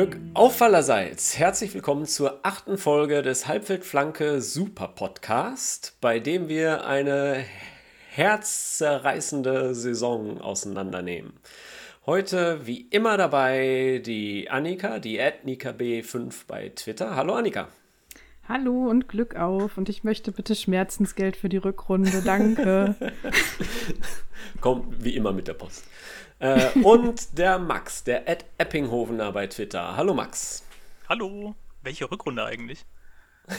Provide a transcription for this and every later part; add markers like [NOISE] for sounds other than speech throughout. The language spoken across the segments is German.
Glück auf allerseits. Herzlich willkommen zur achten Folge des Halbfeldflanke Super Podcast, bei dem wir eine herzzerreißende Saison auseinandernehmen. Heute wie immer dabei die Annika, die AdNikaB5 bei Twitter. Hallo Annika. Hallo und Glück auf. Und ich möchte bitte Schmerzensgeld für die Rückrunde. Danke. [LAUGHS] Kommt wie immer mit der Post. Äh, und der Max, der Ed Eppinghovener bei Twitter. Hallo Max. Hallo. Welche Rückrunde eigentlich? [LAUGHS]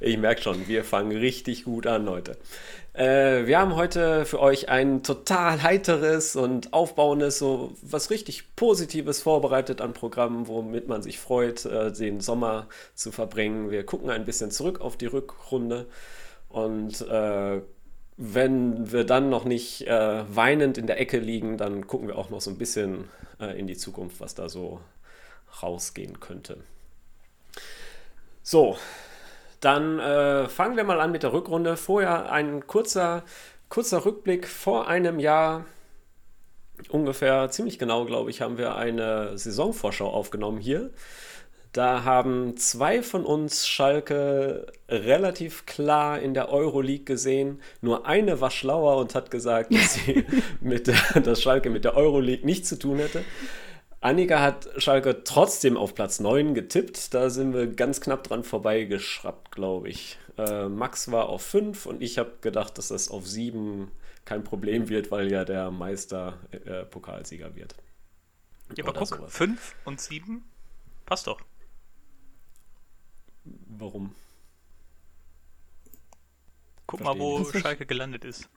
ich merke schon, wir fangen richtig gut an heute. Äh, wir haben heute für euch ein total heiteres und aufbauendes, so was richtig Positives vorbereitet an Programmen, womit man sich freut, äh, den Sommer zu verbringen. Wir gucken ein bisschen zurück auf die Rückrunde und äh, wenn wir dann noch nicht äh, weinend in der Ecke liegen, dann gucken wir auch noch so ein bisschen äh, in die Zukunft, was da so rausgehen könnte. So, dann äh, fangen wir mal an mit der Rückrunde. Vorher ein kurzer, kurzer Rückblick. Vor einem Jahr, ungefähr ziemlich genau, glaube ich, haben wir eine Saisonvorschau aufgenommen hier. Da haben zwei von uns Schalke relativ klar in der Euroleague gesehen. Nur eine war schlauer und hat gesagt, dass, sie [LAUGHS] mit der, dass Schalke mit der Euroleague nichts zu tun hätte. Annika hat Schalke trotzdem auf Platz 9 getippt. Da sind wir ganz knapp dran vorbeigeschraubt, glaube ich. Äh, Max war auf 5 und ich habe gedacht, dass das auf 7 kein Problem wird, weil ja der Meister äh, Pokalsieger wird. Ja, aber guck, 5 und 7 passt doch. Warum? Guck Verstehen. mal, wo Schalke gelandet ist.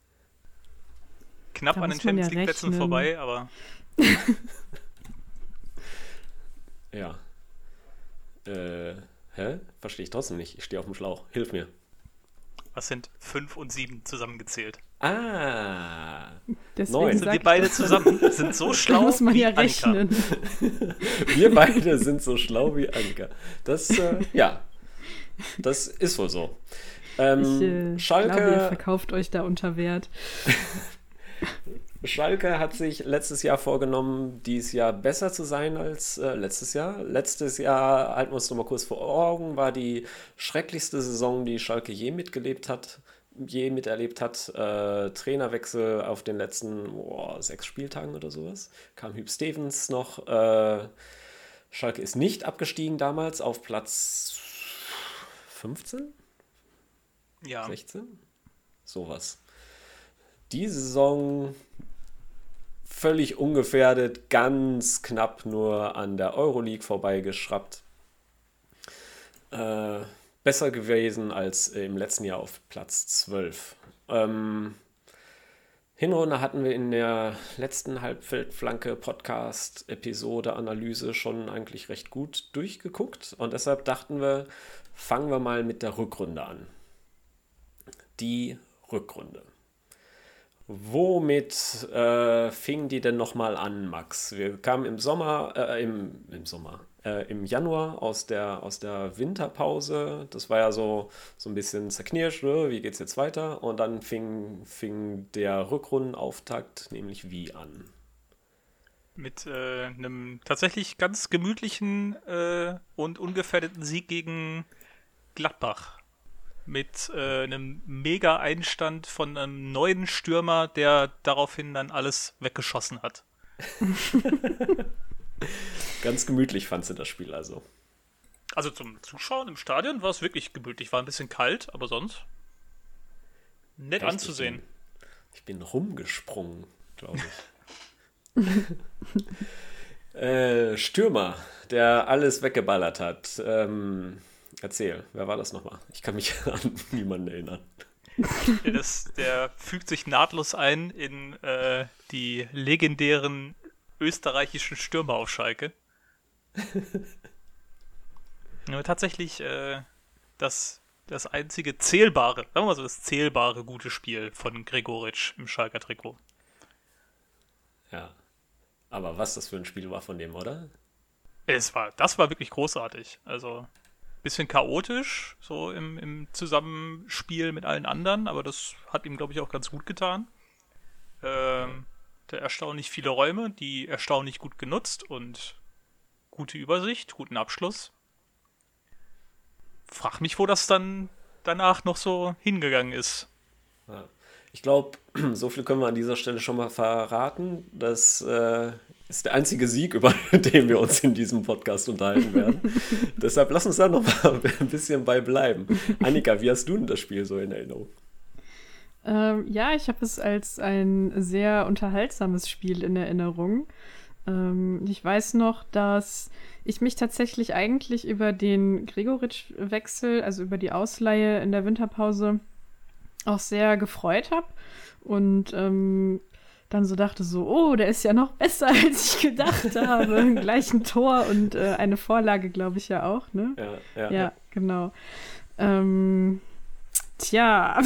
Knapp an den Champions League Plätzen vorbei, aber. [LAUGHS] ja. Äh, hä? Verstehe ich trotzdem nicht. Ich stehe auf dem Schlauch. Hilf mir. Was sind 5 und 7 zusammengezählt? Ah. Deswegen Neun. Sind wir beide zusammen [LAUGHS] sind so schlau muss man ja rechnen. [LAUGHS] wir beide sind so schlau wie Annika. Das, äh, ja, das ist wohl so. Ähm, ich äh, Schalke, glaube, ihr verkauft euch da unter Wert. [LAUGHS] Schalke hat sich letztes Jahr vorgenommen, dieses Jahr besser zu sein als äh, letztes Jahr. Letztes Jahr, halten wir uns nochmal kurz vor Augen, war die schrecklichste Saison, die Schalke je mitgelebt hat, je miterlebt hat. Äh, Trainerwechsel auf den letzten oh, sechs Spieltagen oder sowas. Kam Hüb Stevens noch. Äh, Schalke ist nicht abgestiegen damals auf Platz 15? Ja. 16? Sowas. Die Saison völlig ungefährdet, ganz knapp nur an der Euroleague vorbeigeschraubt. Äh, besser gewesen als im letzten Jahr auf Platz 12. Ähm, Hinrunde hatten wir in der letzten Halbfeldflanke-Podcast-Episode-Analyse schon eigentlich recht gut durchgeguckt und deshalb dachten wir, fangen wir mal mit der Rückrunde an. Die Rückrunde. Womit äh, fing die denn nochmal an, Max? Wir kamen im Sommer, äh, im, im Sommer, äh, im Januar aus der, aus der Winterpause. Das war ja so, so ein bisschen zerknirscht, ne? wie geht's jetzt weiter? Und dann fing, fing der Rückrundenauftakt nämlich wie an? Mit äh, einem tatsächlich ganz gemütlichen äh, und ungefährdeten Sieg gegen Gladbach. Mit äh, einem mega Einstand von einem neuen Stürmer, der daraufhin dann alles weggeschossen hat. [LAUGHS] Ganz gemütlich fandst du das Spiel also. Also zum Zuschauen im Stadion war es wirklich gemütlich. War ein bisschen kalt, aber sonst nett Echt? anzusehen. Ich bin, ich bin rumgesprungen, glaube ich. [LAUGHS] äh, Stürmer, der alles weggeballert hat. Ähm, erzähl, wer war das nochmal? Ich kann mich [LAUGHS] an niemanden erinnern. Der, das, der fügt sich nahtlos ein in äh, die legendären österreichischen Stürmer auf Schalke. [LAUGHS] Aber tatsächlich äh, das, das einzige zählbare, sagen wir mal so, das zählbare gute Spiel von Gregoritsch im Schalker Trikot. Ja. Aber was das für ein Spiel war von dem, oder? Es war, das war wirklich großartig. Also, bisschen chaotisch, so im, im Zusammenspiel mit allen anderen, aber das hat ihm, glaube ich, auch ganz gut getan. Ähm, erstaunlich viele Räume, die erstaunlich gut genutzt und gute Übersicht, guten Abschluss. Frag mich, wo das dann danach noch so hingegangen ist. Ja. Ich glaube, [CLEARS THROAT] so viel können wir an dieser Stelle schon mal verraten. Das äh, ist der einzige Sieg, über [LAUGHS] den wir uns in diesem Podcast unterhalten werden. [LAUGHS] Deshalb lass uns da noch mal ein bisschen bei bleiben. Annika, wie hast du denn das Spiel so in Erinnerung? Ähm, ja, ich habe es als ein sehr unterhaltsames Spiel in Erinnerung. Ähm, ich weiß noch, dass ich mich tatsächlich eigentlich über den Gregoritsch-Wechsel, also über die Ausleihe in der Winterpause, auch sehr gefreut habe. Und ähm, dann so dachte so, oh, der ist ja noch besser, [LAUGHS] als ich gedacht habe. Gleich ein Tor und äh, eine Vorlage, glaube ich ja auch, ne? Ja, ja, ja, genau. Ähm, tja,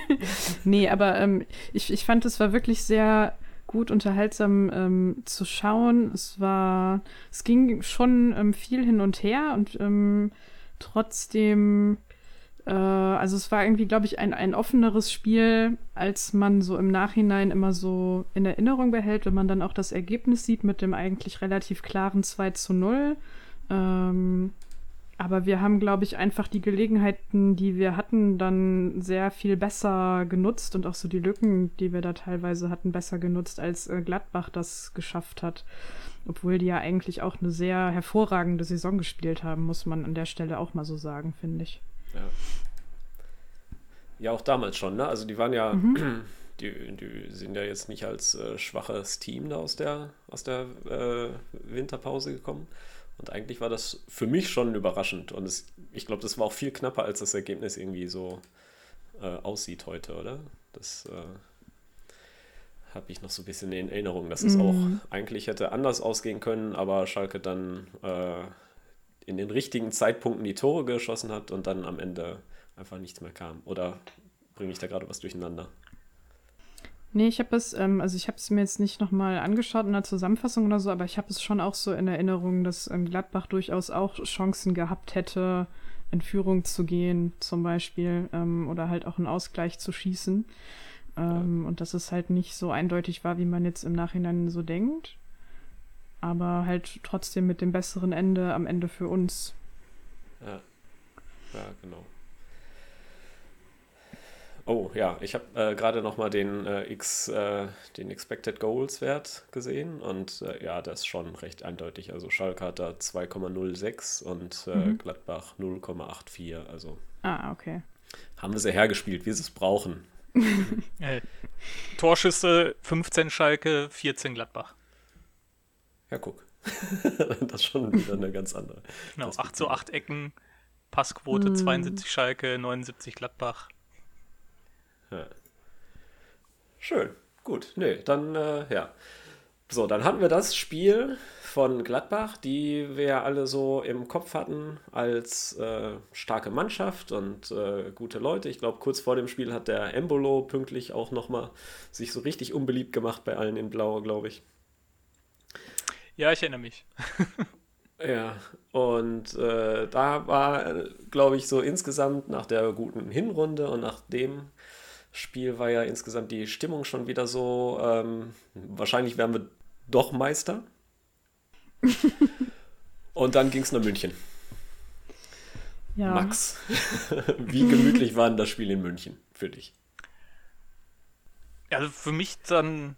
[LAUGHS] nee, aber ähm, ich, ich fand, es war wirklich sehr gut unterhaltsam ähm, zu schauen. Es war, es ging schon ähm, viel hin und her und ähm, trotzdem, äh, also es war irgendwie, glaube ich, ein, ein offeneres Spiel, als man so im Nachhinein immer so in Erinnerung behält, wenn man dann auch das Ergebnis sieht mit dem eigentlich relativ klaren 2 zu 0. Ähm, aber wir haben, glaube ich, einfach die Gelegenheiten, die wir hatten, dann sehr viel besser genutzt und auch so die Lücken, die wir da teilweise hatten, besser genutzt, als äh, Gladbach das geschafft hat. Obwohl die ja eigentlich auch eine sehr hervorragende Saison gespielt haben, muss man an der Stelle auch mal so sagen, finde ich. Ja. ja, auch damals schon, ne? Also die waren ja, mhm. [CLEARS THROAT] die, die sind ja jetzt nicht als äh, schwaches Team da aus der, aus der äh, Winterpause gekommen und eigentlich war das für mich schon überraschend. Und es, ich glaube, das war auch viel knapper, als das Ergebnis irgendwie so äh, aussieht heute, oder? Das äh, habe ich noch so ein bisschen in Erinnerung, dass es mm. auch eigentlich hätte anders ausgehen können, aber Schalke dann äh, in den richtigen Zeitpunkten die Tore geschossen hat und dann am Ende einfach nichts mehr kam. Oder bringe ich da gerade was durcheinander? Nee, ich habe es, ähm, also ich habe es mir jetzt nicht nochmal angeschaut in der Zusammenfassung oder so, aber ich habe es schon auch so in Erinnerung, dass ähm, Gladbach durchaus auch Chancen gehabt hätte, in Führung zu gehen, zum Beispiel, ähm, oder halt auch einen Ausgleich zu schießen. Ähm, ja. Und dass es halt nicht so eindeutig war, wie man jetzt im Nachhinein so denkt. Aber halt trotzdem mit dem besseren Ende am Ende für uns. Ja, ja genau. Oh ja, ich habe äh, gerade noch mal den äh, X, äh, den Expected Goals Wert gesehen und äh, ja, das ist schon recht eindeutig. Also Schalke hat da 2,06 und äh, mhm. Gladbach 0,84. Also ah, okay. Haben wir sie hergespielt, wie sie es brauchen. [LAUGHS] Äh, Torschüsse 15 Schalke, 14 Gladbach. Ja, guck. [LAUGHS] das ist schon wieder eine ganz andere. Genau, 8 zu 8 Ecken, Passquote mhm. 72 Schalke, 79 Gladbach. Ja. Schön, gut. Nee, dann, äh, ja. So, dann hatten wir das Spiel von Gladbach, die wir ja alle so im Kopf hatten als äh, starke Mannschaft und äh, gute Leute. Ich glaube, kurz vor dem Spiel hat der Embolo pünktlich auch nochmal sich so richtig unbeliebt gemacht bei allen in Blau, glaube ich. Ja, ich erinnere mich. [LAUGHS] ja, und äh, da war, glaube ich, so insgesamt nach der guten Hinrunde und nach dem Spiel war ja insgesamt die Stimmung schon wieder so, ähm, wahrscheinlich werden wir doch Meister. [LAUGHS] Und dann ging es nach München. Ja. Max, [LAUGHS] wie gemütlich war denn das Spiel in München für dich? Also für mich dann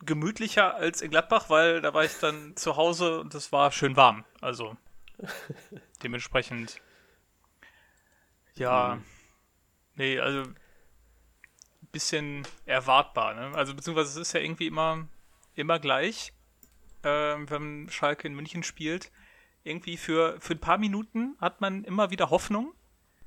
gemütlicher als in Gladbach, weil da war ich dann zu Hause und es war schön warm. Also [LAUGHS] dementsprechend. Ja. Mhm. Nee, also bisschen erwartbar. Ne? Also beziehungsweise es ist ja irgendwie immer, immer gleich, äh, wenn Schalke in München spielt. Irgendwie für, für ein paar Minuten hat man immer wieder Hoffnung.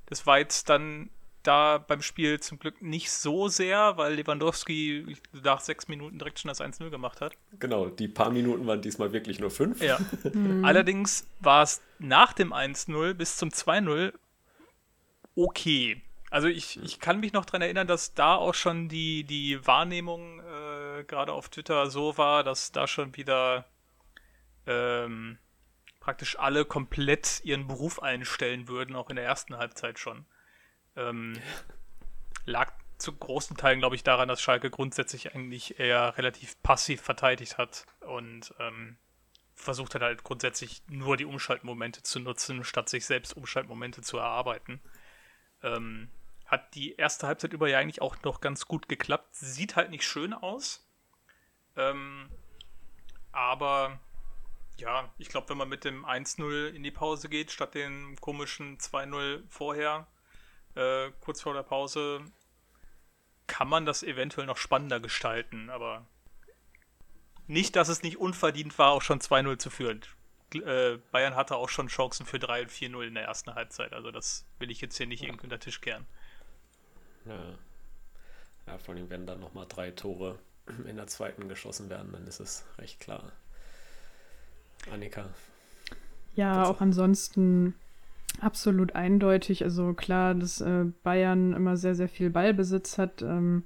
Das war jetzt dann da beim Spiel zum Glück nicht so sehr, weil Lewandowski nach sechs Minuten direkt schon das 1-0 gemacht hat. Genau, die paar Minuten waren diesmal wirklich nur fünf. Ja. mhm. [LAUGHS] Allerdings war es nach dem 1-0 bis zum 2-0 okay. Also ich, ich kann mich noch daran erinnern, dass da auch schon die, die Wahrnehmung äh, gerade auf Twitter so war, dass da schon wieder ähm, praktisch alle komplett ihren Beruf einstellen würden, auch in der ersten Halbzeit schon. Ähm, lag zu großen Teilen, glaube ich, daran, dass Schalke grundsätzlich eigentlich eher relativ passiv verteidigt hat und ähm, versucht hat halt grundsätzlich nur die Umschaltmomente zu nutzen, statt sich selbst Umschaltmomente zu erarbeiten. Ähm, hat die erste Halbzeit über ja eigentlich auch noch ganz gut geklappt. Sieht halt nicht schön aus. Ähm, aber ja, ich glaube, wenn man mit dem 1-0 in die Pause geht, statt dem komischen 2-0 vorher, äh, kurz vor der Pause, kann man das eventuell noch spannender gestalten. Aber nicht, dass es nicht unverdient war, auch schon 2-0 zu führen. Äh, Bayern hatte auch schon Chancen für 3 und 4-0 in der ersten Halbzeit. Also das will ich jetzt hier nicht ja. irgendwie unter den Tisch kehren. Ja. ja, vor allem, wenn dann nochmal drei Tore [CLEARS THROAT] in der zweiten geschossen werden, dann ist es recht klar. Annika. Ja, auch ansonsten absolut eindeutig. Also klar, dass äh, Bayern immer sehr, sehr viel Ballbesitz hat. Ähm,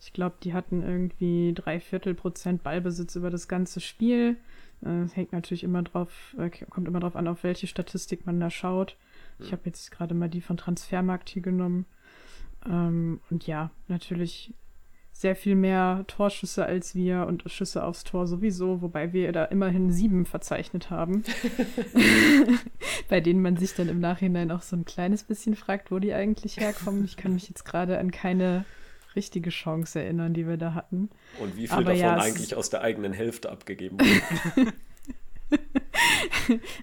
ich glaube, die hatten irgendwie drei Viertel Prozent Ballbesitz über das ganze Spiel. Äh, hängt natürlich immer drauf, äh, kommt immer drauf an, auf welche Statistik man da schaut. Ich habe jetzt gerade mal die von Transfermarkt hier genommen. Ähm, und ja, natürlich sehr viel mehr Torschüsse als wir und Schüsse aufs Tor sowieso, wobei wir da immerhin sieben verzeichnet haben, [LAUGHS] [LAUGHS] bei denen man sich dann im Nachhinein auch so ein kleines bisschen fragt, wo die eigentlich herkommen. Ich kann mich jetzt gerade an keine richtige Chance erinnern, die wir da hatten. Und wie viel Aber davon ja, eigentlich aus der eigenen Hälfte abgegeben [LAUGHS] wurde.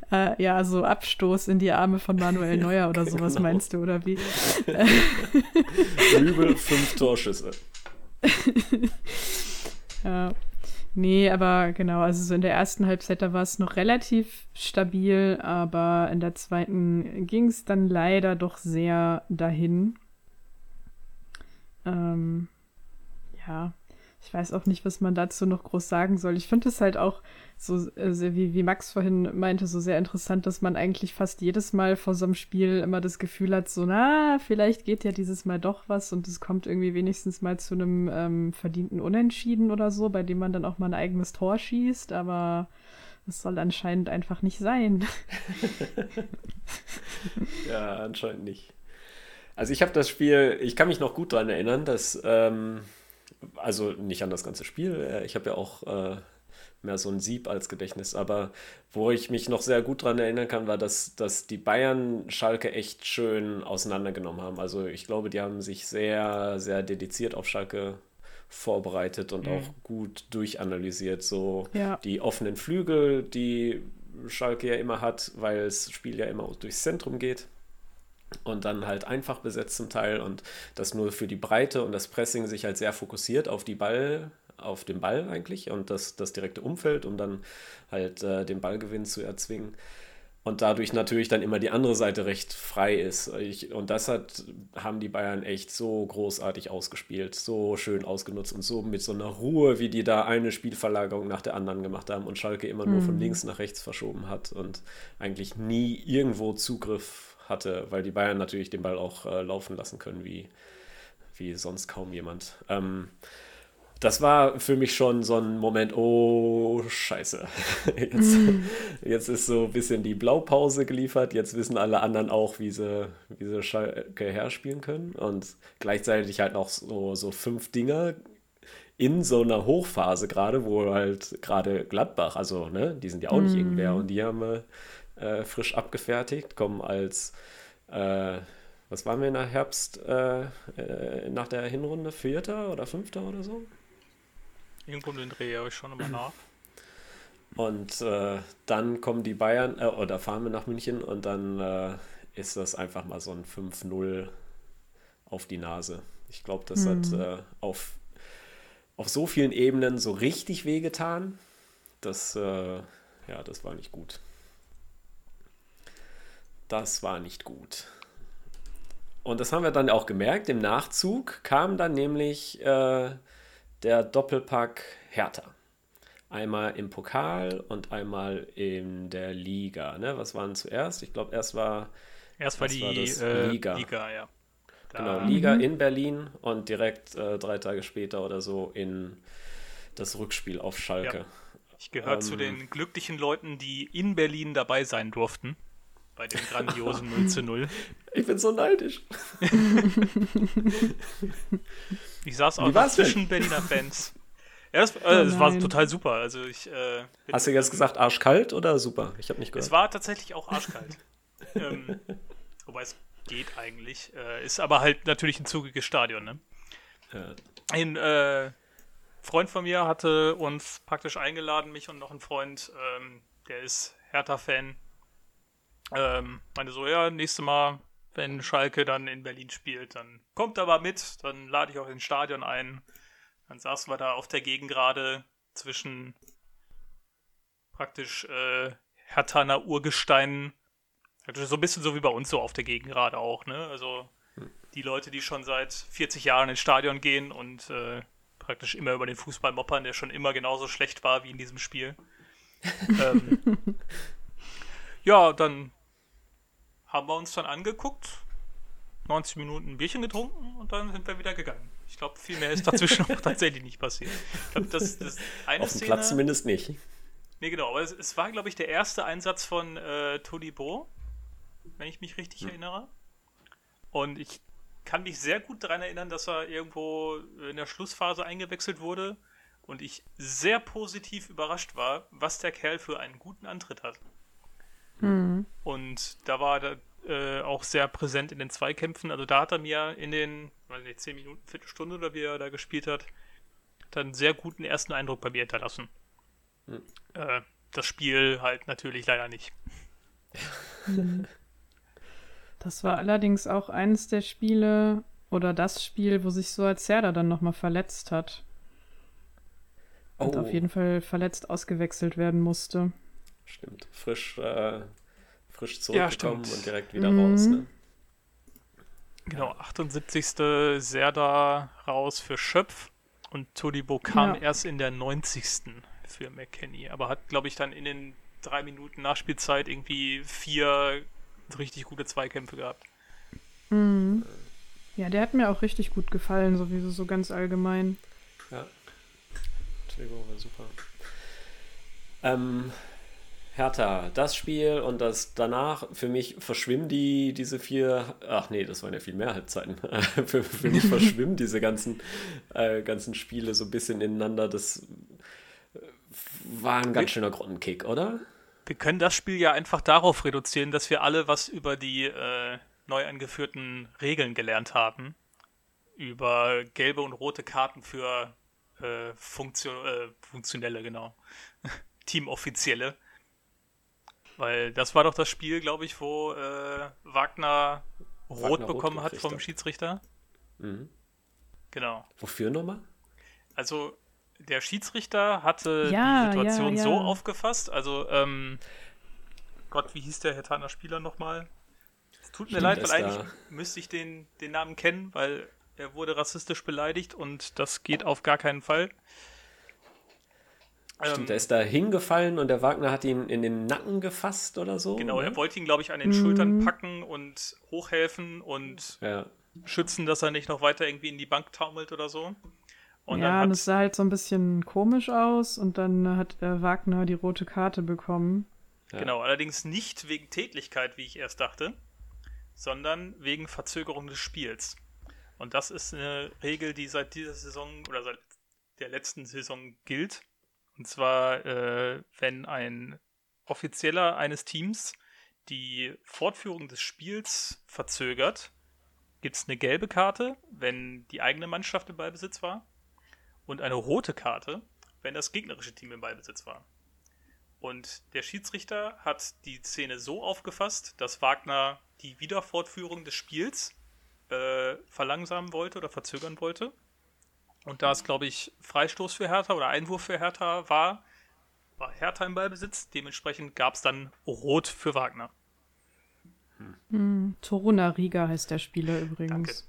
äh, ja, so Abstoß in die Arme von Manuel Neuer oder sowas genau. meinst du, oder wie? Übel fünf Torschüsse. [LAUGHS] ja. Nee, aber genau, also so in der ersten Halbzeit, da war es noch relativ stabil, aber in der zweiten ging es dann leider doch sehr dahin. Ähm, ja, ich weiß auch nicht, was man dazu noch groß sagen soll. Ich finde es halt auch so, äh, wie, wie Max vorhin meinte, so sehr interessant, dass man eigentlich fast jedes Mal vor so einem Spiel immer das Gefühl hat, so, na, vielleicht geht ja dieses Mal doch was und es kommt irgendwie wenigstens mal zu einem ähm, verdienten Unentschieden oder so, bei dem man dann auch mal ein eigenes Tor schießt, aber das soll anscheinend einfach nicht sein. [LAUGHS] ja, anscheinend nicht. Also ich habe das Spiel, ich kann mich noch gut daran erinnern, dass, ähm, also nicht an das ganze Spiel, äh, ich habe ja auch äh, mehr so ein Sieb als Gedächtnis. Aber wo ich mich noch sehr gut daran erinnern kann, war, dass, dass die Bayern Schalke echt schön auseinandergenommen haben. Also ich glaube, die haben sich sehr, sehr dediziert auf Schalke vorbereitet und mhm. auch gut durchanalysiert. So ja. die offenen Flügel, die Schalke ja immer hat, weil das Spiel ja immer durchs Zentrum geht und dann halt einfach besetzt zum Teil und das nur für die Breite und das Pressing sich halt sehr fokussiert auf die Ball, auf den Ball eigentlich und das, das direkte Umfeld, um dann halt äh, den Ballgewinn zu erzwingen. Und dadurch natürlich dann immer die andere Seite recht frei ist. Ich, und das hat, haben die Bayern echt so großartig ausgespielt, so schön ausgenutzt und so mit so einer Ruhe, wie die da eine Spielverlagerung nach der anderen gemacht haben und Schalke immer nur von mhm. links nach rechts verschoben hat und eigentlich nie irgendwo Zugriff hatte, weil die Bayern natürlich den Ball auch äh, laufen lassen können, wie, wie sonst kaum jemand. Ähm, das war für mich schon so ein Moment, oh scheiße. [LAUGHS] Jetzt, mm. jetzt ist so ein bisschen die Blaupause geliefert. Jetzt wissen alle anderen auch, wie sie, wie sie Schalke herspielen können. Und gleichzeitig halt noch so, so fünf Dinger in so einer Hochphase gerade, wo halt gerade Gladbach, also ne, die sind ja auch mm. nicht irgendwer und die haben äh, frisch abgefertigt, kommen als äh, was waren wir in der Herbst, äh, äh nach der Hinrunde? Vierter oder Fünfter oder so? Irgendwo den Dreh habe ich schon immer nach. Und äh, dann kommen die Bayern, äh, oder fahren wir nach München und dann äh, ist das einfach mal so ein 5-0 auf die Nase. Ich glaube, das mhm. hat äh, auf, auf so vielen Ebenen so richtig wehgetan. Das, äh, ja, das war nicht gut. Das war nicht gut. Und das haben wir dann auch gemerkt. Im Nachzug kam dann nämlich äh, der Doppelpack Hertha. Einmal im Pokal und einmal in der Liga. Ne? Was waren zuerst? Ich glaube, erst war, erst war die war äh, Liga. Liga ja. Genau, Liga mhm. in Berlin und direkt äh, drei Tage später oder so in das Rückspiel auf Schalke. Ja. Ich gehöre ähm, zu den glücklichen Leuten, die in Berlin dabei sein durften. Bei dem grandiosen 0 zu 0. [LAUGHS] Ich bin so neidisch. [LAUGHS] Ich saß auch zwischen Berliner Fans. Ja, das, äh, das war total super. Also ich, äh, Hast du jetzt gesagt arschkalt oder super? Ich habe nicht gehört. Es war tatsächlich auch arschkalt. [LAUGHS] ähm, wobei es geht eigentlich. Äh, ist aber halt natürlich ein zugiges Stadion, ne? Ja. Ein äh, Freund von mir hatte uns praktisch eingeladen, mich und noch ein Freund, ähm, der ist Hertha-Fan. Ähm, meinte so, ja, nächstes Mal, wenn Schalke dann in Berlin spielt, dann kommt aber mit, dann lade ich auch ins Stadion ein. Dann saßen wir da auf der Gegengrade zwischen praktisch äh, Hertaner Urgesteinen. So ein bisschen so wie bei uns so auf der Gegengrade auch, ne? Also die Leute, die schon seit 40 Jahren ins Stadion gehen und äh, praktisch immer über den Fußball moppern, der schon immer genauso schlecht war wie in diesem Spiel. [LAUGHS] ähm, ja, dann haben wir uns dann angeguckt, 90 Minuten ein Bierchen getrunken und dann sind wir wieder gegangen. Ich glaube, viel mehr ist dazwischen [LAUGHS] auch tatsächlich nicht passiert. Ich glaube, das, das eine Auf dem Szene, Platz zumindest nicht. Nee, genau, aber es, es war, glaube ich, der erste Einsatz von äh, Todibo, wenn ich mich richtig hm. erinnere. Und ich kann mich sehr gut daran erinnern, dass er irgendwo in der Schlussphase eingewechselt wurde und ich sehr positiv überrascht war, was der Kerl für einen guten Antritt hat. Mhm. Und da war er äh, auch sehr präsent in den Zweikämpfen. Also da hat er mir in den, weiß nicht, 10 Minuten, Viertelstunde oder wie er da gespielt hat, dann einen sehr guten ersten Eindruck bei mir hinterlassen. Mhm. Äh, das Spiel halt natürlich leider nicht. [LAUGHS] Das war allerdings auch eines der Spiele oder das Spiel, wo sich so als Serda dann nochmal verletzt hat. Und oh. auf jeden Fall verletzt ausgewechselt werden musste. Stimmt. Frisch, äh, frisch zurückgekommen ja, und direkt wieder mhm. raus, ne? Genau, 78. Serda raus für Schöpf und Todibo kam ja. erst in der 90. für McKenny, aber hat, glaube ich, dann in den drei Minuten Nachspielzeit irgendwie vier richtig gute Zweikämpfe gehabt. Mhm. Ja, der hat mir auch richtig gut gefallen, sowieso so ganz allgemein. Ja. Trigo war super. Ähm, Hertha, das Spiel und das danach, für mich verschwimmen die, diese vier, ach nee, das waren ja viel mehr Halbzeiten. [LAUGHS] für, für mich [LAUGHS] verschwimmen diese ganzen, äh, ganzen Spiele so ein bisschen ineinander. Das war ein ganz schöner Grottenkick, oder? Wir können das Spiel ja einfach darauf reduzieren, dass wir alle was über die äh, neu eingeführten Regeln gelernt haben. Über gelbe und rote Karten für äh, Funktion, äh, Funktionelle, genau. [LAUGHS] Teamoffizielle. Weil das war doch das Spiel, glaube ich, wo äh, Wagner rot Wagner bekommen rot hat vom Schiedsrichter. Mhm. Genau. Wofür nochmal? Also der Schiedsrichter hatte ja, die Situation ja, ja. so aufgefasst, also, ähm, Gott, wie hieß der Hertaner Spieler nochmal? Es tut mir Stimmt, leid, weil eigentlich da. müsste ich den, den Namen kennen, weil er wurde rassistisch beleidigt und das geht auf gar keinen Fall. Stimmt, ähm, er ist da hingefallen und der Wagner hat ihn in den Nacken gefasst oder so. Genau, er wollte ihn, glaube ich, an den mhm. Schultern packen und hochhelfen und ja. schützen, dass er nicht noch weiter irgendwie in die Bank taumelt oder so. Und ja, und es sah halt so ein bisschen komisch aus und dann hat äh, Wagner die rote Karte bekommen. Ja. Genau, allerdings nicht wegen Tätlichkeit, wie ich erst dachte, sondern wegen Verzögerung des Spiels. Und das ist eine Regel, die seit dieser Saison oder seit der letzten Saison gilt. Und zwar, äh, wenn ein Offizieller eines Teams die Fortführung des Spiels verzögert, gibt es eine gelbe Karte, wenn die eigene Mannschaft im Ballbesitz war und eine rote Karte, wenn das gegnerische Team im Ballbesitz war. Und der Schiedsrichter hat die Szene so aufgefasst, dass Wagner die Wiederfortführung des Spiels äh, verlangsamen wollte oder verzögern wollte. Und da es, glaube ich, Freistoß für Hertha oder Einwurf für Hertha war, war Hertha im Ballbesitz. Dementsprechend gab es dann Rot für Wagner. Hm. Hm, Toruna Riga heißt der Spieler übrigens.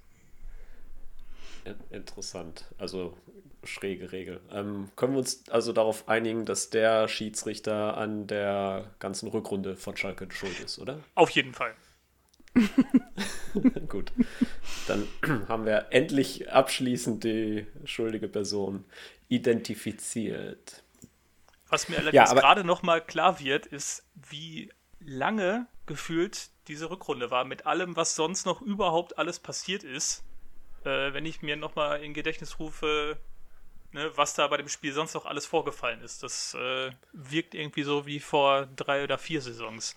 Danke. Interessant. Also schräge Regel. Ähm, können wir uns also darauf einigen, dass der Schiedsrichter an der ganzen Rückrunde von Schalke schuld ist, oder? Auf jeden Fall. [LAUGHS] Gut. Dann [CLEARS THROAT] haben wir endlich abschließend die schuldige Person identifiziert. Was mir allerdings ja, gerade nochmal klar wird, ist, wie lange gefühlt diese Rückrunde war, mit allem, was sonst noch überhaupt alles passiert ist. Äh, wenn ich mir nochmal in Gedächtnis rufe, ne, was da bei dem Spiel sonst noch alles vorgefallen ist. Das äh, wirkt irgendwie so wie vor drei oder vier Saisons.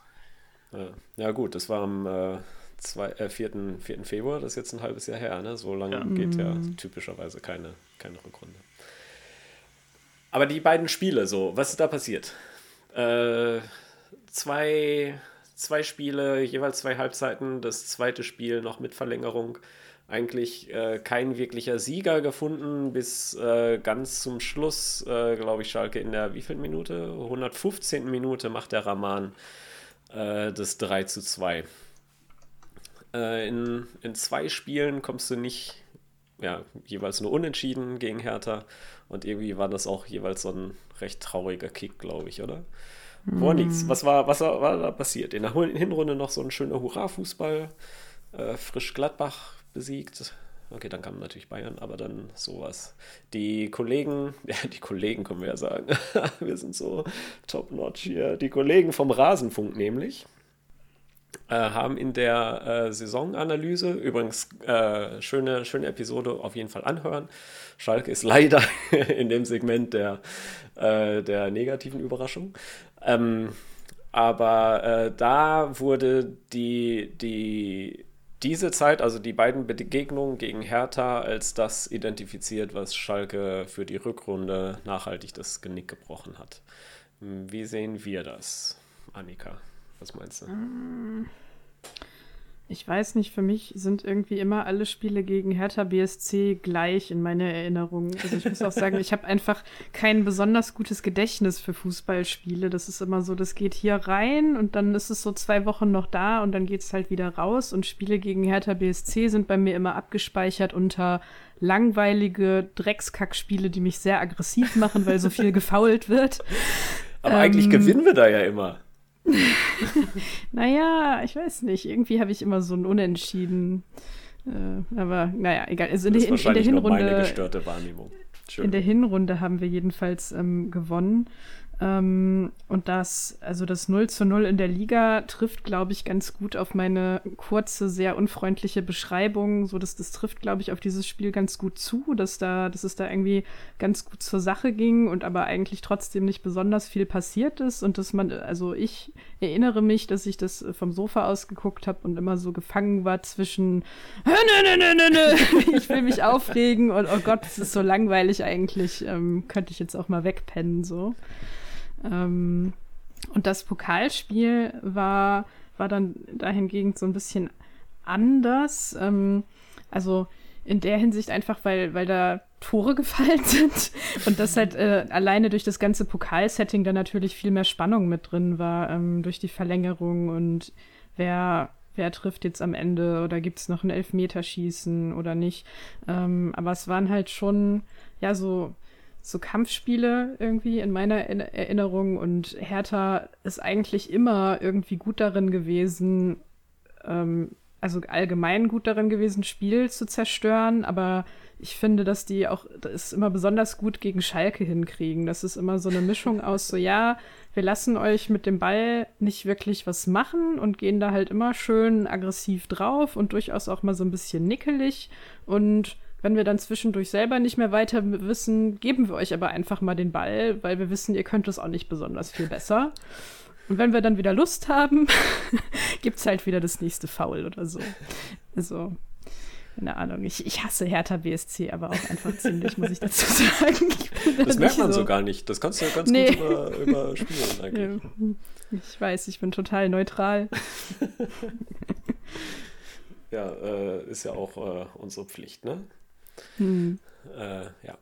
Ja, ja gut, das war am äh, zwei, äh, 4. 4. Februar, das ist jetzt ein halbes Jahr her. Ne? So lange ja. geht ja mhm. typischerweise keine, keine Rückrunde. Aber die beiden Spiele, so, was ist da passiert? Äh, zwei, zwei Spiele, jeweils zwei Halbzeiten, das zweite Spiel noch mit Verlängerung eigentlich äh, kein wirklicher Sieger gefunden, bis äh, ganz zum Schluss, äh, glaube ich, Schalke in der wievielten Minute? 115. Minute macht der Rahman äh, das 3 zu 2. Äh, in, in zwei Spielen kommst du nicht, ja, jeweils nur unentschieden gegen Hertha und irgendwie war das auch jeweils so ein recht trauriger Kick, glaube ich, oder? Woran liegt's? Was war, was war da passiert? In der Hinrunde noch so ein schöner Hurra-Fußball. Äh, frisch Gladbach besiegt. Okay, dann kam natürlich Bayern, aber dann sowas. Die Kollegen, [LAUGHS] ja, die Kollegen können wir ja sagen. [LAUGHS] wir sind so top-notch hier. Die Kollegen vom Rasenfunk nämlich äh, haben in der äh, Saisonanalyse, übrigens äh, schöne, schöne Episode auf jeden Fall anhören. Schalke ist leider [LAUGHS] in dem Segment der, äh, der negativen Überraschung. Ähm, aber äh, da wurde die, die diese Zeit, also die beiden Begegnungen gegen Hertha, als das identifiziert, was Schalke für die Rückrunde nachhaltig das Genick gebrochen hat. Wie sehen wir das, Annika? Was meinst du? Ich weiß nicht, für mich sind irgendwie immer alle Spiele gegen Hertha BSC gleich in meiner Erinnerung. Also ich muss auch sagen, ich habe einfach kein besonders gutes Gedächtnis für Fußballspiele. Das ist immer so, das geht hier rein und dann ist es so zwei Wochen noch da und dann geht es halt wieder raus. Und Spiele gegen Hertha BSC sind bei mir immer abgespeichert unter langweilige Dreckskackspiele, die mich sehr aggressiv machen, weil so viel [LAUGHS] gefault wird. Aber ähm, eigentlich gewinnen wir da ja immer. [LAUGHS] naja, ich weiß nicht. Irgendwie habe ich immer so ein Unentschieden. Äh, aber naja, egal. Also in, das ist in, in der Hinrunde. Meine gestörte Wahrnehmung. Schön. In der Hinrunde haben wir jedenfalls ähm, gewonnen. Ähm, und das, also das 0 zu 0 in der Liga trifft, glaube ich, ganz gut auf meine kurze, sehr unfreundliche Beschreibung. So, dass das trifft, glaube ich, auf dieses Spiel ganz gut zu, dass da, dass es da irgendwie ganz gut zur Sache ging und aber eigentlich trotzdem nicht besonders viel passiert ist und dass man, also ich erinnere mich, dass ich das vom Sofa aus geguckt habe und immer so gefangen war zwischen [LAUGHS] nö, nö, nö, nö, nö, ich will mich aufregen und oh Gott, das ist so langweilig eigentlich, ähm, könnte ich jetzt auch mal wegpennen, so. Ähm, und das Pokalspiel war, war dann dahingegen so ein bisschen anders. Ähm, also in der Hinsicht einfach, weil, weil da Tore [LAUGHS] gefallen sind und das halt äh, alleine durch das ganze Pokalsetting da natürlich viel mehr Spannung mit drin war, ähm, durch die Verlängerung und wer, wer trifft jetzt am Ende oder gibt es noch ein Elfmeterschießen oder nicht. Ähm, aber es waren halt schon, ja, so so Kampfspiele irgendwie in meiner Erinnerung und Hertha ist eigentlich immer irgendwie gut darin gewesen, ähm, also allgemein gut darin gewesen, Spiel zu zerstören, aber ich finde, dass die auch das immer besonders gut gegen Schalke hinkriegen. Das ist immer so eine Mischung aus so, ja, wir lassen euch mit dem Ball nicht wirklich was machen und gehen da halt immer schön aggressiv drauf und durchaus auch mal so ein bisschen nickelig und wenn wir dann zwischendurch selber nicht mehr weiter wissen, geben wir euch aber einfach mal den Ball, weil wir wissen, ihr könnt es auch nicht besonders viel besser. Und wenn wir dann wieder Lust haben, [LAUGHS] gibt es halt wieder das nächste Foul oder so. Also, keine Ahnung. Ich, ich hasse Hertha BSC, aber auch einfach ziemlich, muss ich dazu [LAUGHS] sagen. Das merkt man so. so. gar nicht. Das kannst du ja ganz nee. gut über, überspielen eigentlich. Ja, ich weiß, ich bin total neutral. [LAUGHS] ja, äh, ist ja auch äh, unsere Pflicht, ne? Hm. Äh, ja.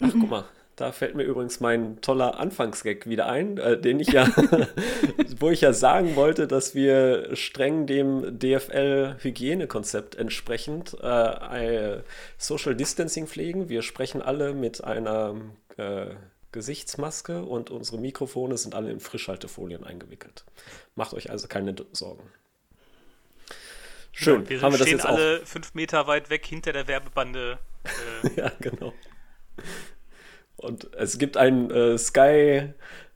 Ach, guck mal. Da fällt mir übrigens mein toller Anfangsgag wieder ein, äh, den ich ja, [LAUGHS] wo ich ja sagen wollte, dass wir streng dem DFL-Hygienekonzept entsprechend äh, Social Distancing pflegen. Wir sprechen alle mit einer äh, Gesichtsmaske und unsere Mikrofone sind alle in Frischhaltefolien eingewickelt. Macht euch also keine Sorgen. Schön. Ja, wir haben wir das stehen jetzt alle auch. fünf Meter weit weg hinter der Werbebande. Äh. [LAUGHS] ja, genau. Und es gibt einen äh, Sky,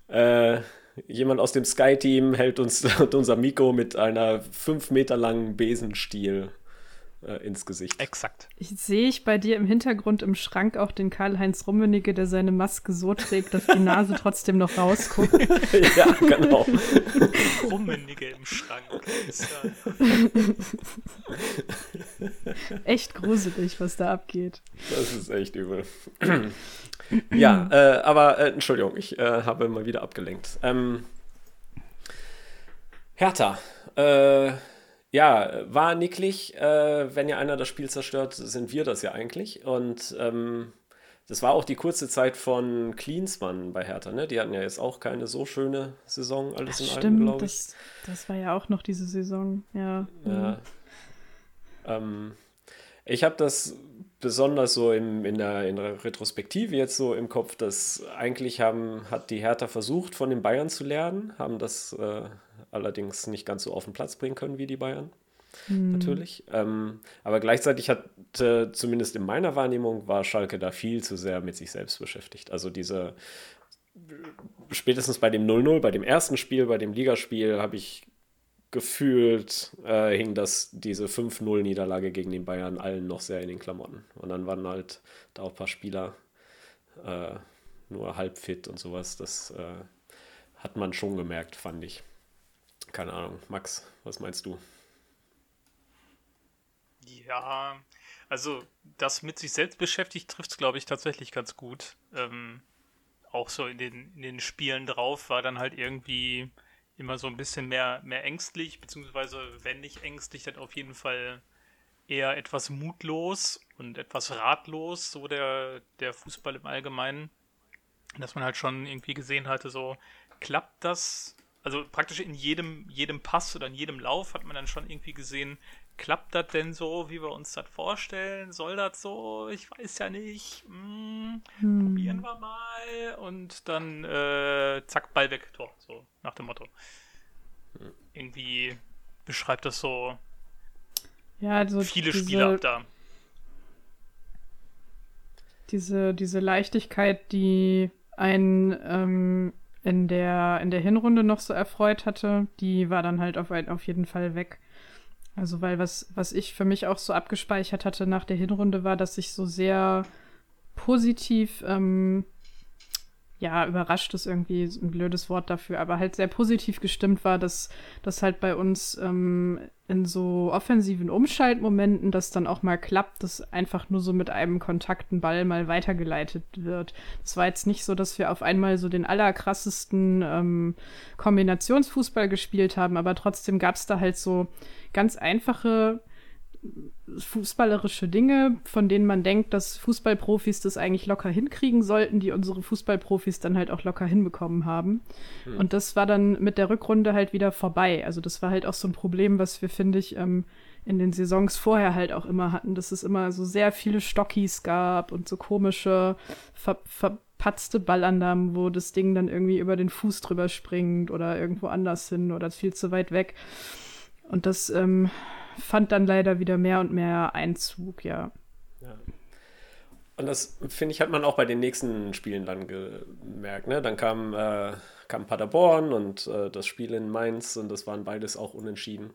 äh, jemand aus dem Sky-Team hält uns [LAUGHS] unser Mikro mit einer fünf Meter langen Besenstiel äh, ins Gesicht. Exakt. Ich sehe ich bei dir im Hintergrund im Schrank auch den Karl-Heinz Rummenigge, der seine Maske so trägt, dass die Nase [LAUGHS] trotzdem noch rausguckt. ja, genau. Rummenigge im Schrank. Echt gruselig, was da abgeht. Das ist echt übel. ja, äh, aber äh, Entschuldigung, ich äh, habe mal wieder abgelenkt. Ähm, Hertha, äh, ja, war nicklig. Äh, wenn ja einer das Spiel zerstört, sind wir das ja eigentlich. Und ähm, das war auch die kurze Zeit von Klinsmann bei Hertha, ne? Die hatten ja jetzt auch keine so schöne Saison, alles in allem, Stimmt, glaube ich. das, das war ja auch noch diese Saison, ja. Ja. Ähm, ich habe das besonders so im, in, der, in der Retrospektive jetzt so im Kopf, dass eigentlich haben, hat die Hertha versucht, von den Bayern zu lernen, haben das äh, allerdings nicht ganz so auf den Platz bringen können wie die Bayern. Natürlich. Ähm, aber gleichzeitig hat, äh, zumindest in meiner Wahrnehmung, war Schalke da viel zu sehr mit sich selbst beschäftigt. Also diese, spätestens bei dem 0-0, bei dem ersten Spiel, bei dem Ligaspiel, habe ich gefühlt äh, hing das diese 5-0-Niederlage gegen den Bayern allen noch sehr in den Klamotten. Und dann waren halt da auch ein paar Spieler äh, nur halb fit und sowas. Das äh, hat man schon gemerkt, fand ich. Keine Ahnung. Max, was meinst du? Ja, also das mit sich selbst beschäftigt trifft es, glaube ich, tatsächlich ganz gut. Ähm, auch so in den, in den Spielen drauf war dann halt irgendwie immer so ein bisschen mehr, mehr ängstlich, beziehungsweise wenn nicht ängstlich, dann auf jeden Fall eher etwas mutlos und etwas ratlos, so der, der Fußball im Allgemeinen. Dass man halt schon irgendwie gesehen hatte, so klappt das, also praktisch in jedem, jedem Pass oder in jedem Lauf hat man dann schon irgendwie gesehen, klappt das denn so, wie wir uns das vorstellen? Soll das so? Ich weiß ja nicht. Hm, Probieren wir mal. Und dann äh, zack, Ball weg, Tor. So nach dem Motto. Irgendwie beschreibt das so Ja, also viele diese, Spieler ab da. Diese, diese Leichtigkeit, die einen ähm, in, der, in der Hinrunde noch so erfreut hatte, die war dann halt auf, auf jeden Fall weg. Also, weil was, was ich für mich auch so abgespeichert hatte nach der Hinrunde war, dass ich so sehr positiv, ähm, ja, überrascht ist irgendwie ein blödes Wort dafür, aber halt sehr positiv gestimmt war, dass das halt bei uns ähm, in so offensiven Umschaltmomenten das dann auch mal klappt, dass einfach nur so mit einem kontakten Ball mal weitergeleitet wird. Es war jetzt nicht so, dass wir auf einmal so den allerkrassesten ähm, Kombinationsfußball gespielt haben, aber trotzdem gab es da halt so ganz einfache fußballerische Dinge, von denen man denkt, dass Fußballprofis das eigentlich locker hinkriegen sollten, die unsere Fußballprofis dann halt auch locker hinbekommen haben. Und das war dann mit der Rückrunde halt wieder vorbei. Also das war halt auch so ein Problem, was wir, finde ich, ähm, in den Saisons vorher halt auch immer hatten, dass es immer so sehr viele Stockis gab und so komische, ver verpatzte Ballannahmen, wo das Ding dann irgendwie über den Fuß drüber springt oder irgendwo anders hin oder viel zu weit weg. Und das ähm, fand dann leider wieder mehr und mehr Einzug, ja. Und das, finde ich, hat man auch bei den nächsten Spielen dann gemerkt. Ne? Dann kam, äh, kam Paderborn und äh, das Spiel in Mainz und das waren beides auch unentschieden.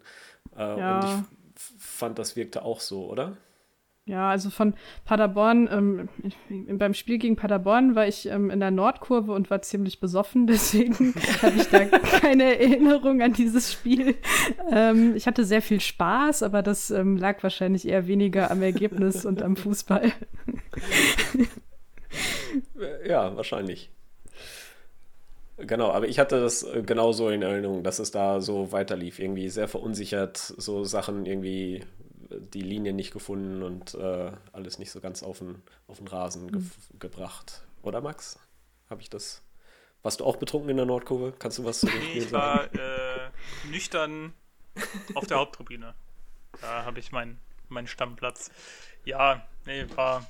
Äh, Ja. Und ich fand, das wirkte auch so, oder? Ja, also von Paderborn, ähm, beim Spiel gegen Paderborn war ich ähm, in der Nordkurve und war ziemlich besoffen, [LAUGHS] deswegen habe ich da keine Erinnerung an dieses Spiel. Ähm, ich hatte sehr viel Spaß, aber das ähm, lag wahrscheinlich eher weniger am Ergebnis und am Fußball. [LAUGHS] Ja, wahrscheinlich. Genau, aber ich hatte das äh, genauso in Erinnerung, dass es da so weiterlief. Irgendwie sehr verunsichert, so Sachen irgendwie die Linie nicht gefunden und äh, alles nicht so ganz auf den, auf den Rasen ge gebracht. Oder Max? Habe ich das? Warst du auch betrunken in der Nordkurve? Kannst du was zu dem Nee, Spiel ich sagen? war [LAUGHS] äh, nüchtern auf der Haupttribüne. Da habe ich meinen meinen Stammplatz. Ja, nee, war.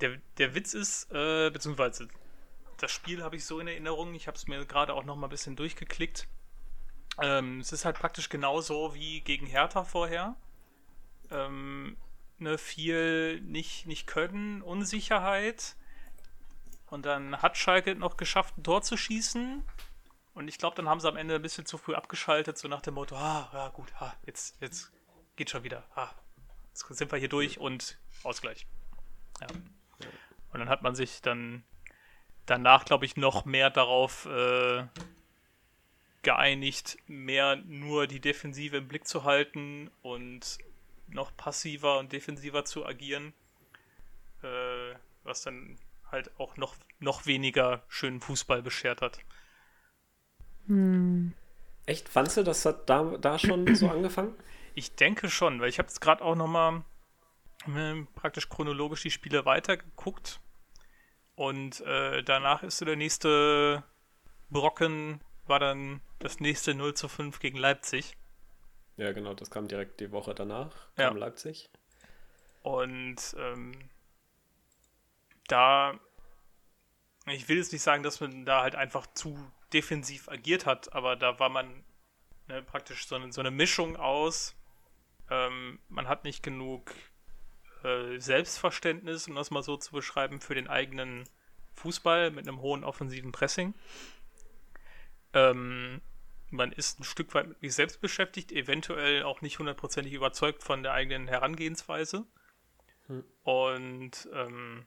Der, der Witz ist, äh, beziehungsweise das Spiel habe ich so in Erinnerung, ich habe es mir gerade auch noch mal ein bisschen durchgeklickt. Ähm, es ist halt praktisch genauso wie gegen Hertha vorher. Ähm, ne, viel nicht, nicht können, Unsicherheit. Und dann hat Schalke noch geschafft, ein Tor zu schießen. Und ich glaube, dann haben sie am Ende ein bisschen zu früh abgeschaltet, so nach dem Motto, ah, ja gut, ah, jetzt, jetzt geht schon wieder. Ah, jetzt sind wir hier durch und Ausgleich. Ja. Und dann hat man sich dann danach, glaube ich, noch mehr darauf äh, geeinigt, mehr nur die Defensive im Blick zu halten und noch passiver und defensiver zu agieren. Äh, was dann halt auch noch, noch weniger schönen Fußball beschert hat. Hm. Echt? Fandst du, das hat da, da schon [CLEARS THROAT] so angefangen? Ich denke schon, weil ich habe jetzt gerade auch nochmal äh, praktisch chronologisch die Spiele weitergeguckt. Und äh, danach ist so der nächste Brocken, war dann das nächste 0 zu 5 gegen Leipzig. Ja, genau, das kam direkt die Woche danach, kam ja. Leipzig. Und ähm, da, ich will jetzt nicht sagen, dass man da halt einfach zu defensiv agiert hat, aber da war man ne, praktisch so eine, so eine Mischung aus, ähm, man hat nicht genug äh, Selbstverständnis, um das mal so zu beschreiben, für den eigenen Fußball mit einem hohen offensiven Pressing. Ähm, man ist ein Stück weit mit sich selbst beschäftigt, eventuell auch nicht hundertprozentig überzeugt von der eigenen Herangehensweise. Hm. Und ähm,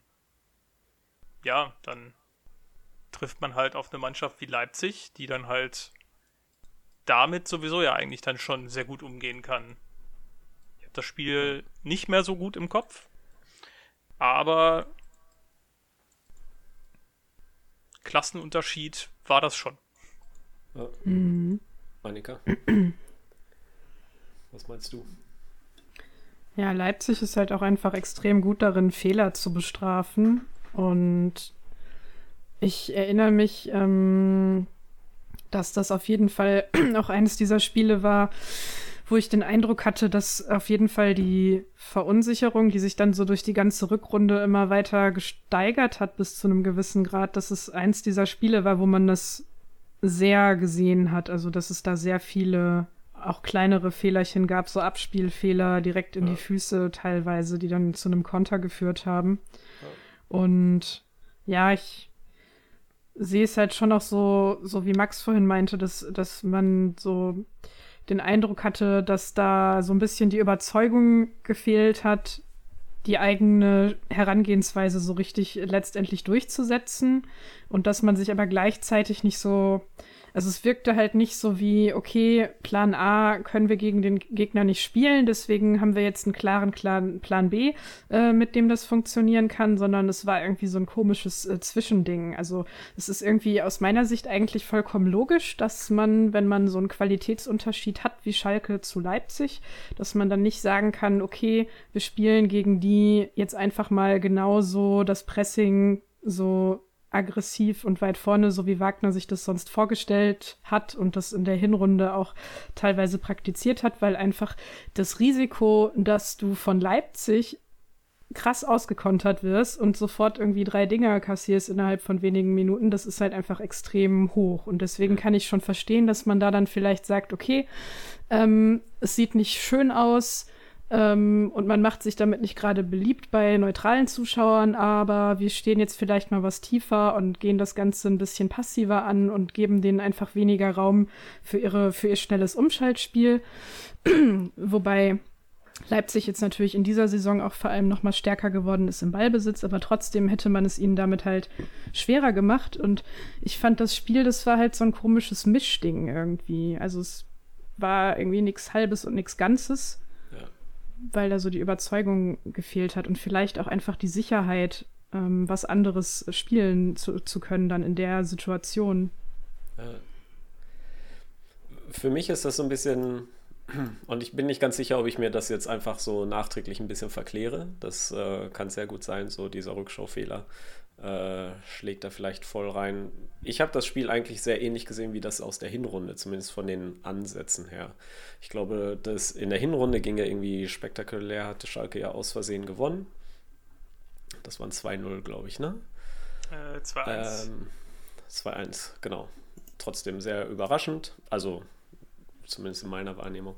ja, dann trifft man halt auf eine Mannschaft wie Leipzig, die dann halt damit sowieso ja eigentlich dann schon sehr gut umgehen kann. Ich habe das Spiel nicht mehr so gut im Kopf, aber Klassenunterschied war das schon. Ja. Mhm. Annika, was meinst du? Ja, Leipzig ist halt auch einfach extrem gut darin, Fehler zu bestrafen. Und ich erinnere mich, ähm, dass das auf jeden Fall [CLEARS THROAT] auch eines dieser Spiele war, wo ich den Eindruck hatte, dass auf jeden Fall die Verunsicherung, die sich dann so durch die ganze Rückrunde immer weiter gesteigert hat bis zu einem gewissen Grad, dass es eins dieser Spiele war, wo man das sehr gesehen hat. Also, dass es da sehr viele auch kleinere Fehlerchen gab, so Abspielfehler direkt in ja. die Füße teilweise, die dann zu einem Konter geführt haben. Ja. Und ja, ich sehe es halt schon auch so, so wie Max vorhin meinte, dass, dass man so den Eindruck hatte, dass da so ein bisschen die Überzeugung gefehlt hat, die eigene Herangehensweise so richtig letztendlich durchzusetzen und dass man sich aber gleichzeitig nicht so also es wirkte halt nicht so wie, okay, Plan A können wir gegen den Gegner nicht spielen, deswegen haben wir jetzt einen klaren Plan, B, äh, mit dem das funktionieren kann, sondern es war irgendwie so ein komisches äh, Zwischending. Also es ist irgendwie aus meiner Sicht eigentlich vollkommen logisch, dass man, wenn man so einen Qualitätsunterschied hat wie Schalke zu Leipzig, dass man dann nicht sagen kann, okay, wir spielen gegen die jetzt einfach mal genauso das Pressing so aggressiv und weit vorne, so wie Wagner sich das sonst vorgestellt hat und das in der Hinrunde auch teilweise praktiziert hat, weil einfach das Risiko, dass du von Leipzig krass ausgekontert wirst und sofort irgendwie drei Dinger kassierst innerhalb von wenigen Minuten, das ist halt einfach extrem hoch. Und deswegen kann ich schon verstehen, dass man da dann vielleicht sagt, okay, ähm, es sieht nicht schön aus, ähm, und man macht sich damit nicht gerade beliebt bei neutralen Zuschauern, aber wir stehen jetzt vielleicht mal was tiefer und gehen das Ganze ein bisschen passiver an und geben denen einfach weniger Raum für, ihre, für ihr schnelles Umschaltspiel. [CLEARS THROAT] Wobei Leipzig jetzt natürlich in dieser Saison auch vor allem noch mal stärker geworden ist im Ballbesitz, aber trotzdem hätte man es ihnen damit halt schwerer gemacht. Und ich fand das Spiel, das war halt so ein komisches Mischding irgendwie. Also es war irgendwie nichts Halbes und nichts Ganzes weil da so die Überzeugung gefehlt hat und vielleicht auch einfach die Sicherheit, ähm, was anderes spielen zu, zu können dann in der Situation. Für mich ist das so ein bisschen, [CLEARS THROAT] und ich bin nicht ganz sicher, ob ich mir das jetzt einfach so nachträglich ein bisschen verkläre. Das äh, kann sehr gut sein, so dieser Rückschaufehler äh, schlägt da vielleicht voll rein. Ich habe das Spiel eigentlich sehr ähnlich gesehen wie das aus der Hinrunde, zumindest von den Ansätzen her. Ich glaube, dass in der Hinrunde ging ja irgendwie spektakulär, hatte Schalke ja aus Versehen gewonnen. Das waren 2-0, glaube ich, ne? Äh, 2-1. Ähm, 2-1, genau. Trotzdem sehr überraschend, also zumindest in meiner Wahrnehmung.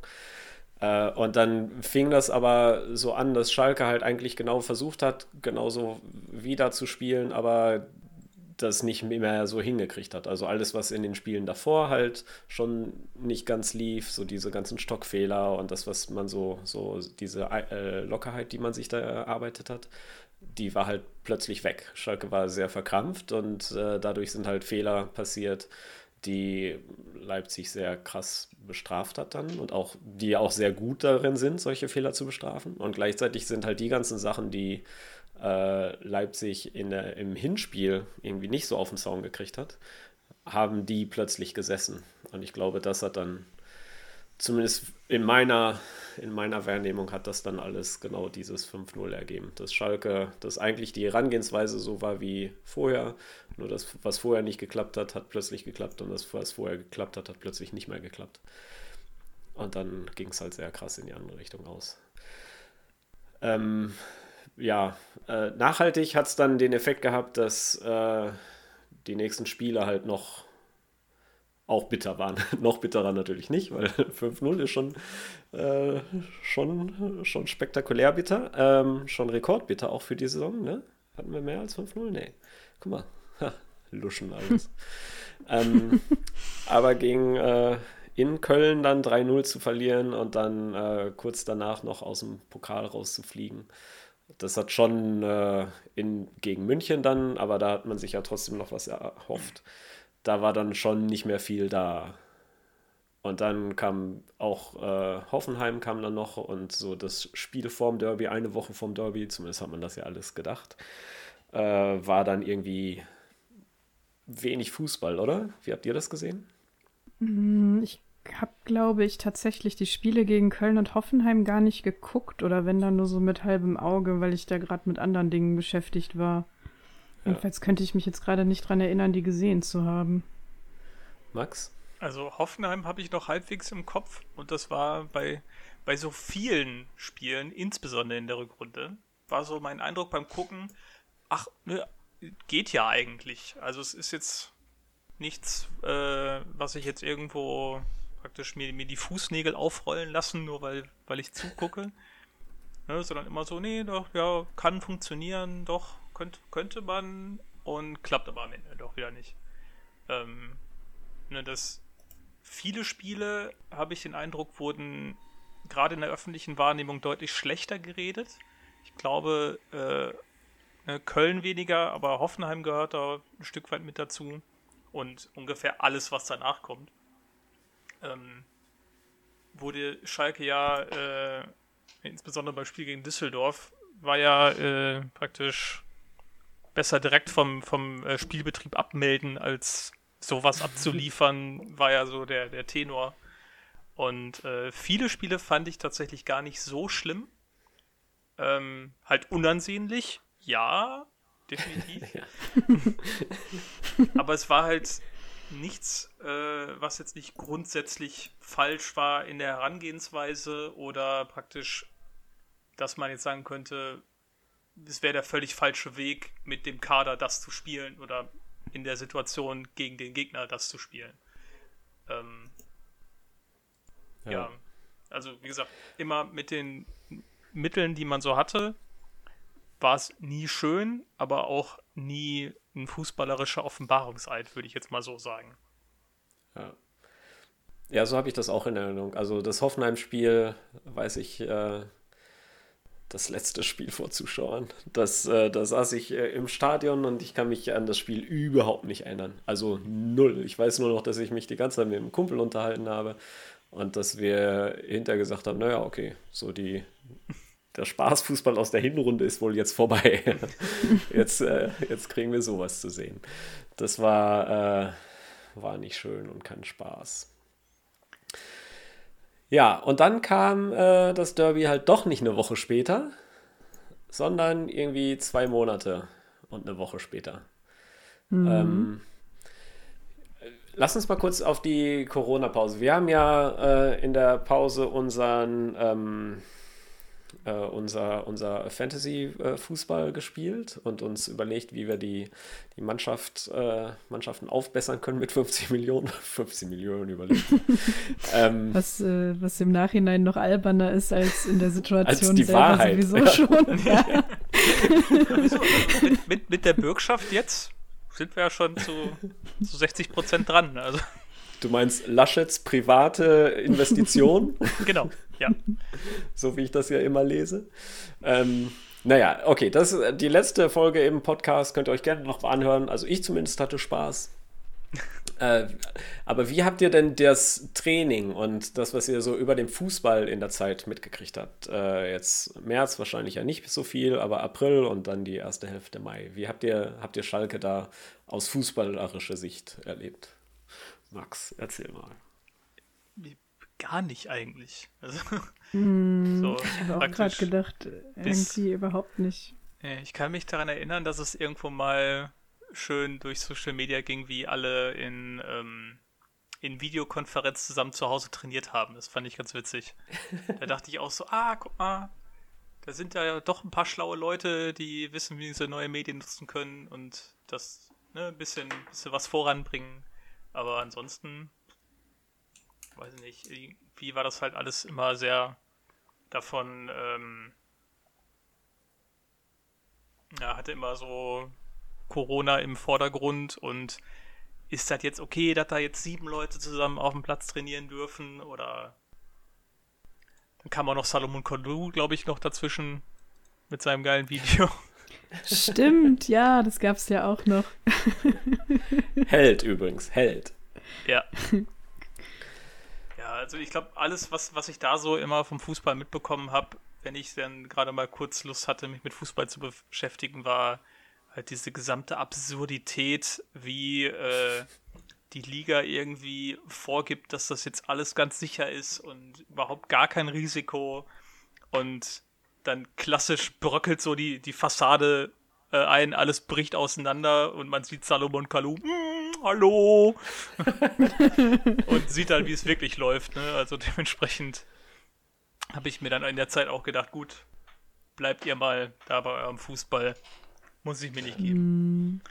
Äh, und dann fing das aber so an, dass Schalke halt eigentlich genau versucht hat, genauso wieder zu spielen, aber das nicht mehr so hingekriegt hat. Also alles, was in den Spielen davor halt schon nicht ganz lief, so diese ganzen Stockfehler und das, was man so, so diese äh, Lockerheit, die man sich da erarbeitet hat, die war halt plötzlich weg. Schalke war sehr verkrampft und äh, dadurch sind halt Fehler passiert, die Leipzig sehr krass bestraft hat dann und auch die auch sehr gut darin sind, solche Fehler zu bestrafen. Und gleichzeitig sind halt die ganzen Sachen, die äh, Leipzig in der, im Hinspiel irgendwie nicht so auf den Zaun gekriegt hat, haben die plötzlich gesessen. Und ich glaube, das hat dann, zumindest in meiner, in meiner Wahrnehmung, hat das dann alles genau dieses 5-0 ergeben. Dass Schalke, dass eigentlich die Herangehensweise so war wie vorher, nur das, was vorher nicht geklappt hat, hat plötzlich geklappt und das, was vorher geklappt hat, hat plötzlich nicht mehr geklappt. Und dann ging es halt sehr krass in die andere Richtung aus. Ähm, ja, äh, nachhaltig hat es dann den Effekt gehabt, dass äh, die nächsten Spiele halt noch auch bitter waren. [LAUGHS] noch bitterer natürlich nicht, weil [LAUGHS] 5-0 ist schon, äh, schon, schon spektakulär bitter. Ähm, schon rekordbitter auch für die Saison, ne? Hatten wir mehr als 5-0? Nee. Guck mal. Ha, luschen alles. [LAUGHS] ähm, aber gegen äh, in Köln dann 3-0 zu verlieren und dann äh, kurz danach noch aus dem Pokal rauszufliegen das hat schon äh, in, gegen München dann, aber da hat man sich ja trotzdem noch was erhofft. Da war dann schon nicht mehr viel da. Und dann kam auch äh, Hoffenheim kam dann noch und so das Spiel vorm Derby, eine Woche vorm Derby, zumindest hat man das ja alles gedacht, äh, war dann irgendwie wenig Fußball, oder? Wie habt ihr das gesehen? Mm, ich habe, glaube ich, tatsächlich die Spiele gegen Köln und Hoffenheim gar nicht geguckt oder wenn dann nur so mit halbem Auge, weil ich da gerade mit anderen Dingen beschäftigt war. Ja. Jedenfalls könnte ich mich jetzt gerade nicht dran erinnern, die gesehen zu haben. Max? Also Hoffenheim habe ich noch halbwegs im Kopf und das war bei, bei so vielen Spielen, insbesondere in der Rückrunde, war so mein Eindruck beim Gucken, ach, ne, geht ja eigentlich. Also es ist jetzt nichts, äh, was ich jetzt irgendwo praktisch mir, mir die Fußnägel aufrollen lassen, nur weil, weil ich zugucke. Ne, sondern immer so, nee, doch, ja, kann funktionieren, doch, könnt, könnte man und klappt aber am Ende doch wieder nicht. Ähm, ne, das viele Spiele, habe ich den Eindruck, wurden gerade in der öffentlichen Wahrnehmung deutlich schlechter geredet. Ich glaube, äh, ne, Köln weniger, aber Hoffenheim gehört da ein Stück weit mit dazu. Und ungefähr alles, was danach kommt ähm, wurde Schalke ja, äh, insbesondere beim Spiel gegen Düsseldorf, war ja äh, praktisch besser direkt vom, vom äh, Spielbetrieb abmelden, als sowas [LAUGHS] abzuliefern, war ja so der, der Tenor. Und äh, viele Spiele fand ich tatsächlich gar nicht so schlimm. Ähm, halt unansehnlich, ja, definitiv. [LAUGHS] Ja. [LAUGHS] Aber es war halt nichts, äh, was jetzt nicht grundsätzlich falsch war in der Herangehensweise oder praktisch, dass man jetzt sagen könnte, es wäre der völlig falsche Weg, mit dem Kader das zu spielen oder in der Situation gegen den Gegner das zu spielen. Ähm, ja. ja. also wie gesagt, immer mit den Mitteln, die man so hatte, war es nie schön, aber auch nie ein fußballerischer Offenbarungseid, würde ich jetzt mal so sagen. Ja. Ja, so habe ich das auch in Erinnerung. Also das Hoffenheim-Spiel, weiß ich, äh, das letzte Spiel vor Zuschauern. Das, äh, da saß ich äh, im Stadion und ich kann mich an das Spiel überhaupt nicht erinnern. Also null. Ich weiß nur noch, dass ich mich die ganze Zeit mit einem Kumpel unterhalten habe und dass wir hinterher gesagt haben, naja, okay, so die der Spaßfußball aus der Hinrunde ist wohl jetzt vorbei. [LAUGHS] jetzt, äh, jetzt kriegen wir sowas zu sehen. Das war, äh, war nicht schön und kein Spaß. Ja, und dann kam äh, das Derby halt doch nicht eine Woche später, sondern irgendwie zwei Monate und eine Woche später. Mhm. Ähm, lass uns mal kurz auf die Corona-Pause. Wir haben ja äh, in der Pause unseren ähm, äh, unser, unser Fantasy-Fußball gespielt und uns überlegt, wie wir die, die Mannschaft, äh, Mannschaften aufbessern können mit 50 [LAUGHS] Millionen. 50 Millionen überlegt. [LAUGHS] ähm, was, äh, was im Nachhinein noch alberner ist als in der Situation als die selber Wahrheit. sowieso schon. [LAUGHS] Ja. mit, mit, mit der Bürgschaft jetzt sind wir ja schon zu, zu 60 Prozent dran. Also. Du meinst Laschets private Investition? genau, ja. so wie ich das ja immer lese. Ähm, naja, okay, das ist die letzte Folge im Podcast. Könnt ihr euch gerne noch anhören. Also ich zumindest hatte Spaß. [LAUGHS] äh, aber wie habt ihr denn das Training und das, was ihr so über den Fußball in der Zeit mitgekriegt habt? Äh, jetzt März wahrscheinlich ja nicht so viel, aber April und dann die erste Hälfte Mai. Wie habt ihr, habt ihr Schalke da aus fußballerischer Sicht erlebt? Max, erzähl mal. Gar nicht eigentlich. Also, mm, [LAUGHS] so ich habe auch gerade gedacht, irgendwie überhaupt nicht. Ich kann mich daran erinnern, dass es irgendwo mal schön durch Social Media ging, wie alle in, ähm, in Videokonferenz zusammen zu Hause trainiert haben. Das fand ich ganz witzig. da dachte ich auch so, ah, guck mal, da sind ja doch ein paar schlaue Leute, die wissen, wie sie neue Medien nutzen können und das ne, ein bisschen, bisschen was voranbringen. Aber ansonsten, weiß ich nicht, wie war das halt alles immer sehr davon, ähm, ja, hatte immer so Corona im Vordergrund und ist das jetzt okay, dass da jetzt sieben Leute zusammen auf dem Platz trainieren dürfen oder dann kam auch noch Salomon Kalou, glaube ich, noch dazwischen mit seinem geilen Video. Stimmt, ja, das gab es ja auch noch. Held übrigens, Held. Ja. Also ich glaube, alles, was, was ich da so immer vom Fußball mitbekommen habe, wenn ich dann gerade mal kurz Lust hatte, mich mit Fußball zu beschäftigen, war halt diese gesamte Absurdität, wie äh, die Liga irgendwie vorgibt, dass das jetzt alles ganz sicher ist und überhaupt gar kein Risiko. Und dann klassisch bröckelt so die, die Fassade äh, ein, alles bricht auseinander und man sieht Salomon Kalou, mm, hallo, [LAUGHS] und sieht dann, wie es wirklich läuft. Ne? Also dementsprechend habe ich mir dann in der Zeit auch gedacht, gut, bleibt ihr mal da bei eurem Fußball, muss ich mir nicht geben.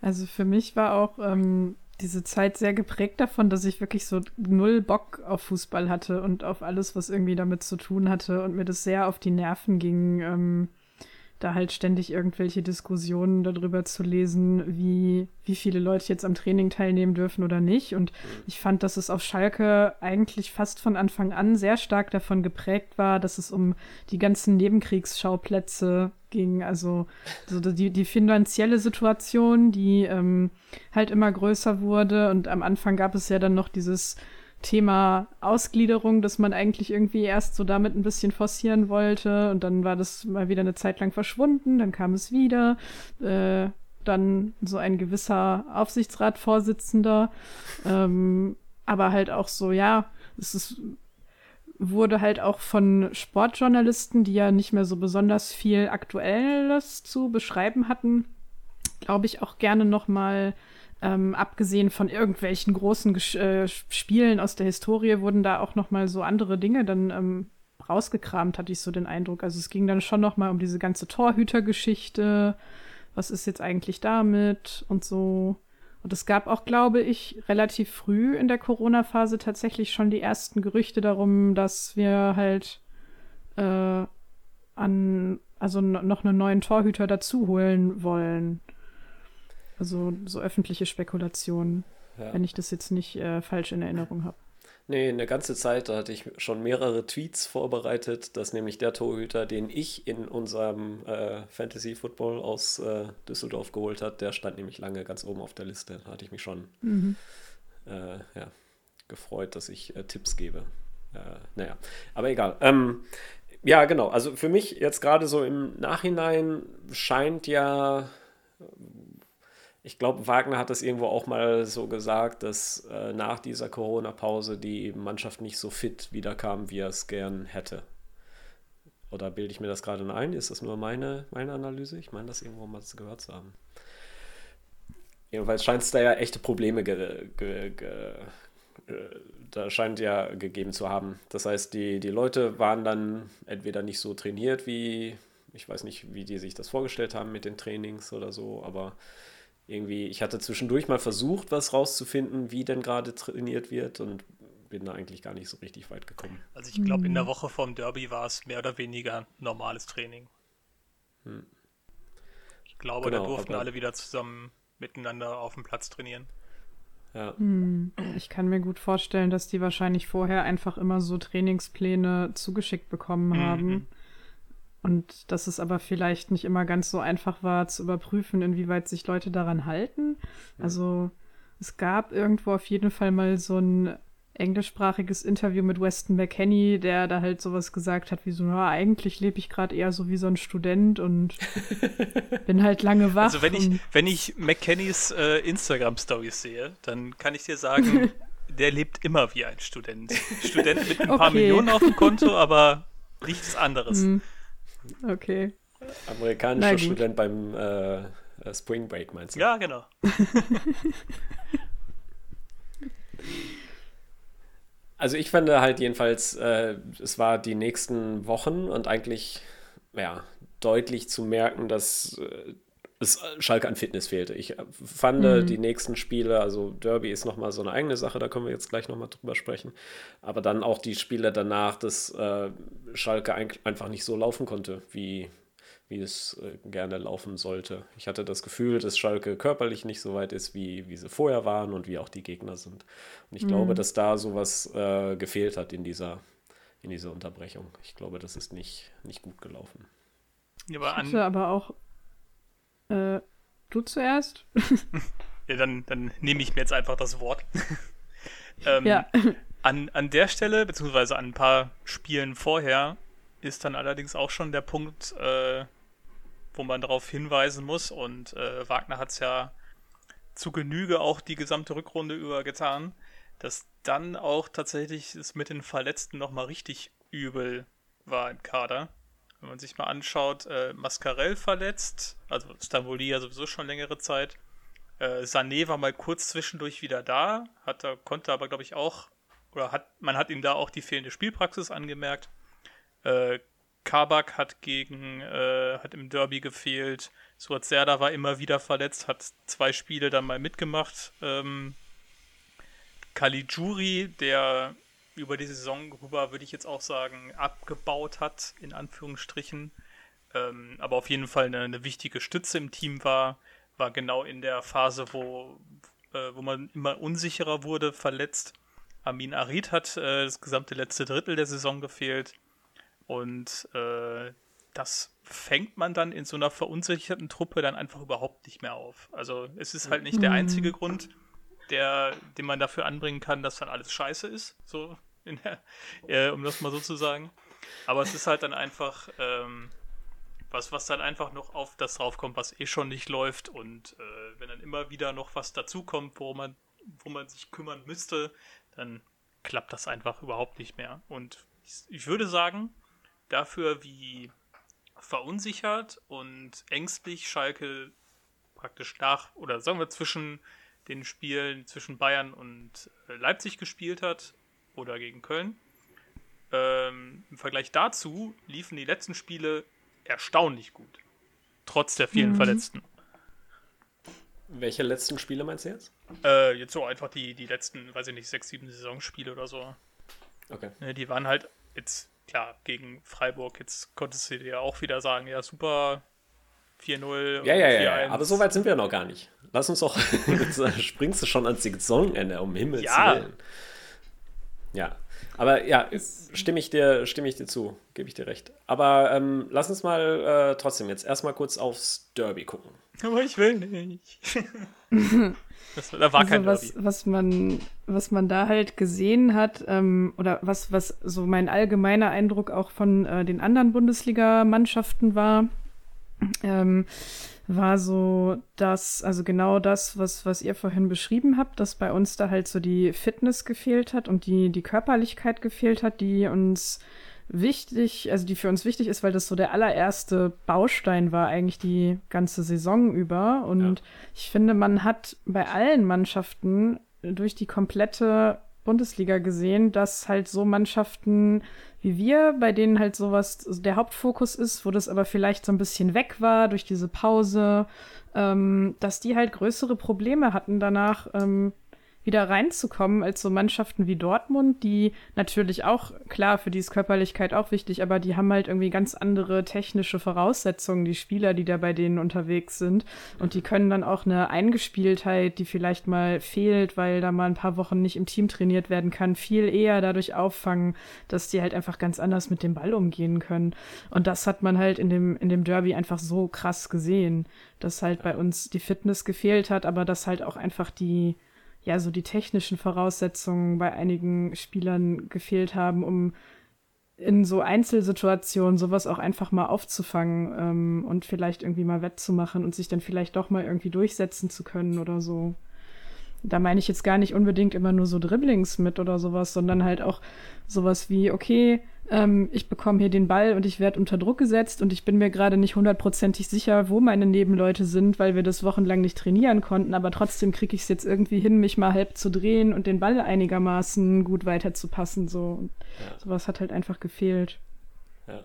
Also für mich war auch ähm, diese Zeit sehr geprägt davon, dass ich wirklich so null Bock auf Fußball hatte und auf alles, was irgendwie damit zu tun hatte und mir das sehr auf die Nerven ging. Ähm, da halt ständig irgendwelche Diskussionen darüber zu lesen, wie, wie viele Leute jetzt am Training teilnehmen dürfen oder nicht. Und ich fand, dass es auf Schalke eigentlich fast von Anfang an sehr stark davon geprägt war, dass es um die ganzen Nebenkriegsschauplätze ging. Also, also die, die finanzielle Situation, die ähm, halt immer größer wurde. Und am Anfang gab es ja dann noch dieses Thema Ausgliederung, dass man eigentlich irgendwie erst so damit ein bisschen forcieren wollte. Und dann war das mal wieder eine Zeit lang verschwunden, dann kam es wieder, äh, dann so ein gewisser Aufsichtsratsvorsitzender, ähm, aber halt auch so, ja, es ist, wurde halt auch von Sportjournalisten, die ja nicht mehr so besonders viel Aktuelles zu beschreiben hatten, glaube ich, auch gerne noch mal ähm, abgesehen von irgendwelchen großen Gesch äh, Spielen aus der Historie wurden da auch noch mal so andere Dinge dann ähm, rausgekramt, hatte ich so den Eindruck. Also es ging dann schon noch mal um diese ganze Torhütergeschichte. Was ist jetzt eigentlich damit und so. Und es gab auch, glaube ich, relativ früh in der Corona-Phase tatsächlich schon die ersten Gerüchte darum, dass wir halt äh, an, also noch einen neuen Torhüter dazu holen wollen. Also so öffentliche Spekulationen, ja. wenn ich das jetzt nicht äh, falsch in Erinnerung habe. Nee, eine ganze Zeit, da hatte ich schon mehrere Tweets vorbereitet, dass nämlich der Torhüter, den ich in unserem äh, Fantasy Football aus äh, Düsseldorf geholt hat, der stand nämlich lange ganz oben auf der Liste. Da hatte ich mich schon mhm. äh, ja, gefreut, dass ich äh, Tipps gebe. Äh, naja, aber egal. Ähm, ja, genau. Also für mich jetzt gerade so im Nachhinein scheint ja ich glaube, Wagner hat das irgendwo auch mal so gesagt, dass äh, nach dieser Corona-Pause die Mannschaft nicht so fit wiederkam, wie er es gern hätte. Oder bilde ich mir das gerade ein? Ist das nur meine, meine Analyse? Ich meine, das irgendwo mal gehört zu haben. Jedenfalls scheint es da ja echte Probleme ge, ge, ge, äh, da scheint ja gegeben zu haben. Das heißt, die, die Leute waren dann entweder nicht so trainiert, wie ich weiß nicht, wie die sich das vorgestellt haben mit den Trainings oder so, aber irgendwie, ich hatte zwischendurch mal versucht, was rauszufinden, wie denn gerade trainiert wird und bin da eigentlich gar nicht so richtig weit gekommen. Also ich glaube, in der Woche vom Derby war es mehr oder weniger normales Training. Hm. Ich glaube, genau, da durften alle wieder zusammen miteinander auf dem Platz trainieren. Ja. Hm. Ich kann mir gut vorstellen, dass die wahrscheinlich vorher einfach immer so Trainingspläne zugeschickt bekommen mhm. haben. Mhm. Und dass es aber vielleicht nicht immer ganz so einfach war zu überprüfen, inwieweit sich Leute daran halten. Also es gab irgendwo auf jeden Fall mal so ein englischsprachiges Interview mit Weston McKenney, der da halt sowas gesagt hat, wie so, na, eigentlich lebe ich gerade eher so wie so ein Student und [LAUGHS] bin halt lange wach. Also wenn ich, wenn ich McKennys äh, Instagram-Stories sehe, dann kann ich dir sagen, [LAUGHS] der lebt immer wie ein Student. Student mit ein okay. paar Millionen auf dem Konto, aber nichts [LAUGHS] anderes. Okay. Amerikanischer Student beim äh, Spring Break, meinst du? Ja, genau. [LAUGHS] Also ich fand halt jedenfalls, äh, es war die nächsten Wochen und eigentlich ja, deutlich zu merken, dass äh, es Schalke an Fitness fehlte. Ich äh, fand mhm. die nächsten Spiele, also Derby ist nochmal so eine eigene Sache, da können wir jetzt gleich nochmal drüber sprechen. Aber dann auch die Spiele danach, dass äh, Schalke ein, einfach nicht so laufen konnte, wie, wie es äh, gerne laufen sollte. Ich hatte das Gefühl, dass Schalke körperlich nicht so weit ist, wie, wie sie vorher waren und wie auch die Gegner sind. Und ich mhm. glaube, dass da sowas äh, gefehlt hat in dieser, in dieser Unterbrechung. Ich glaube, das ist nicht, nicht gut gelaufen. Ja, aber, an... aber auch äh, du zuerst? [LAUGHS] ja, dann, dann nehme ich mir jetzt einfach das Wort. [LAUGHS] ähm, ja. An, an der Stelle, beziehungsweise an ein paar Spielen vorher, ist dann allerdings auch schon der Punkt, äh, wo man darauf hinweisen muss. Und äh, Wagner hat es ja zu Genüge auch die gesamte Rückrunde über getan, dass dann auch tatsächlich es mit den Verletzten nochmal richtig übel war im Kader. Wenn man sich mal anschaut, äh, Mascarell verletzt, also Stamboli ja sowieso schon längere Zeit. Äh, Sané war mal kurz zwischendurch wieder da, hat, konnte aber, glaube ich, auch, oder hat, man hat ihm da auch die fehlende Spielpraxis angemerkt. Äh, Kabak hat gegen, äh, hat im Derby gefehlt. Suat Serda war immer wieder verletzt, hat zwei Spiele dann mal mitgemacht. Ähm, Caligiuri, der über die Saison rüber, würde ich jetzt auch sagen, abgebaut hat, in Anführungsstrichen. Ähm, aber auf jeden Fall eine, eine, wichtige Stütze im Team war, war genau in der Phase, wo, äh, wo man immer unsicherer wurde, verletzt. Amin Arid hat äh, das gesamte letzte Drittel der Saison gefehlt. Und äh, das fängt man dann in so einer verunsicherten Truppe dann einfach überhaupt nicht mehr auf. Also es ist halt nicht der einzige mhm. Grund, der, den man dafür anbringen kann, dass dann alles scheiße ist, so der, äh, um das mal so zu sagen. Aber es ist halt dann einfach ähm, was, was dann einfach noch auf das draufkommt, was eh schon nicht läuft. Und äh, wenn dann immer wieder noch was dazukommt, wo man, wo man sich kümmern müsste, dann klappt das einfach überhaupt nicht mehr. Und ich, ich würde sagen, dafür, wie verunsichert und ängstlich Schalke praktisch nach, oder sagen wir zwischen den Spielen zwischen Bayern und äh, Leipzig gespielt hat oder gegen Köln. Ähm, Im Vergleich dazu liefen die letzten Spiele erstaunlich gut. Trotz der vielen mhm. Verletzten. Welche letzten Spiele meinst du jetzt? Äh, jetzt so einfach die, die letzten, weiß ich nicht, sechs, sieben Saisonspiele oder so. Okay. Ne, die waren halt jetzt klar, gegen Freiburg, jetzt konntest du dir ja auch wieder sagen, ja, super, 4-0. Ja, ja, ja, ja, aber so weit sind wir noch gar nicht. Lass uns doch, [LAUGHS] springst du schon ans Saisonende, um Himmels ja. Willen. Ja, aber ja, stimme ich dir, stimme ich dir zu, gebe ich dir recht. Aber ähm, lass uns mal äh, trotzdem jetzt erstmal kurz aufs Derby gucken. Aber ich will nicht. [LAUGHS] Das, da war also kein was, was man, was man da halt gesehen hat, ähm, oder was, was so mein allgemeiner Eindruck auch von äh, den anderen Bundesliga-Mannschaften war, ähm, war so dass, also genau das, was, was ihr vorhin beschrieben habt, dass bei uns da halt so die Fitness gefehlt hat und die, die Körperlichkeit gefehlt hat, die uns wichtig, also die für uns wichtig ist, weil das so der allererste Baustein war eigentlich die ganze Saison über. Und ja. ich finde, man hat bei allen Mannschaften durch die komplette Bundesliga gesehen, dass halt so Mannschaften wie wir, bei denen halt sowas der Hauptfokus ist, wo das aber vielleicht so ein bisschen weg war durch diese Pause, ähm, dass die halt größere Probleme hatten danach, ähm, wieder reinzukommen als so Mannschaften wie Dortmund, die natürlich auch, klar, für die ist Körperlichkeit auch wichtig, aber die haben halt irgendwie ganz andere technische Voraussetzungen, die Spieler, die da bei denen unterwegs sind. Und die können dann auch eine Eingespieltheit, die vielleicht mal fehlt, weil da mal ein paar Wochen nicht im Team trainiert werden kann, viel eher dadurch auffangen, dass die halt einfach ganz anders mit dem Ball umgehen können. Und das hat man halt in dem, in dem Derby einfach so krass gesehen, dass halt bei uns die Fitness gefehlt hat, aber dass halt auch einfach die, ja, so die technischen Voraussetzungen bei einigen Spielern gefehlt haben, um in so Einzelsituationen sowas auch einfach mal aufzufangen ähm, und vielleicht irgendwie mal wettzumachen und sich dann vielleicht doch mal irgendwie durchsetzen zu können oder so. Da meine ich jetzt gar nicht unbedingt immer nur so Dribblings mit oder sowas, sondern halt auch sowas wie, okay, ähm, ich bekomme hier den Ball und ich werde unter Druck gesetzt und ich bin mir gerade nicht hundertprozentig sicher, wo meine Nebenleute sind, weil wir das wochenlang nicht trainieren konnten, aber trotzdem kriege ich es jetzt irgendwie hin, mich mal halb zu drehen und den Ball einigermaßen gut weiterzupassen. So. Und ja. Sowas hat halt einfach gefehlt. Ja.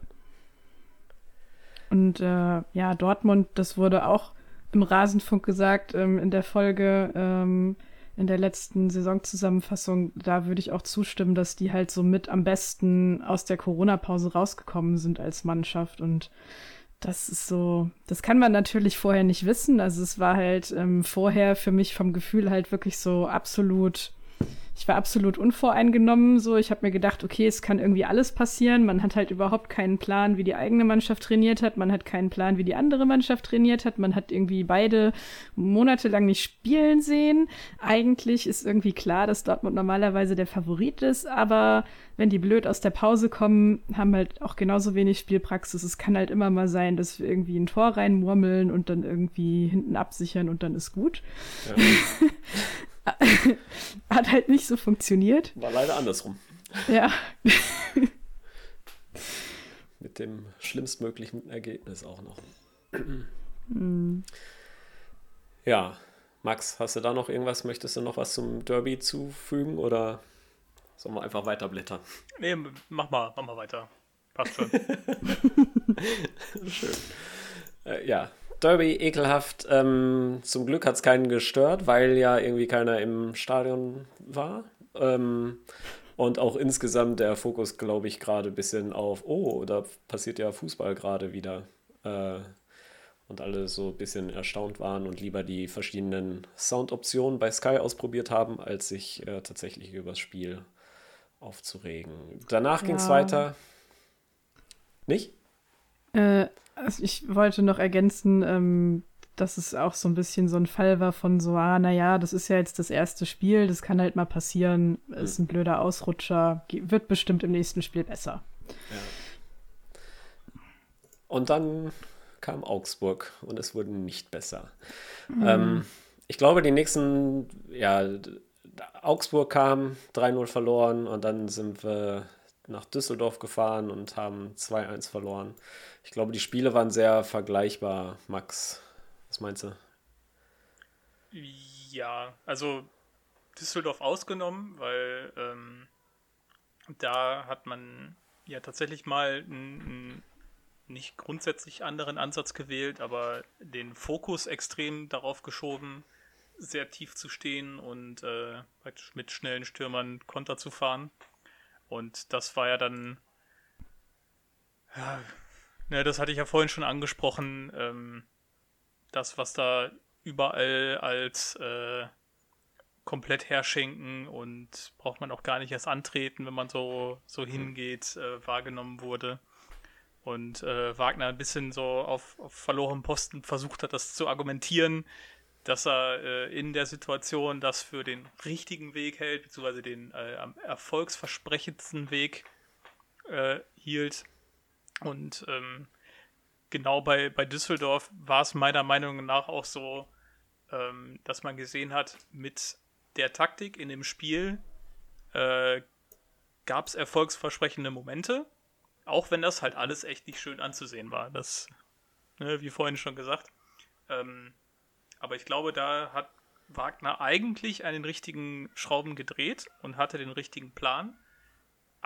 Und äh, ja, Dortmund, das wurde auch im Rasenfunk gesagt ähm, in der Folge. Ähm, in der letzten Saisonzusammenfassung, da würde ich auch zustimmen, dass die halt so mit am besten aus der Corona-Pause rausgekommen sind als Mannschaft. Und das ist so, das kann man natürlich vorher nicht wissen. Also es war halt ähm, vorher für mich vom Gefühl halt wirklich so absolut ich war absolut unvoreingenommen. So, ich habe mir gedacht, okay, es kann irgendwie alles passieren. Man hat halt überhaupt keinen Plan, wie die eigene Mannschaft trainiert hat. Man hat keinen Plan, wie die andere Mannschaft trainiert hat. Man hat irgendwie beide monatelang nicht spielen sehen. Eigentlich ist irgendwie klar, dass Dortmund normalerweise der Favorit ist, aber wenn die blöd aus der Pause kommen, haben halt auch genauso wenig Spielpraxis. Es kann halt immer mal sein, dass wir irgendwie ein Tor reinmurmeln und dann irgendwie hinten absichern und dann ist gut. Ja. [LAUGHS] [LAUGHS] Hat halt nicht so funktioniert. War leider andersrum. Ja. [LAUGHS] Mit dem schlimmstmöglichen Ergebnis auch noch. mm. Ja, Max, hast du da noch irgendwas? Möchtest du noch was zum Derby zufügen oder sollen wir einfach weiterblättern? Nee, mach mal, mach mal weiter. Passt schon. [LAUGHS] Schön. Äh, ja, Derby ekelhaft. Ähm, zum Glück hat es keinen gestört, weil ja irgendwie keiner im Stadion war. Ähm, und auch insgesamt der Fokus, glaube ich, gerade ein bisschen auf, oh, da passiert ja Fußball gerade wieder. Äh, und alle so ein bisschen erstaunt waren und lieber die verschiedenen Soundoptionen bei Sky ausprobiert haben, als sich äh, tatsächlich über das Spiel aufzuregen. Danach ja. ging es weiter. Nicht? Äh, also ich wollte noch ergänzen, ähm, dass es auch so ein bisschen so ein Fall war von so, ah, naja, das ist ja jetzt das erste Spiel, das kann halt mal passieren, ist ein blöder Ausrutscher, wird bestimmt im nächsten Spiel besser. Ja. Und dann kam Augsburg und es wurde nicht besser. Mhm. Ähm, ich glaube, die nächsten, ja, Augsburg kam, 3-0 verloren und dann sind wir nach Düsseldorf gefahren und haben 2-1 verloren. Ich glaube, die Spiele waren sehr vergleichbar, Max. Was meinst du? Ja, also Düsseldorf ausgenommen, weil ähm, da hat man ja tatsächlich mal einen nicht grundsätzlich anderen Ansatz gewählt, aber den Fokus extrem darauf geschoben, sehr tief zu stehen und äh, praktisch mit schnellen Stürmern Konter zu fahren. Und das war ja dann, ja, ne, das hatte ich ja vorhin schon angesprochen, ähm, das, was da überall als äh, komplett herschenken und braucht man auch gar nicht erst antreten, wenn man so, so mhm. hingeht, äh, wahrgenommen wurde. Und äh, Wagner ein bisschen so auf, auf verlorenem Posten versucht hat, das zu argumentieren, dass er äh, in der Situation das für den richtigen Weg hält, beziehungsweise den äh, am erfolgsversprechendsten Weg äh, hielt. Und ähm, genau bei, bei Düsseldorf war es meiner Meinung nach auch so, ähm, dass man gesehen hat, mit der Taktik in dem Spiel äh, gab es erfolgsversprechende Momente, auch wenn das halt alles echt nicht schön anzusehen war. Das, ne, wie vorhin schon gesagt. Ähm, aber ich glaube, da hat Wagner eigentlich an den richtigen Schrauben gedreht und hatte den richtigen Plan.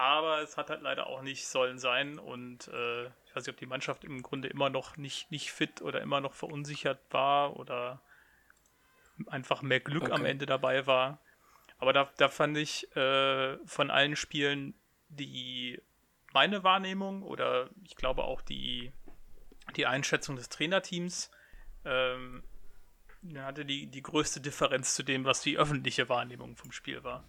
Aber es hat halt leider auch nicht sollen sein. Und äh, ich weiß nicht, ob die Mannschaft im Grunde immer noch nicht, nicht fit oder immer noch verunsichert war oder einfach mehr Glück okay. am Ende dabei war. Aber da, da fand ich äh, von allen Spielen die meine Wahrnehmung oder ich glaube auch die, die Einschätzung des Trainerteams ähm, hatte die, die größte Differenz zu dem, was die öffentliche Wahrnehmung vom Spiel war.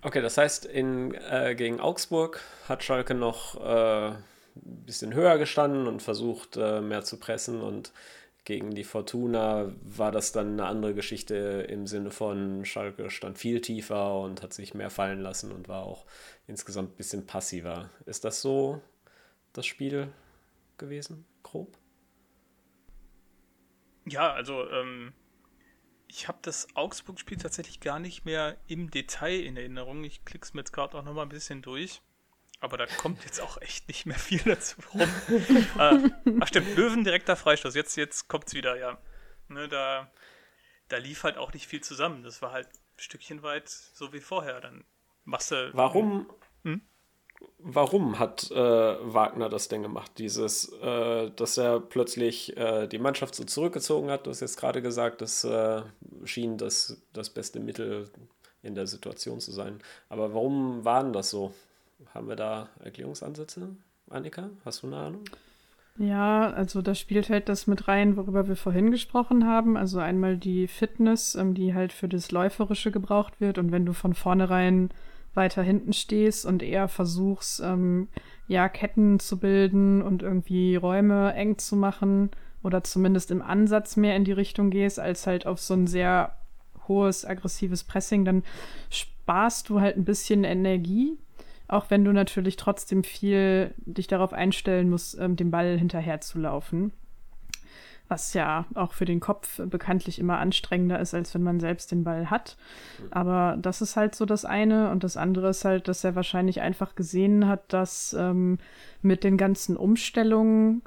Okay, das heißt, in, äh, gegen Augsburg hat Schalke noch äh, ein bisschen höher gestanden und versucht, äh, mehr zu pressen und gegen die Fortuna war das dann eine andere Geschichte im Sinne von Schalke stand viel tiefer und hat sich mehr fallen lassen und war auch insgesamt ein bisschen passiver. Ist das so das Spiel gewesen, grob? Ja, also ähm, ich habe das Augsburg-Spiel tatsächlich gar nicht mehr im Detail in Erinnerung. Ich klick's mir jetzt gerade auch noch mal ein bisschen durch. Aber da kommt jetzt auch echt nicht mehr viel dazu rum. [LAUGHS] äh, ach stimmt, Löwen direkter Freistoß. Jetzt, jetzt kommt's wieder, ja. Ne, da, da lief halt auch nicht viel zusammen. Das war halt ein Stückchen weit so wie vorher. Dann machst du. Warum? Hm? Warum hat äh, Wagner das denn gemacht? Dieses, äh, dass er plötzlich äh, die Mannschaft so zurückgezogen hat, du hast jetzt gerade gesagt, das äh, schien das, das beste Mittel in der Situation zu sein. Aber warum waren das so? Haben wir da Erklärungsansätze? Annika, hast du eine Ahnung? Ja, also da spielt halt das mit rein, worüber wir vorhin gesprochen haben. Also einmal die Fitness, ähm, die halt für das Läuferische gebraucht wird. Und wenn du von vornherein weiter hinten stehst und eher versuchst, ähm, ja, Ketten zu bilden und irgendwie Räume eng zu machen oder zumindest im Ansatz mehr in die Richtung gehst, als halt auf so ein sehr hohes, aggressives Pressing, dann sparst du halt ein bisschen Energie auch wenn du natürlich trotzdem viel dich darauf einstellen musst, ähm, dem Ball hinterher zu laufen. Was ja auch für den Kopf bekanntlich immer anstrengender ist, als wenn man selbst den Ball hat. Aber das ist halt so das eine. Und das andere ist halt, dass er wahrscheinlich einfach gesehen hat, dass ähm, mit den ganzen Umstellungen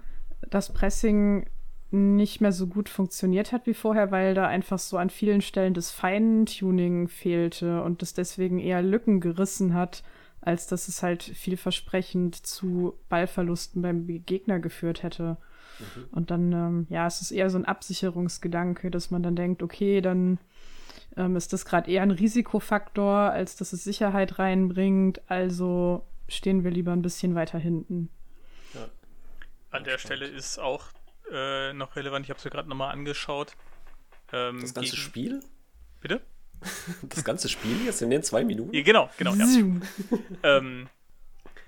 das Pressing nicht mehr so gut funktioniert hat wie vorher, weil da einfach so an vielen Stellen das Feintuning fehlte und das deswegen eher Lücken gerissen hat als dass es halt vielversprechend zu Ballverlusten beim Gegner geführt hätte. Mhm. Und dann, ähm, ja, es ist eher so ein Absicherungsgedanke, dass man dann denkt, okay, dann ähm, ist das gerade eher ein Risikofaktor, als dass es Sicherheit reinbringt. Also stehen wir lieber ein bisschen weiter hinten. Ja. An der Stelle ist auch äh, noch relevant, ich habe es mir gerade nochmal angeschaut. Ähm, das ganze gegen... Spiel? Bitte? [LAUGHS] Das ganze Spiel jetzt in den zwei Minuten? Ja, genau, genau. Ja. [LAUGHS] ähm,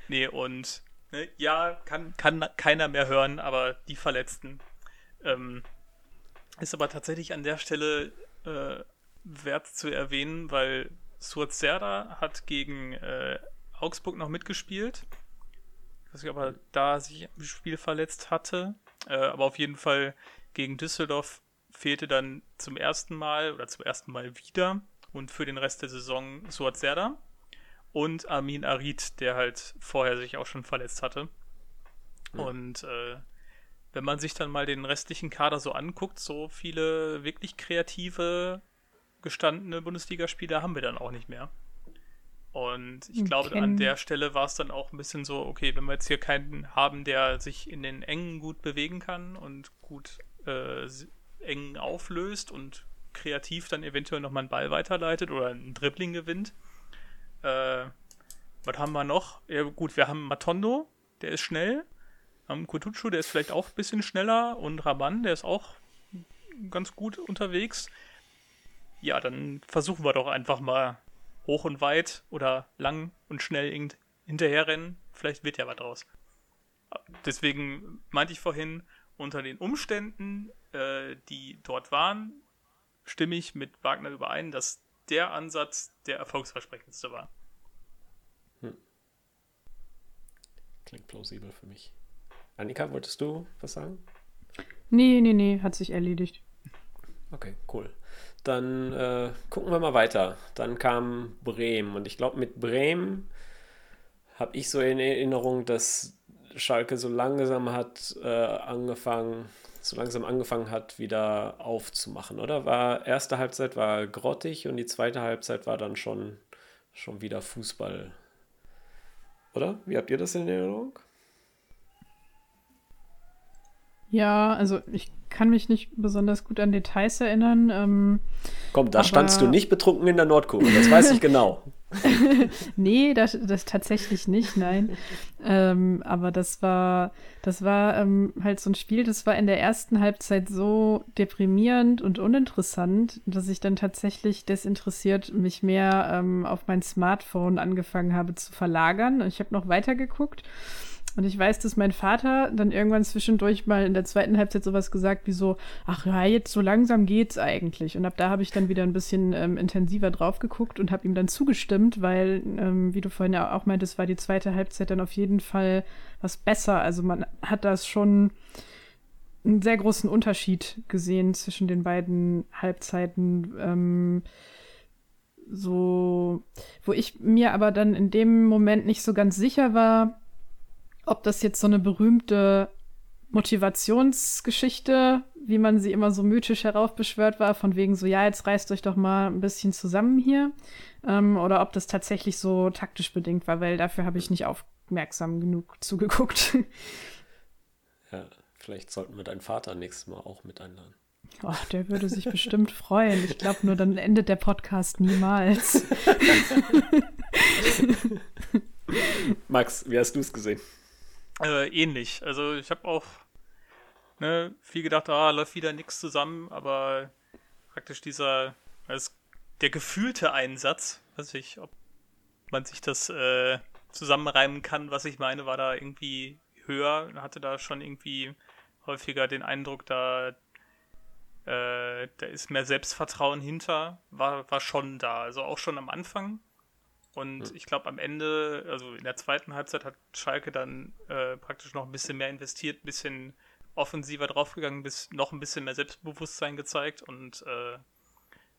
nee, und ne, ja, kann, kann keiner mehr hören, aber die Verletzten. Ähm, ist aber tatsächlich an der Stelle äh, wert zu erwähnen, weil Suat Serda hat gegen äh, Augsburg noch mitgespielt. Ich weiß nicht, ob er da sich im Spiel verletzt hatte. Äh, aber auf jeden Fall gegen Düsseldorf fehlte dann zum ersten Mal oder zum ersten Mal wieder und für den Rest der Saison Suat Serda und Armin Arid, der halt vorher sich auch schon verletzt hatte. Mhm. Und äh, wenn man sich dann mal den restlichen Kader so anguckt, so viele wirklich kreative, gestandene Bundesligaspieler haben wir dann auch nicht mehr. Und ich glaube, okay. an der Stelle war es dann auch ein bisschen so, okay, wenn wir jetzt hier keinen haben, der sich in den Engen gut bewegen kann und gut äh, eng auflöst und kreativ dann eventuell nochmal einen Ball weiterleitet oder einen Dribbling gewinnt. Äh, was haben wir noch? Ja, gut, wir haben Matondo, der ist schnell. Haben Kutucu, der ist vielleicht auch ein bisschen schneller. Und Raban, der ist auch ganz gut unterwegs. Ja, dann versuchen wir doch einfach mal hoch und weit oder lang und schnell hinterherrennen. Vielleicht wird ja was draus. Deswegen meinte ich vorhin, unter den Umständen, äh, die dort waren, stimme ich mit Wagner überein, dass der Ansatz der erfolgsversprechendste war. Hm. Klingt plausibel für mich. Annika, wolltest du was sagen? Nee, nee, nee, hat sich erledigt. Okay, cool. Dann äh, gucken wir mal weiter. Dann kam Bremen und ich glaube, mit Bremen habe ich so in Erinnerung, dass Schalke so langsam hat äh, angefangen, so langsam angefangen hat, wieder aufzumachen, oder? War erste Halbzeit war grottig und die zweite Halbzeit war dann schon, schon wieder Fußball. Oder? Wie habt ihr das in Erinnerung? Ja, also ich kann mich nicht besonders gut an Details erinnern. Ähm, Komm, da standst du nicht betrunken in der Nordkurve, das weiß ich [LAUGHS] genau. [LAUGHS] nee, das, das tatsächlich nicht, nein. ähm, aber das war, das war ähm, halt so ein Spiel, das war in der ersten Halbzeit so deprimierend und uninteressant, dass ich dann tatsächlich desinteressiert mich mehr ähm, auf mein Smartphone angefangen habe zu verlagern. Ich habe noch weitergeguckt. Und ich weiß, dass mein Vater dann irgendwann zwischendurch mal in der zweiten Halbzeit sowas gesagt wie so, ach ja, jetzt so langsam geht's eigentlich. Und ab da habe ich dann wieder ein bisschen ähm, intensiver drauf geguckt und habe ihm dann zugestimmt, weil, ähm, wie du vorhin ja auch meintest, war die zweite Halbzeit dann auf jeden Fall was besser. Also man hat das schon einen sehr großen Unterschied gesehen zwischen den beiden Halbzeiten. Ähm, so, wo ich mir aber dann in dem Moment nicht so ganz sicher war, ob das jetzt so eine berühmte Motivationsgeschichte, wie man sie immer so mythisch heraufbeschwört war, von wegen so, ja, jetzt reißt euch doch mal ein bisschen zusammen hier, ähm, oder ob das tatsächlich so taktisch bedingt war, weil dafür habe ich nicht aufmerksam genug zugeguckt. [LAUGHS] Ja, vielleicht sollten wir deinen Vater nächstes Mal auch mit einladen. Oh, der würde sich bestimmt freuen. Ich glaube nur, dann endet der Podcast niemals. [LAUGHS] Max, wie hast du es gesehen? Äh, ähnlich. Also ich habe auch ne, viel gedacht, ah, läuft wieder nichts zusammen, aber praktisch dieser, also der gefühlte Einsatz, weiß ich, ob man sich das äh, zusammenreimen kann, was ich meine, war da irgendwie höher, hatte da schon irgendwie häufiger den Eindruck, da, äh, da ist mehr Selbstvertrauen hinter, war, war schon da. Also auch schon am Anfang und hm. ich glaube, am Ende, also in der zweiten Halbzeit, hat Schalke dann äh, praktisch noch ein bisschen mehr investiert, ein bisschen offensiver draufgegangen, bis noch ein bisschen mehr Selbstbewusstsein gezeigt und äh,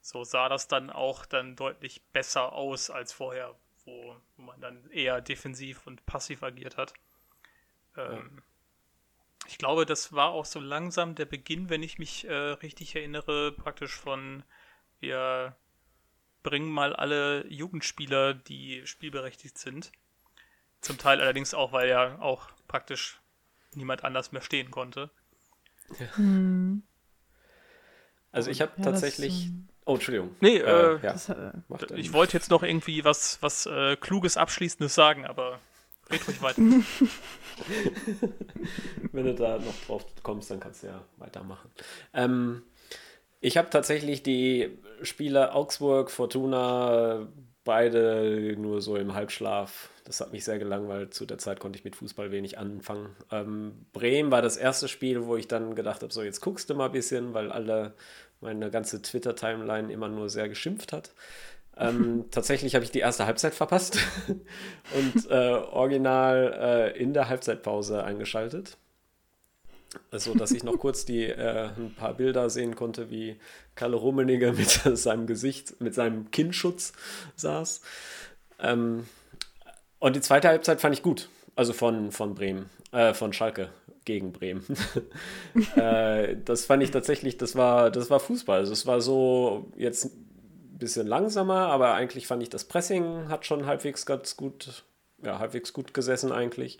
so sah das dann auch dann deutlich besser aus als vorher, wo, wo man dann eher defensiv und passiv agiert hat. Ähm, ja. Ich glaube, das war auch so langsam der Beginn, wenn ich mich äh, richtig erinnere, praktisch von wir bringen mal alle Jugendspieler, die spielberechtigt sind. Zum Teil allerdings auch, weil ja auch praktisch niemand anders mehr stehen konnte. Ja. Hm. Also ich habe ja, tatsächlich. Das, ähm, oh, Entschuldigung. Nee, äh, äh, ja. das, äh, ich wollte jetzt noch irgendwie was, was äh, Kluges, Abschließendes sagen, aber red ruhig weiter. [LAUGHS] Wenn du da noch drauf kommst, dann kannst du ja weitermachen. Ähm, ich habe tatsächlich die Spiele Augsburg, Fortuna, beide nur so im Halbschlaf. Das hat mich sehr gelangweilt. Zu der Zeit konnte ich mit Fußball wenig anfangen. Ähm, Bremen war das erste Spiel, wo ich dann gedacht habe, so jetzt guckst du mal ein bisschen, weil alle, meine ganze Twitter-Timeline immer nur sehr geschimpft hat. Ähm, [LAUGHS] tatsächlich habe ich die erste Halbzeit verpasst [LAUGHS] und äh, original äh, in der Halbzeitpause eingeschaltet. Also, dass ich noch kurz die, äh, ein paar Bilder sehen konnte, wie Kalle Rummenigge mit [LAUGHS] seinem Gesicht, mit seinem Kinnschutz saß. Ähm, und die zweite Halbzeit fand ich gut. Also von, von Bremen, äh, von Schalke gegen Bremen. [LAUGHS] äh, das fand ich tatsächlich, das war, das war Fußball. Also es war so jetzt ein bisschen langsamer, aber eigentlich fand ich das Pressing hat schon halbwegs ganz gut, ja, halbwegs gut gesessen eigentlich.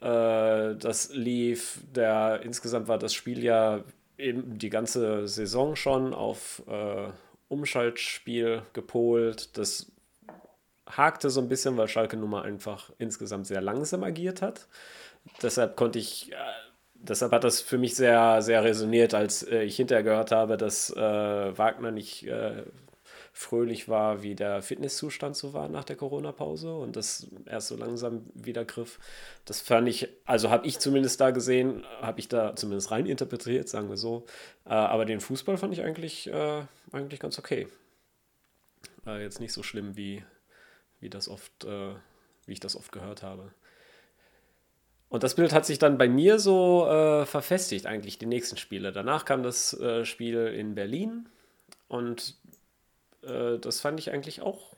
Äh, das lief, der insgesamt war das Spiel ja eben die ganze Saison schon auf äh, Umschaltspiel gepolt. Das hakte so ein bisschen, weil Schalke nun mal einfach insgesamt sehr langsam agiert hat. Deshalb konnte ich, äh, deshalb hat das für mich sehr, sehr resoniert, als äh, ich hinterher gehört habe, dass äh, Wagner nicht äh, fröhlich war, wie der Fitnesszustand so war nach der Corona-Pause und das erst so langsam wieder griff. Das fand ich, also habe ich zumindest da gesehen, habe ich da zumindest rein interpretiert, sagen wir so. Äh, aber den Fußball fand ich eigentlich, äh, eigentlich ganz okay. Jetzt nicht so schlimm, wie, wie das oft, äh, wie ich das oft gehört habe. Und das Bild hat sich dann bei mir so äh, verfestigt, eigentlich die nächsten Spiele. Danach kam das äh, Spiel in Berlin und äh, das fand ich eigentlich auch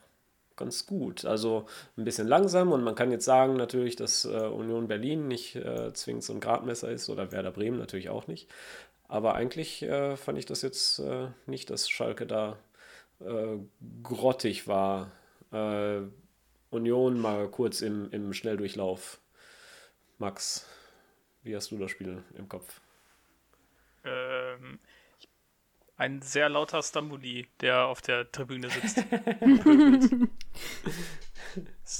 ganz gut. Also ein bisschen langsam und man kann jetzt sagen natürlich, dass äh, Union Berlin nicht äh, zwingend so ein Gradmesser ist oder Werder Bremen natürlich auch nicht. Aber eigentlich äh, fand ich das jetzt äh, nicht, dass Schalke da äh, grottig war. Union mal kurz im, im Schnelldurchlauf. Max, wie hast du das Spiel im Kopf? ähm, ein sehr lauter Stambuli, der auf der Tribüne sitzt. [LAUGHS]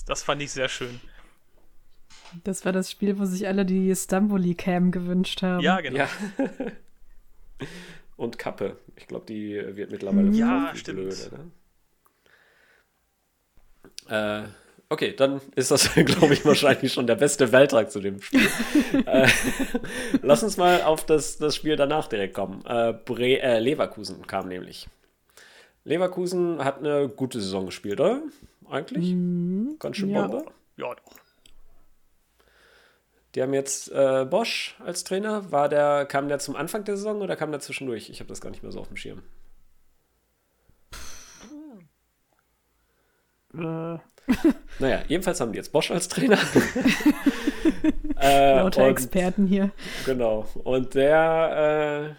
das fand ich sehr schön. Das war das Spiel, wo sich alle die Stamboli-Cam gewünscht haben. Ja, genau. Ja. [LAUGHS] Und Kappe. Ich glaube, die wird mittlerweile ja, stimmt. blöd, äh, okay, dann ist das, [LAUGHS] glaube ich, wahrscheinlich schon der beste Beitrag zu dem Spiel. [LAUGHS] äh, [LAUGHS] lass uns mal auf das, das Spiel danach direkt kommen. Äh, Bre äh, Leverkusen kam nämlich. Leverkusen hat eine gute Saison gespielt, oder? Eigentlich? Mhm, Ganz schön ja. Bombe. Ja, doch. Die haben jetzt äh, Bosch als Trainer. War der, kam der zum Anfang der Saison oder kam der zwischendurch? Ich habe das gar nicht mehr so auf dem Schirm. Äh. naja, jedenfalls haben die jetzt Bosch als Trainer. [LAUGHS] äh, Lauter Experten hier. Genau. Und der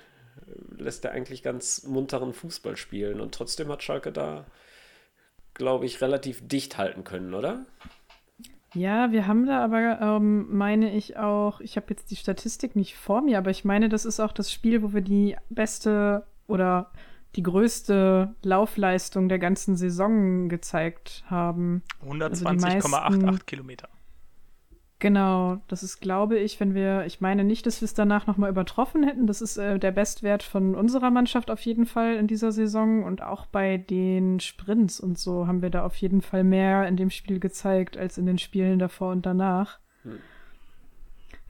äh, lässt er eigentlich ganz munteren Fußball spielen. Und trotzdem hat Schalke da, glaube ich, relativ dicht halten können, oder? Ja, wir haben da aber, ähm, meine ich auch, ich habe jetzt die Statistik nicht vor mir, aber ich meine, das ist auch das Spiel, wo wir die beste oder die größte Laufleistung der ganzen Saison gezeigt haben. 120,88 also Kilometer. Genau, das ist, glaube ich, wenn wir, ich meine nicht, dass wir es danach nochmal übertroffen hätten. Das ist äh, der Bestwert von unserer Mannschaft auf jeden Fall in dieser Saison. Und auch bei den Sprints und so haben wir da auf jeden Fall mehr in dem Spiel gezeigt als in den Spielen davor und danach. Hm.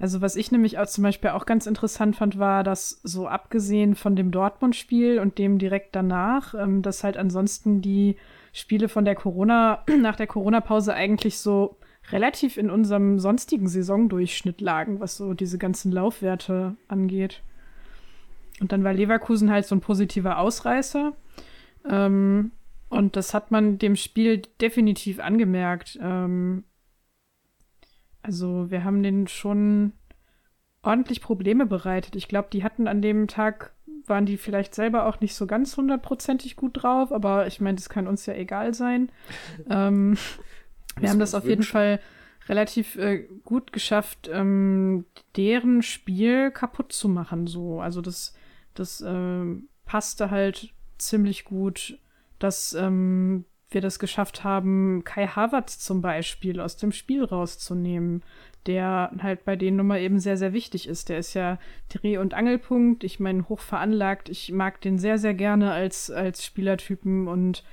Also was ich nämlich auch zum Beispiel auch ganz interessant fand, war, dass so abgesehen von dem Dortmund-Spiel und dem direkt danach, ähm, dass halt ansonsten die Spiele von der Corona, [CLEARS THROAT] nach der Corona-Pause eigentlich so relativ in unserem sonstigen Saisondurchschnitt lagen, was so diese ganzen Laufwerte angeht. Und dann war Leverkusen halt so ein positiver Ausreißer. Ähm, und das hat man dem Spiel definitiv angemerkt. Ähm, also wir haben denen schon ordentlich Probleme bereitet. Ich glaube, die hatten an dem Tag, waren die vielleicht selber auch nicht so ganz hundertprozentig gut drauf, aber ich meine, das kann uns ja egal sein. ähm, [LAUGHS] wir haben das auf jeden Fall relativ äh, gut geschafft, ähm, deren Spiel kaputt zu machen. So, also das, das äh, passte halt ziemlich gut, dass ähm, wir das geschafft haben, Kai Havertz zum Beispiel aus dem Spiel rauszunehmen, der halt bei denen Nummer eben sehr, sehr wichtig ist. Der ist ja Dreh- und Angelpunkt. Ich meine, hoch veranlagt. Ich mag den sehr, sehr gerne als, als Spielertypen und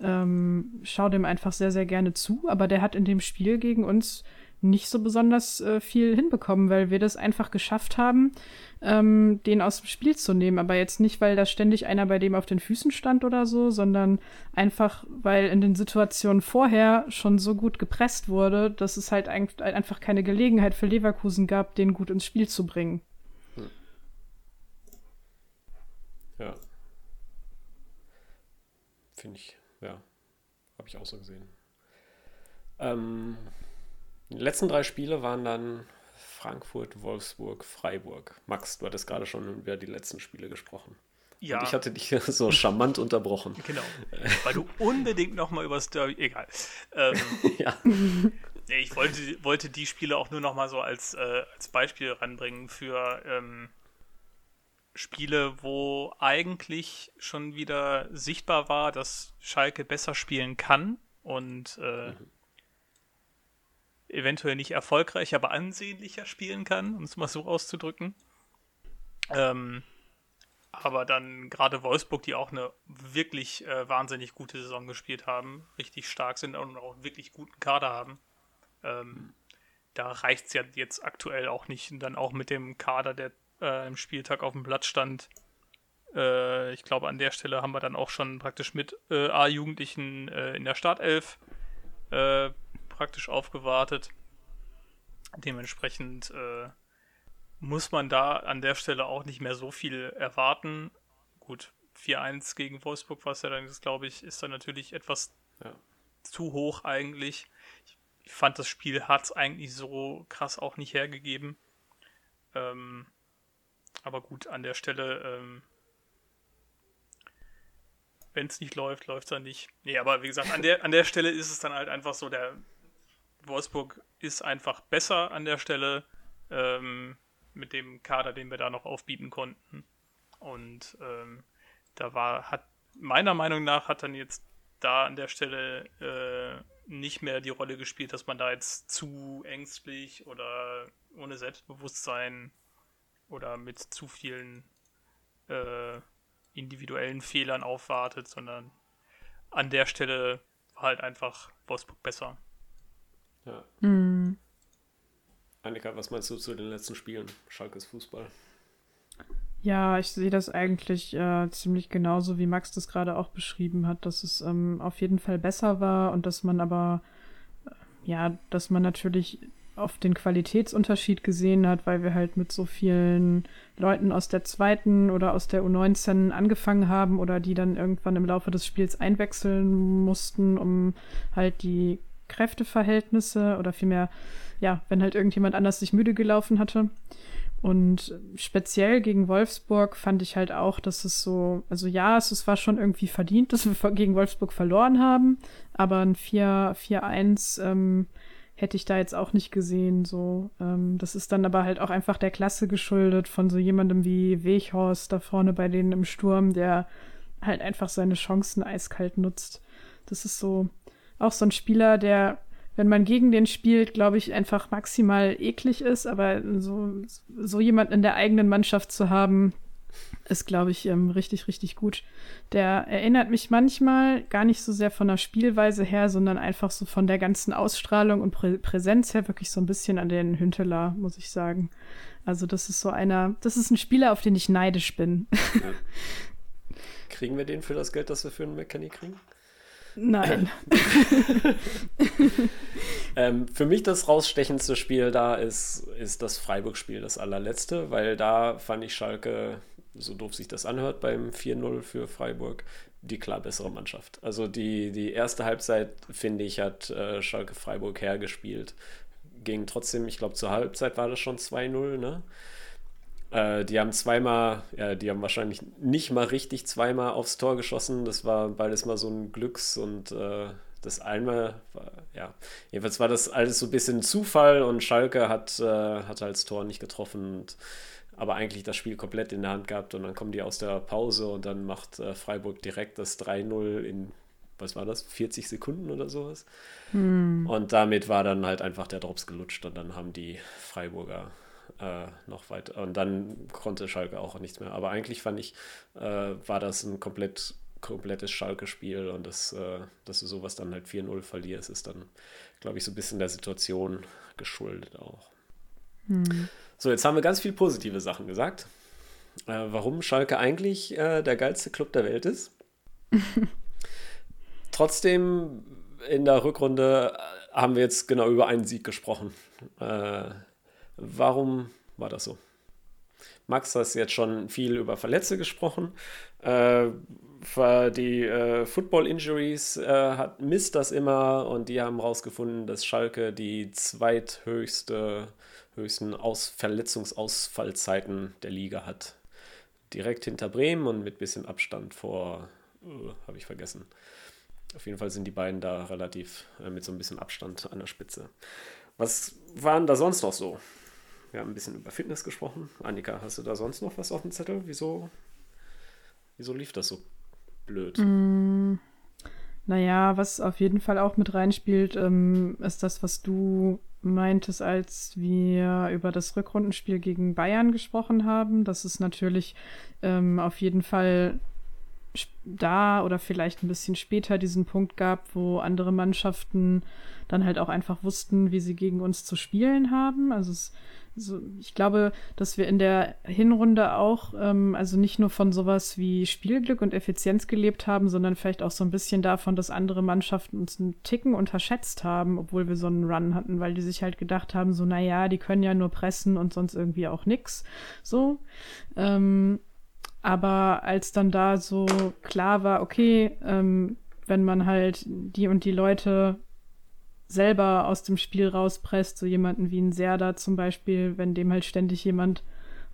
ähm, schaue dem einfach sehr, sehr gerne zu, aber der hat in dem Spiel gegen uns nicht so besonders äh, viel hinbekommen, weil wir das einfach geschafft haben, ähm, den aus dem Spiel zu nehmen. Aber jetzt nicht, weil da ständig einer bei dem auf den Füßen stand oder so, sondern einfach, weil in den Situationen vorher schon so gut gepresst wurde, dass es halt ein einfach keine Gelegenheit für Leverkusen gab, den gut ins Spiel zu bringen. Hm. Ja. Finde ich ja, habe ich auch so gesehen. Ähm, die letzten drei Spiele waren dann Frankfurt, Wolfsburg, Freiburg. Max, du hattest gerade schon über die letzten Spiele gesprochen. Ja. Und ich hatte dich [LAUGHS] so charmant unterbrochen. Genau. Weil du unbedingt nochmal über das Derby. Egal. Ähm, [LAUGHS] ja. Ich wollte, wollte die Spiele auch nur nochmal so als, äh, als Beispiel ranbringen für ähm, Spiele, wo eigentlich schon wieder sichtbar war, dass Schalke besser spielen kann und äh, mhm. Eventuell nicht erfolgreich, aber ansehnlicher spielen kann, um es mal so auszudrücken. Ähm, aber dann gerade Wolfsburg, die auch eine wirklich äh, wahnsinnig gute Saison gespielt haben, richtig stark sind und auch einen wirklich guten Kader haben. Ähm. Da reicht es ja jetzt aktuell auch nicht, dann auch mit dem Kader, der äh, im Spieltag auf dem Platz stand. Äh, ich glaube, an der Stelle haben wir dann auch schon praktisch mit äh, A-Jugendlichen äh, in der Startelf äh, praktisch aufgewartet. Dementsprechend äh, muss man da an der Stelle auch nicht mehr so viel erwarten. Gut, 4-1 gegen Wolfsburg was ja dann, glaube ich, ist dann natürlich etwas ja. zu hoch eigentlich. Ich fand, das Spiel hat es eigentlich so krass auch nicht hergegeben. Ähm, aber gut, an der Stelle, ähm, wenn es nicht läuft, läuft es dann nicht. Nee, aber wie gesagt, an der, an der Stelle ist es dann halt einfach so, der Wolfsburg ist einfach besser an der Stelle ähm, mit dem Kader, den wir da noch aufbieten konnten. Und ähm, da war, hat meiner Meinung nach hat dann jetzt da an der Stelle äh, nicht mehr die Rolle gespielt, dass man da jetzt zu ängstlich oder ohne Selbstbewusstsein oder mit zu vielen äh, individuellen Fehlern aufwartet, sondern an der Stelle war halt einfach Wolfsburg besser. Ja. Mhm. Annika, was meinst du zu den letzten Spielen? Schalkes Fußball. Ja, ich sehe das eigentlich äh, ziemlich genauso, wie Max das gerade auch beschrieben hat, dass es ähm, auf jeden Fall besser war und dass man aber, äh, ja, dass man natürlich auf den Qualitätsunterschied gesehen hat, weil wir halt mit so vielen Leuten aus der zweiten oder aus der U19 angefangen haben oder die dann irgendwann im Laufe des Spiels einwechseln mussten, um halt die Kräfteverhältnisse oder vielmehr, ja, wenn halt irgendjemand anders sich müde gelaufen hatte. Und speziell gegen Wolfsburg fand ich halt auch, dass es so, also ja, es, es war schon irgendwie verdient, dass wir gegen Wolfsburg verloren haben, aber ein 4-1 ähm, hätte ich da jetzt auch nicht gesehen. So, ähm, das ist dann aber halt auch einfach der Klasse geschuldet von so jemandem wie Weghorst da vorne bei denen im Sturm, der halt einfach seine Chancen eiskalt nutzt. Das ist so auch so ein Spieler, der wenn man gegen den spielt, glaube ich, einfach maximal eklig ist. Aber so, so jemand in der eigenen Mannschaft zu haben, ist, glaube ich, ähm, richtig, richtig gut. Der erinnert mich manchmal gar nicht so sehr von der Spielweise her, sondern einfach so von der ganzen Ausstrahlung und Prä Präsenz her wirklich so ein bisschen an den Hünteler, muss ich sagen. Also das ist so einer, das ist ein Spieler, auf den ich neidisch bin. Ja. [LAUGHS] Kriegen wir den für das Geld, das wir für einen McKenny kriegen? Nein. [LAUGHS] ähm, für mich das rausstechendste Spiel da ist, ist das Freiburg-Spiel, das allerletzte, weil da fand ich Schalke, so doof sich das anhört, beim 4-0 für Freiburg, die klar bessere Mannschaft. Also die, die erste Halbzeit, finde ich, hat äh, Schalke Freiburg hergespielt. Ging trotzdem, ich glaube, zur Halbzeit war das schon 2-0, ne? Äh, die haben zweimal, ja, die haben wahrscheinlich nicht mal richtig zweimal aufs Tor geschossen. Das war beides mal so ein Glücks- und äh, das einmal, war, ja, jedenfalls war das alles so ein bisschen Zufall und Schalke hat, äh, hat als Tor nicht getroffen, und, aber eigentlich das Spiel komplett in der Hand gehabt und dann kommen die aus der Pause und dann macht äh, Freiburg direkt das 3-0 in, was war das, 40 Sekunden oder sowas. Hm. Und damit war dann halt einfach der Drops gelutscht und dann haben die Freiburger äh, noch weiter. Und dann konnte Schalke auch nichts mehr. Aber eigentlich fand ich, äh, war das ein komplett komplettes Schalke-Spiel und das, äh, dass du sowas dann halt 4-0 verlierst, ist dann, glaube ich, so ein bisschen der Situation geschuldet auch. Hm. So, jetzt haben wir ganz viel positive Sachen gesagt. Äh, warum Schalke eigentlich äh, der geilste Club der Welt ist. [LAUGHS] Trotzdem in der Rückrunde äh, haben wir jetzt genau über einen Sieg gesprochen. Äh, Warum war das so? Max, hast jetzt schon viel über Verletzte gesprochen. Äh, die äh, Football Injuries äh, hat, misst das immer und die haben herausgefunden, dass Schalke die zweithöchste Verletzungsausfallzeiten der Liga hat. Direkt hinter Bremen und mit bisschen Abstand vor, uh, habe ich vergessen. Auf jeden Fall sind die beiden da relativ äh, mit so ein bisschen Abstand an der Spitze. Was waren da sonst noch so? Wir haben ein bisschen über Fitness gesprochen. Annika, hast du da sonst noch was auf dem Zettel? Wieso, wieso lief das so blöd? Mm, naja, was auf jeden Fall auch mit reinspielt, ähm, ist das, was du meintest, als wir über das Rückrundenspiel gegen Bayern gesprochen haben. Das ist natürlich ähm, auf jeden Fall da oder vielleicht ein bisschen später diesen Punkt gab, wo andere Mannschaften dann halt auch einfach wussten, wie sie gegen uns zu spielen haben. Also es so, ich glaube, dass wir in der Hinrunde auch, ähm, also nicht nur von sowas wie Spielglück und Effizienz gelebt haben, sondern vielleicht auch so ein bisschen davon, dass andere Mannschaften uns einen Ticken unterschätzt haben, obwohl wir so einen Run hatten, weil die sich halt gedacht haben, so, naja, die können ja nur pressen und sonst irgendwie auch nix. So. Ähm, aber als dann da so klar war, okay, ähm, wenn man halt die und die Leute selber aus dem Spiel rauspresst, so jemanden wie ein Serda zum Beispiel, wenn dem halt ständig jemand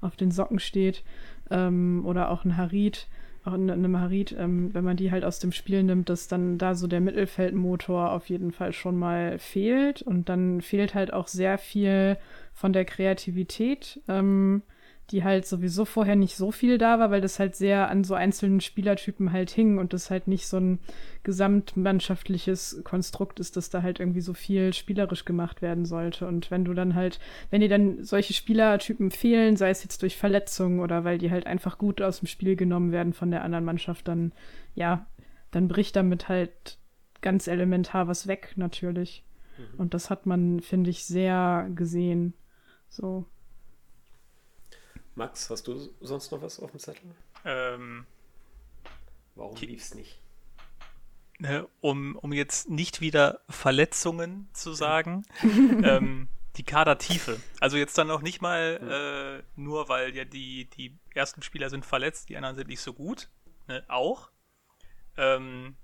auf den Socken steht, ähm, oder auch ein Harid, auch in einem Harid, ähm, wenn man die halt aus dem Spiel nimmt, dass dann da so der Mittelfeldmotor auf jeden Fall schon mal fehlt. Und dann fehlt halt auch sehr viel von der Kreativität, ähm, die halt sowieso vorher nicht so viel da war, weil das halt sehr an so einzelnen Spielertypen halt hing und das halt nicht so ein gesamtmannschaftliches Konstrukt ist, dass da halt irgendwie so viel spielerisch gemacht werden sollte. Und wenn du dann halt, wenn dir dann solche Spielertypen fehlen, sei es jetzt durch Verletzungen oder weil die halt einfach gut aus dem Spiel genommen werden von der anderen Mannschaft, dann ja, dann bricht damit halt ganz elementar was weg, natürlich. Mhm. Und das hat man, finde ich, sehr gesehen. So. Max, hast du sonst noch was auf dem Zettel? Ähm, Warum lief's nicht? Ne, um, um jetzt nicht wieder Verletzungen zu sagen, [LAUGHS] ähm, die Kadertiefe. Also jetzt dann noch nicht mal äh, nur, weil ja die, die ersten Spieler sind verletzt, die anderen sind nicht so gut. Ne, auch. Ähm,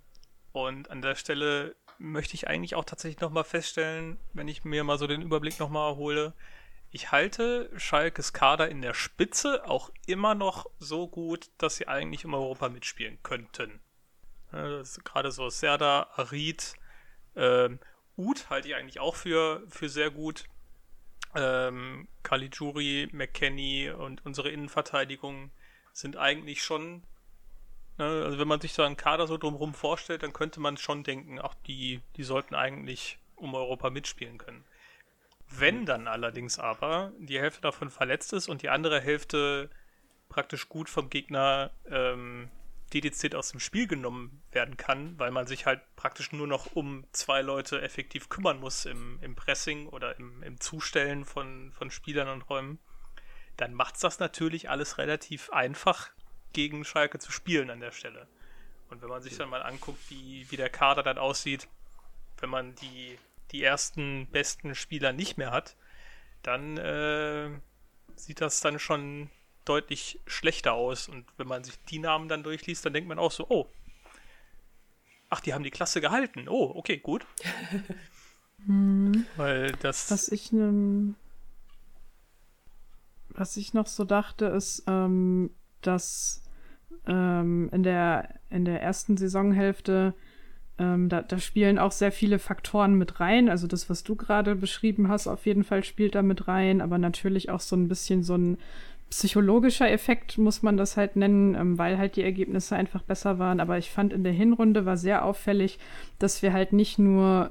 und an der Stelle möchte ich eigentlich auch tatsächlich nochmal feststellen, wenn ich mir mal so den Überblick nochmal hole, ich halte Schalkes Kader in der Spitze auch immer noch so gut, dass sie eigentlich im Europa mitspielen könnten. Gerade so Serda, Arid, ähm, Ud halte ich eigentlich auch für, für sehr gut. Ähm, Caligiuri, McKenny und unsere Innenverteidigung sind eigentlich schon, ne, also wenn man sich so einen Kader so drumherum vorstellt, dann könnte man schon denken, ach, die, die sollten eigentlich um Europa mitspielen können. Wenn dann allerdings aber die Hälfte davon verletzt ist und die andere Hälfte praktisch gut vom Gegner ähm, dediziert aus dem Spiel genommen werden kann, weil man sich halt praktisch nur noch um zwei Leute effektiv kümmern muss im, im Pressing oder im, im Zustellen von, von Spielern und Räumen, dann macht es das natürlich alles relativ einfach, gegen Schalke zu spielen an der Stelle. Und wenn man sich dann mal anguckt, wie, wie der Kader dann aussieht, wenn man die die ersten besten Spieler nicht mehr hat, dann äh, sieht das dann schon deutlich schlechter aus. Und wenn man sich die Namen dann durchliest, dann denkt man auch so, oh, ach, die haben die Klasse gehalten. Oh, okay, gut. [LAUGHS] hm. Weil das. Was ich ne, was ich noch so dachte, ist, ähm, dass ähm, in der in der ersten Saisonhälfte ähm, da, da, spielen auch sehr viele Faktoren mit rein. Also das, was du gerade beschrieben hast, auf jeden Fall spielt da mit rein, aber natürlich auch so ein bisschen so ein psychologischer Effekt, muss man das halt nennen, ähm, weil halt die Ergebnisse einfach besser waren. Aber ich fand in der Hinrunde war sehr auffällig, dass wir halt nicht nur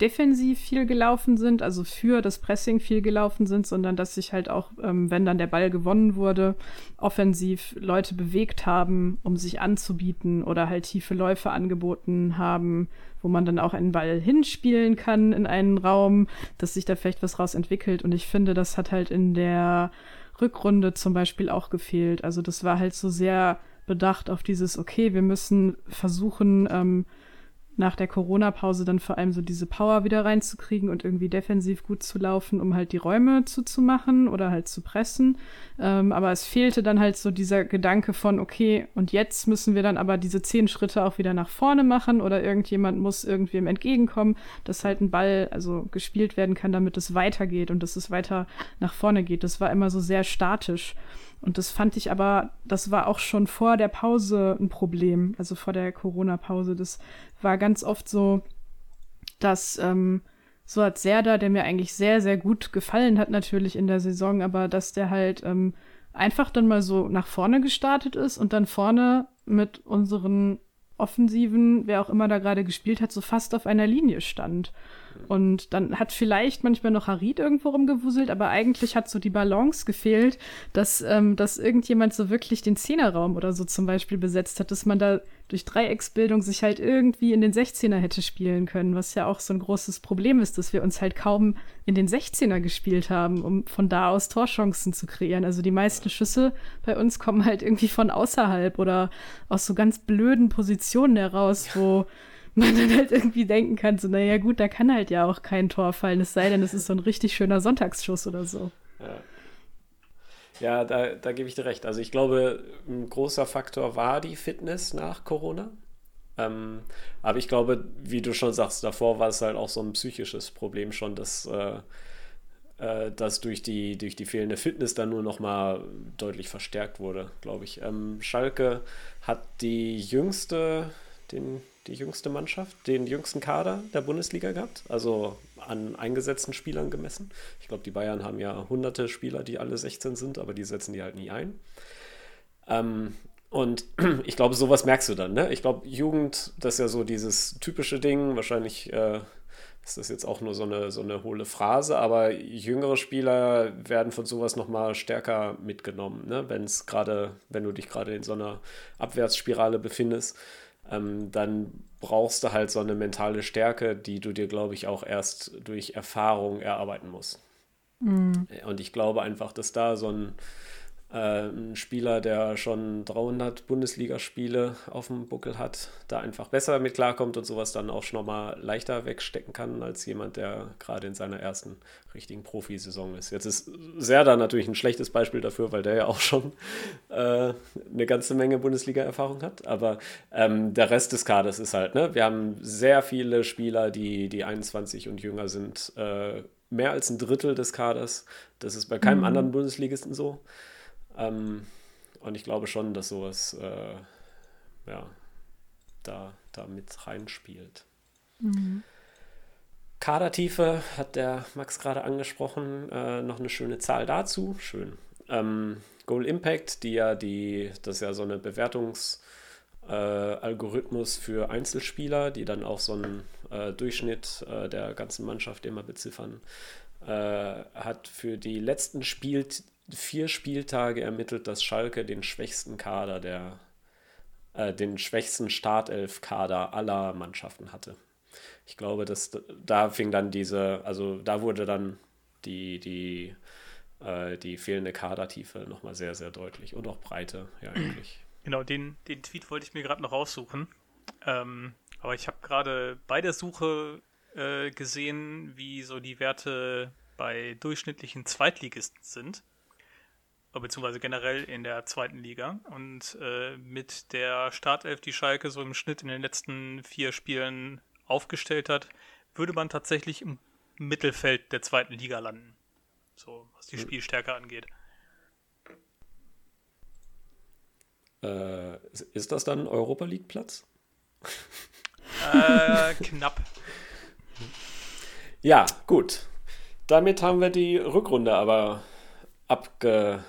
defensiv viel gelaufen sind, also für das Pressing viel gelaufen sind, sondern dass sich halt auch, ähm, wenn dann der Ball gewonnen wurde, offensiv Leute bewegt haben, um sich anzubieten oder halt tiefe Läufe angeboten haben, wo man dann auch einen Ball hinspielen kann in einen Raum, dass sich da vielleicht was raus entwickelt. Und ich finde, das hat halt in der Rückrunde zum Beispiel auch gefehlt. Also das war halt so sehr bedacht auf dieses, okay, wir müssen versuchen, ähm, nach der Corona-Pause dann vor allem so diese Power wieder reinzukriegen und irgendwie defensiv gut zu laufen, um halt die Räume zuzumachen oder halt zu pressen. Ähm, aber es fehlte dann halt so dieser Gedanke von, okay, und jetzt müssen wir dann aber diese zehn Schritte auch wieder nach vorne machen oder irgendjemand muss irgendwem entgegenkommen, dass halt ein Ball also gespielt werden kann, damit es weitergeht und dass es weiter nach vorne geht. Das war immer so sehr statisch. Und das fand ich aber, das war auch schon vor der Pause ein Problem, also vor der Corona-Pause. Das war ganz oft so, dass ähm, so hat Serda, der mir eigentlich sehr, sehr gut gefallen hat, natürlich in der Saison, aber dass der halt ähm, einfach dann mal so nach vorne gestartet ist und dann vorne mit unseren Offensiven, wer auch immer da gerade gespielt hat, so fast auf einer Linie stand. Und dann hat vielleicht manchmal noch Harid irgendwo rumgewuselt, aber eigentlich hat so die Balance gefehlt, dass, ähm, dass irgendjemand so wirklich den Zehnerraum oder so zum Beispiel besetzt hat, dass man da durch Dreiecksbildung sich halt irgendwie in den 16er hätte spielen können, was ja auch so ein großes Problem ist, dass wir uns halt kaum in den 16er gespielt haben, um von da aus Torchancen zu kreieren. Also die meisten Schüsse bei uns kommen halt irgendwie von außerhalb oder aus so ganz blöden Positionen heraus, wo [LAUGHS] man dann halt irgendwie denken kann, so, naja gut, da kann halt ja auch kein Tor fallen, es sei denn, es ist so ein richtig schöner Sonntagsschuss oder so. Ja. Ja, da, da gebe ich dir recht. Also ich glaube, ein großer Faktor war die Fitness nach Corona. Ähm, aber ich glaube, wie du schon sagst, davor war es halt auch so ein psychisches Problem schon, dass, äh, äh, durch die, durch die fehlende Fitness dann nur noch mal deutlich verstärkt wurde, glaube ich. Ähm, Schalke hat die jüngste den, die jüngste Mannschaft, den jüngsten Kader der Bundesliga gehabt, also an eingesetzten Spielern gemessen. Ich glaube, die Bayern haben ja hunderte Spieler, die alle 16 sind, aber die setzen die halt nie ein. Ähm, und [CLEARS THROAT] ich glaube, sowas merkst du dann. Ne? Ich glaube, Jugend, das ist ja so dieses typische Ding. Wahrscheinlich äh, ist das jetzt auch nur so eine, so eine hohle Phrase, aber jüngere Spieler werden von sowas nochmal stärker mitgenommen. Ne? Wenn es gerade, wenn du dich gerade in so einer Abwärtsspirale befindest, ähm, dann brauchst du halt so eine mentale Stärke, die du dir, glaube ich, auch erst durch Erfahrung erarbeiten musst. Mhm. Und ich glaube einfach, dass da so ein ein Spieler, der schon 300 Bundesligaspiele auf dem Buckel hat, da einfach besser mit klarkommt und sowas dann auch schon nochmal leichter wegstecken kann als jemand, der gerade in seiner ersten richtigen Profisaison ist. Jetzt ist Serda natürlich ein schlechtes Beispiel dafür, weil der ja auch schon äh, eine ganze Menge Bundesliga-Erfahrung hat. Aber ähm, der Rest des Kaders ist halt, ne? Wir haben sehr viele Spieler, die, die 21 und jünger sind. Äh, mehr als ein Drittel des Kaders. Das ist bei keinem mhm. anderen Bundesligisten so. Ähm, und ich glaube schon, dass sowas äh, ja, da, da mit reinspielt. Mhm. Kadertiefe hat der Max gerade angesprochen. Äh, noch eine schöne Zahl dazu. Schön. Ähm, Goal Impact, die ja die, das ist ja so eine Bewertungsalgorithmus äh, für Einzelspieler, die dann auch so einen äh, Durchschnitt äh, der ganzen Mannschaft immer beziffern, äh, hat für die letzten Spiel, vier Spieltage ermittelt, dass Schalke den schwächsten Kader der, äh, den schwächsten Startelf-Kader aller Mannschaften hatte. Ich glaube, dass da fing dann diese, also da wurde dann die, die, äh, die fehlende Kadertiefe nochmal sehr, sehr deutlich und auch Breite, ja, eigentlich. Genau, den, den Tweet wollte ich mir gerade noch raussuchen. Ähm, aber ich habe gerade bei der Suche äh, gesehen, wie so die Werte bei durchschnittlichen Zweitligisten sind beziehungsweise generell in der zweiten Liga. Und äh, mit der Startelf, die Schalke so im Schnitt in den letzten vier Spielen aufgestellt hat, würde man tatsächlich im Mittelfeld der zweiten Liga landen. So, was die hm. Spielstärke angeht. Äh, ist das dann Europa League Platz? Äh, [LAUGHS] knapp. Ja, gut. Damit haben wir die Rückrunde aber abge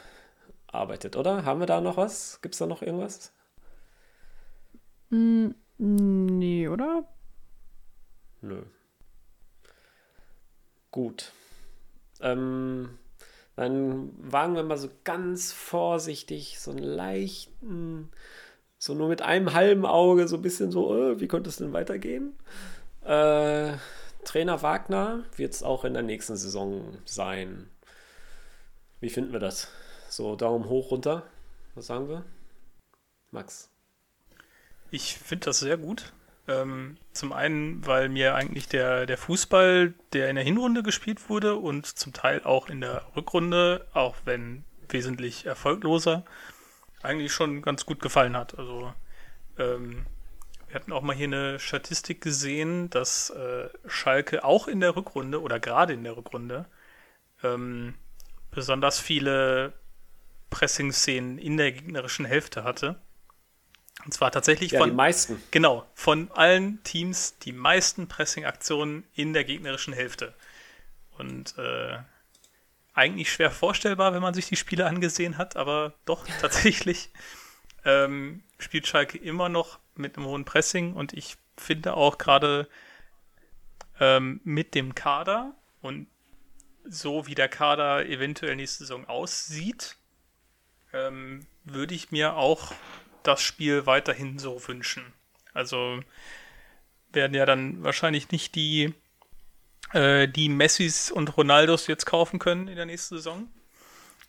arbeitet, oder? Haben wir da noch was? Gibt es da noch irgendwas? Mm, nee, oder? Nö. Gut. Ähm, dann wagen wir mal so ganz vorsichtig so einen leichten, so nur mit einem halben Auge, so ein bisschen so, äh, wie könnte es denn weitergehen? Äh, Trainer Wagner wird es auch in der nächsten Saison sein. Wie finden wir das? So, Daumen hoch, runter. Was sagen wir? Max. Ich finde das sehr gut. Ähm, zum einen, weil mir eigentlich der, der Fußball, der in der Hinrunde gespielt wurde und zum Teil auch in der Rückrunde, auch wenn wesentlich erfolgloser, eigentlich schon ganz gut gefallen hat. Also ähm, wir hatten auch mal hier eine Statistik gesehen, dass äh, Schalke auch in der Rückrunde oder gerade in der Rückrunde ähm, besonders viele Pressing-Szenen in der gegnerischen Hälfte hatte. Und zwar tatsächlich ja, von. Die meisten. Genau, von allen Teams die meisten Pressing-Aktionen in der gegnerischen Hälfte. Und äh, eigentlich schwer vorstellbar, wenn man sich die Spiele angesehen hat, aber doch [LAUGHS] tatsächlich ähm, spielt Schalke immer noch mit einem hohen Pressing und ich finde auch gerade ähm, mit dem Kader und so wie der Kader eventuell nächste Saison aussieht, ähm, würde ich mir auch das Spiel weiterhin so wünschen. Also werden ja dann wahrscheinlich nicht die, äh, die Messis und Ronaldos jetzt kaufen können in der nächsten Saison.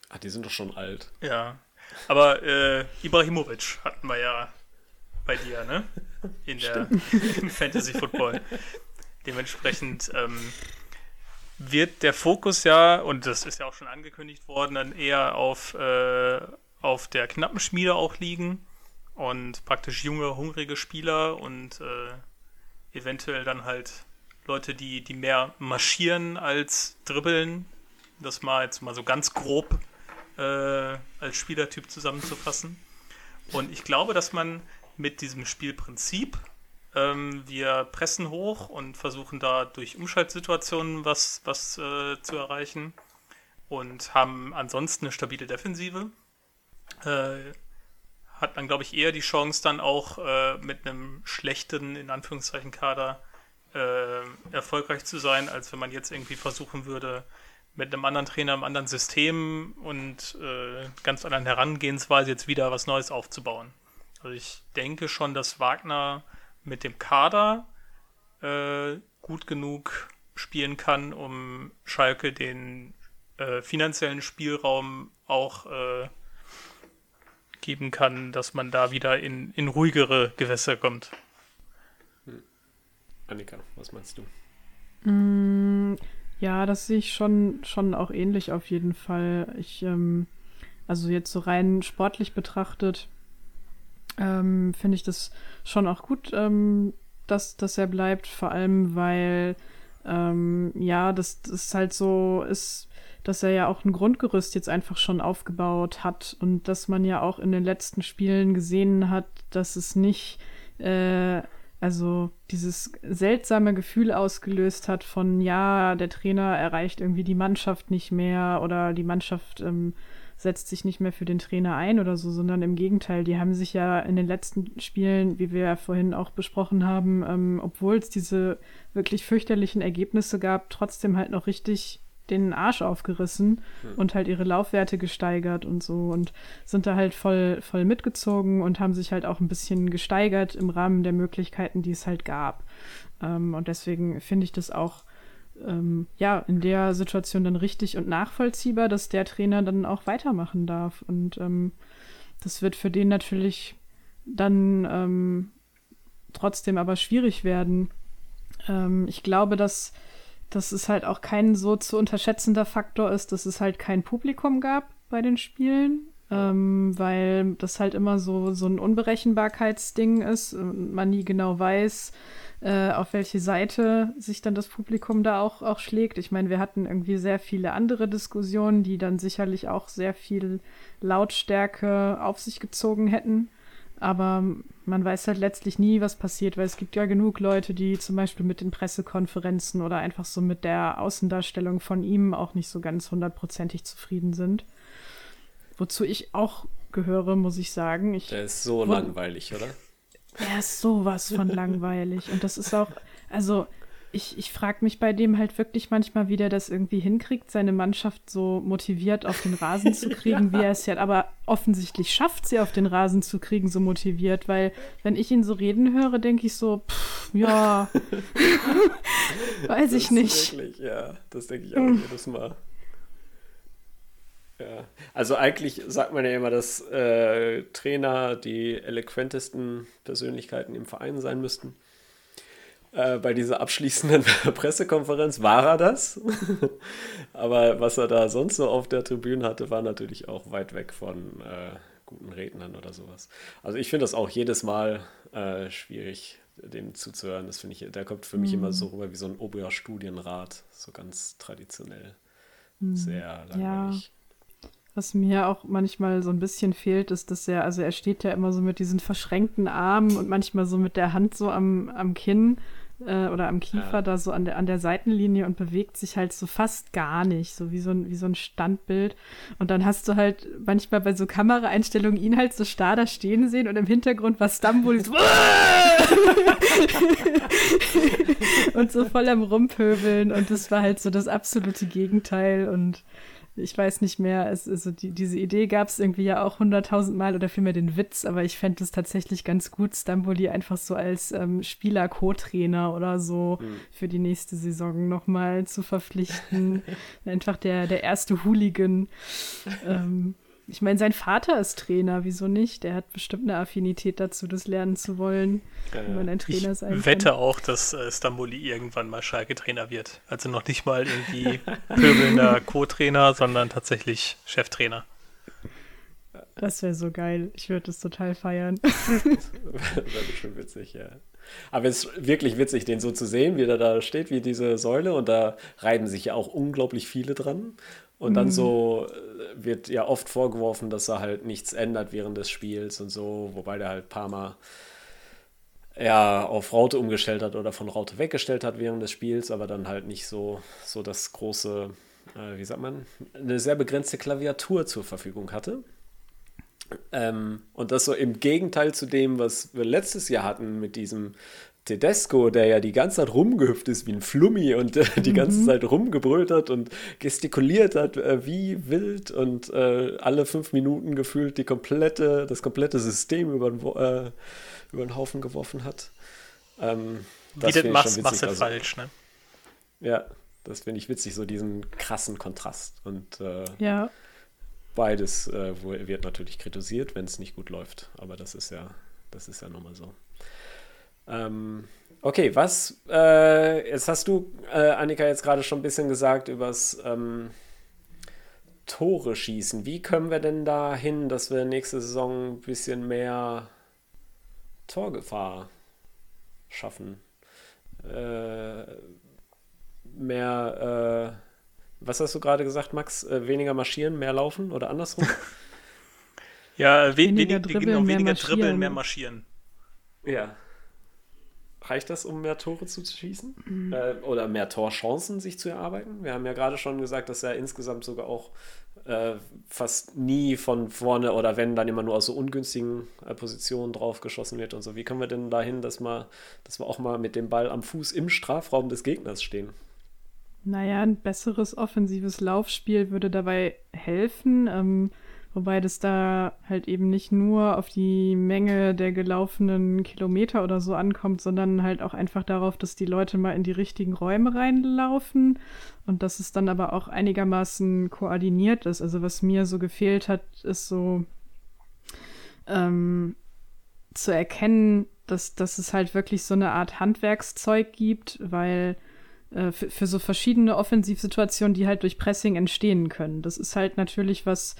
Ah, die sind doch schon alt. Ja. Aber äh, Ibrahimovic hatten wir ja bei dir, ne? In der [LAUGHS] Fantasy Football. Dementsprechend ähm, wird der Fokus ja, und das ist ja auch schon angekündigt worden, dann eher auf, äh, auf der knappen Schmiede auch liegen und praktisch junge, hungrige Spieler und äh, eventuell dann halt Leute, die, die mehr marschieren als dribbeln. Das mal jetzt mal so ganz grob äh, als Spielertyp zusammenzufassen. Und ich glaube, dass man mit diesem Spielprinzip ähm, wir pressen hoch und versuchen da durch Umschaltsituationen was, was äh, zu erreichen und haben ansonsten eine stabile Defensive. Äh, hat man, glaube ich, eher die Chance, dann auch äh, mit einem schlechten, in Anführungszeichen, Kader äh, erfolgreich zu sein, als wenn man jetzt irgendwie versuchen würde, mit einem anderen Trainer, einem anderen System und äh, ganz anderen Herangehensweise jetzt wieder was Neues aufzubauen. Also ich denke schon, dass Wagner mit dem Kader äh, gut genug spielen kann, um Schalke den äh, finanziellen Spielraum auch äh, geben kann, dass man da wieder in, in ruhigere Gewässer kommt. Hm. Annika, was meinst du? Mm, ja, das sehe ich schon, schon auch ähnlich auf jeden Fall. Ich, ähm, also jetzt so rein sportlich betrachtet, ähm, finde ich das schon auch gut, ähm, dass, dass er bleibt, vor allem weil ähm, ja, das, das halt so ist, dass er ja auch ein Grundgerüst jetzt einfach schon aufgebaut hat und dass man ja auch in den letzten Spielen gesehen hat, dass es nicht äh, also dieses seltsame Gefühl ausgelöst hat von, ja, der Trainer erreicht irgendwie die Mannschaft nicht mehr oder die Mannschaft ähm, setzt sich nicht mehr für den Trainer ein oder so, sondern im Gegenteil, die haben sich ja in den letzten Spielen, wie wir ja vorhin auch besprochen haben, ähm, obwohl es diese wirklich fürchterlichen Ergebnisse gab, trotzdem halt noch richtig den Arsch aufgerissen mhm. und halt ihre Laufwerte gesteigert und so und sind da halt voll, voll mitgezogen und haben sich halt auch ein bisschen gesteigert im Rahmen der Möglichkeiten, die es halt gab. Ähm, und deswegen finde ich das auch ähm, ja in der Situation dann richtig und nachvollziehbar, dass der Trainer dann auch weitermachen darf. Und ähm, das wird für den natürlich dann ähm, trotzdem aber schwierig werden. Ähm, ich glaube, dass dass es halt auch kein so zu unterschätzender Faktor ist, dass es halt kein Publikum gab bei den Spielen, ähm, weil das halt immer so, so ein Unberechenbarkeitsding ist und man nie genau weiß, äh, auf welche Seite sich dann das Publikum da auch, auch schlägt. Ich meine, wir hatten irgendwie sehr viele andere Diskussionen, die dann sicherlich auch sehr viel Lautstärke auf sich gezogen hätten. Aber man weiß halt letztlich nie, was passiert, weil es gibt ja genug Leute, die zum Beispiel mit den Pressekonferenzen oder einfach so mit der Außendarstellung von ihm auch nicht so ganz hundertprozentig zufrieden sind. Wozu ich auch gehöre, muss ich sagen. Ich, der ist so langweilig, oder? Er ist sowas von langweilig. Und das ist auch, also ich, ich frage mich bei dem halt wirklich manchmal, wie der das irgendwie hinkriegt, seine Mannschaft so motiviert auf den Rasen zu kriegen, ja. wie er es ja aber offensichtlich schafft, sie auf den Rasen zu kriegen, so motiviert, weil wenn ich ihn so reden höre, denke ich so, pff, ja, [LAUGHS] weiß ich nicht. Wirklich, ja, das denke ich auch mm. jedes Mal. Ja, also eigentlich sagt man ja immer, dass äh, Trainer die eloquentesten Persönlichkeiten im Verein sein müssten. Äh, bei dieser abschließenden [LAUGHS] Pressekonferenz war er das. [LAUGHS] Aber was er da sonst so auf der Tribüne hatte, war natürlich auch weit weg von äh, guten Rednern oder sowas. Also ich finde das auch jedes Mal äh, schwierig, dem zuzuhören. Das finde ich, der kommt für mich mhm. immer so rüber wie so ein Oberstudienrat, so ganz traditionell. Mhm. Sehr langweilig. Ja. Was mir auch manchmal so ein bisschen fehlt, ist, dass er, also er steht ja immer so mit diesen verschränkten Armen und manchmal so mit der Hand so am, am Kinn äh, oder am Kiefer ja. da so an der, an der Seitenlinie und bewegt sich halt so fast gar nicht, so wie so ein, wie so ein Standbild. Und dann hast du halt manchmal bei so Kameraeinstellungen ihn halt so starr da stehen sehen und im Hintergrund war Stambul so [LAUGHS] und so voll am Rumpöbeln und das war halt so das absolute Gegenteil und ich weiß nicht mehr, es, also die, diese Idee gab es irgendwie ja auch hunderttausend Mal oder vielmehr den Witz, aber ich fände es tatsächlich ganz gut, Stamboli einfach so als ähm, Spieler-Co-Trainer oder so mhm. für die nächste Saison nochmal zu verpflichten. [LAUGHS] einfach der, der erste Hooligan. ähm, ich meine, sein Vater ist Trainer, wieso nicht? Der hat bestimmt eine Affinität dazu, das lernen zu wollen, ja, wenn man ein Trainer ich sein kann. Ich wette auch, dass äh, Stamboli irgendwann mal Schalke-Trainer wird. Also noch nicht mal irgendwie pöbelnder [LAUGHS] Co-Trainer, sondern tatsächlich Cheftrainer. Das wäre so geil. Ich würde das total feiern. das wäre schon witzig, ja. Aber es ist wirklich witzig, den so zu sehen, wie er da steht, wie diese Säule. Und da reiben sich ja auch unglaublich viele dran. Und dann mhm. so äh, wird ja oft vorgeworfen, dass er halt nichts ändert während des Spiels und so, wobei der halt ein paar Mal er auf Raute umgestellt hat oder von Raute weggestellt hat während des Spiels, aber dann halt nicht so, so das große, äh, wie sagt man, eine sehr begrenzte Klaviatur zur Verfügung hatte. Ähm, und das so im Gegenteil zu dem, was wir letztes Jahr hatten mit diesem Tedesco, der ja die ganze Zeit rumgehüpft ist wie ein Flummi und äh, die ganze mhm. Zeit rumgebrüllt hat und gestikuliert hat äh, wie wild und äh, alle fünf Minuten gefühlt die komplette, das komplette System über den, äh, über den Haufen geworfen hat. Ähm, wie das machst, machst du also, falsch, ne? Ja, das finde ich witzig, so diesen krassen Kontrast. Und äh, ja. beides äh, wird natürlich kritisiert, wenn es nicht gut läuft. Aber das ist ja, das ist ja nun mal so. Ähm, okay, was, äh, jetzt hast du, äh, Annika, jetzt gerade schon ein bisschen gesagt übers ähm, Tore schießen. Wie können wir denn da hin, dass wir nächste Saison ein bisschen mehr Torgefahr schaffen? Äh, mehr, äh, was hast du gerade gesagt, Max? Äh, weniger marschieren, mehr laufen oder andersrum? [LAUGHS] ja, we weniger, dribbeln, genau, weniger mehr dribbeln, mehr marschieren. Ja reicht das, um mehr Tore zu schießen? Mhm. Äh, oder mehr Torchancen sich zu erarbeiten? Wir haben ja gerade schon gesagt, dass er insgesamt sogar auch äh, fast nie von vorne oder wenn, dann immer nur aus so ungünstigen äh, Positionen drauf geschossen wird und so. Wie kommen wir denn dahin, dass, mal, dass wir auch mal mit dem Ball am Fuß im Strafraum des Gegners stehen? Naja, ein besseres offensives Laufspiel würde dabei helfen. Ähm, Wobei das da halt eben nicht nur auf die Menge der gelaufenen Kilometer oder so ankommt, sondern halt auch einfach darauf, dass die Leute mal in die richtigen Räume reinlaufen und dass es dann aber auch einigermaßen koordiniert ist. Also was mir so gefehlt hat, ist so ähm, zu erkennen, dass, dass es halt wirklich so eine Art Handwerkszeug gibt, weil äh, für, für so verschiedene Offensivsituationen, die halt durch Pressing entstehen können. Das ist halt natürlich was,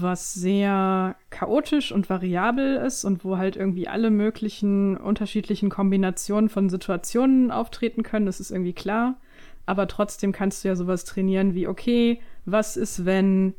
was sehr chaotisch und variabel ist und wo halt irgendwie alle möglichen unterschiedlichen Kombinationen von Situationen auftreten können, das ist irgendwie klar. Aber trotzdem kannst du ja sowas trainieren wie, okay, was ist, wenn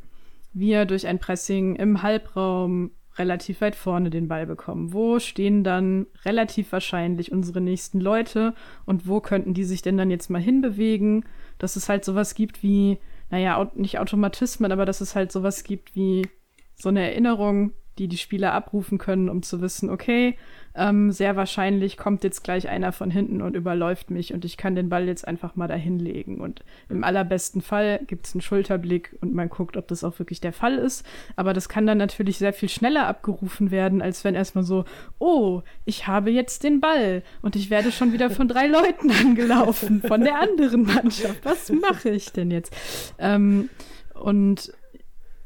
wir durch ein Pressing im Halbraum relativ weit vorne den Ball bekommen? Wo stehen dann relativ wahrscheinlich unsere nächsten Leute und wo könnten die sich denn dann jetzt mal hinbewegen? Dass es halt sowas gibt wie, naja, nicht Automatismen, aber dass es halt sowas gibt wie so eine Erinnerung, die die Spieler abrufen können, um zu wissen, okay, ähm, sehr wahrscheinlich kommt jetzt gleich einer von hinten und überläuft mich und ich kann den Ball jetzt einfach mal dahin legen. Und im allerbesten Fall gibt es einen Schulterblick und man guckt, ob das auch wirklich der Fall ist. Aber das kann dann natürlich sehr viel schneller abgerufen werden, als wenn erstmal so, oh, ich habe jetzt den Ball und ich werde schon wieder von drei Leuten [LAUGHS] angelaufen, von der anderen Mannschaft. Was mache ich denn jetzt? Ähm, und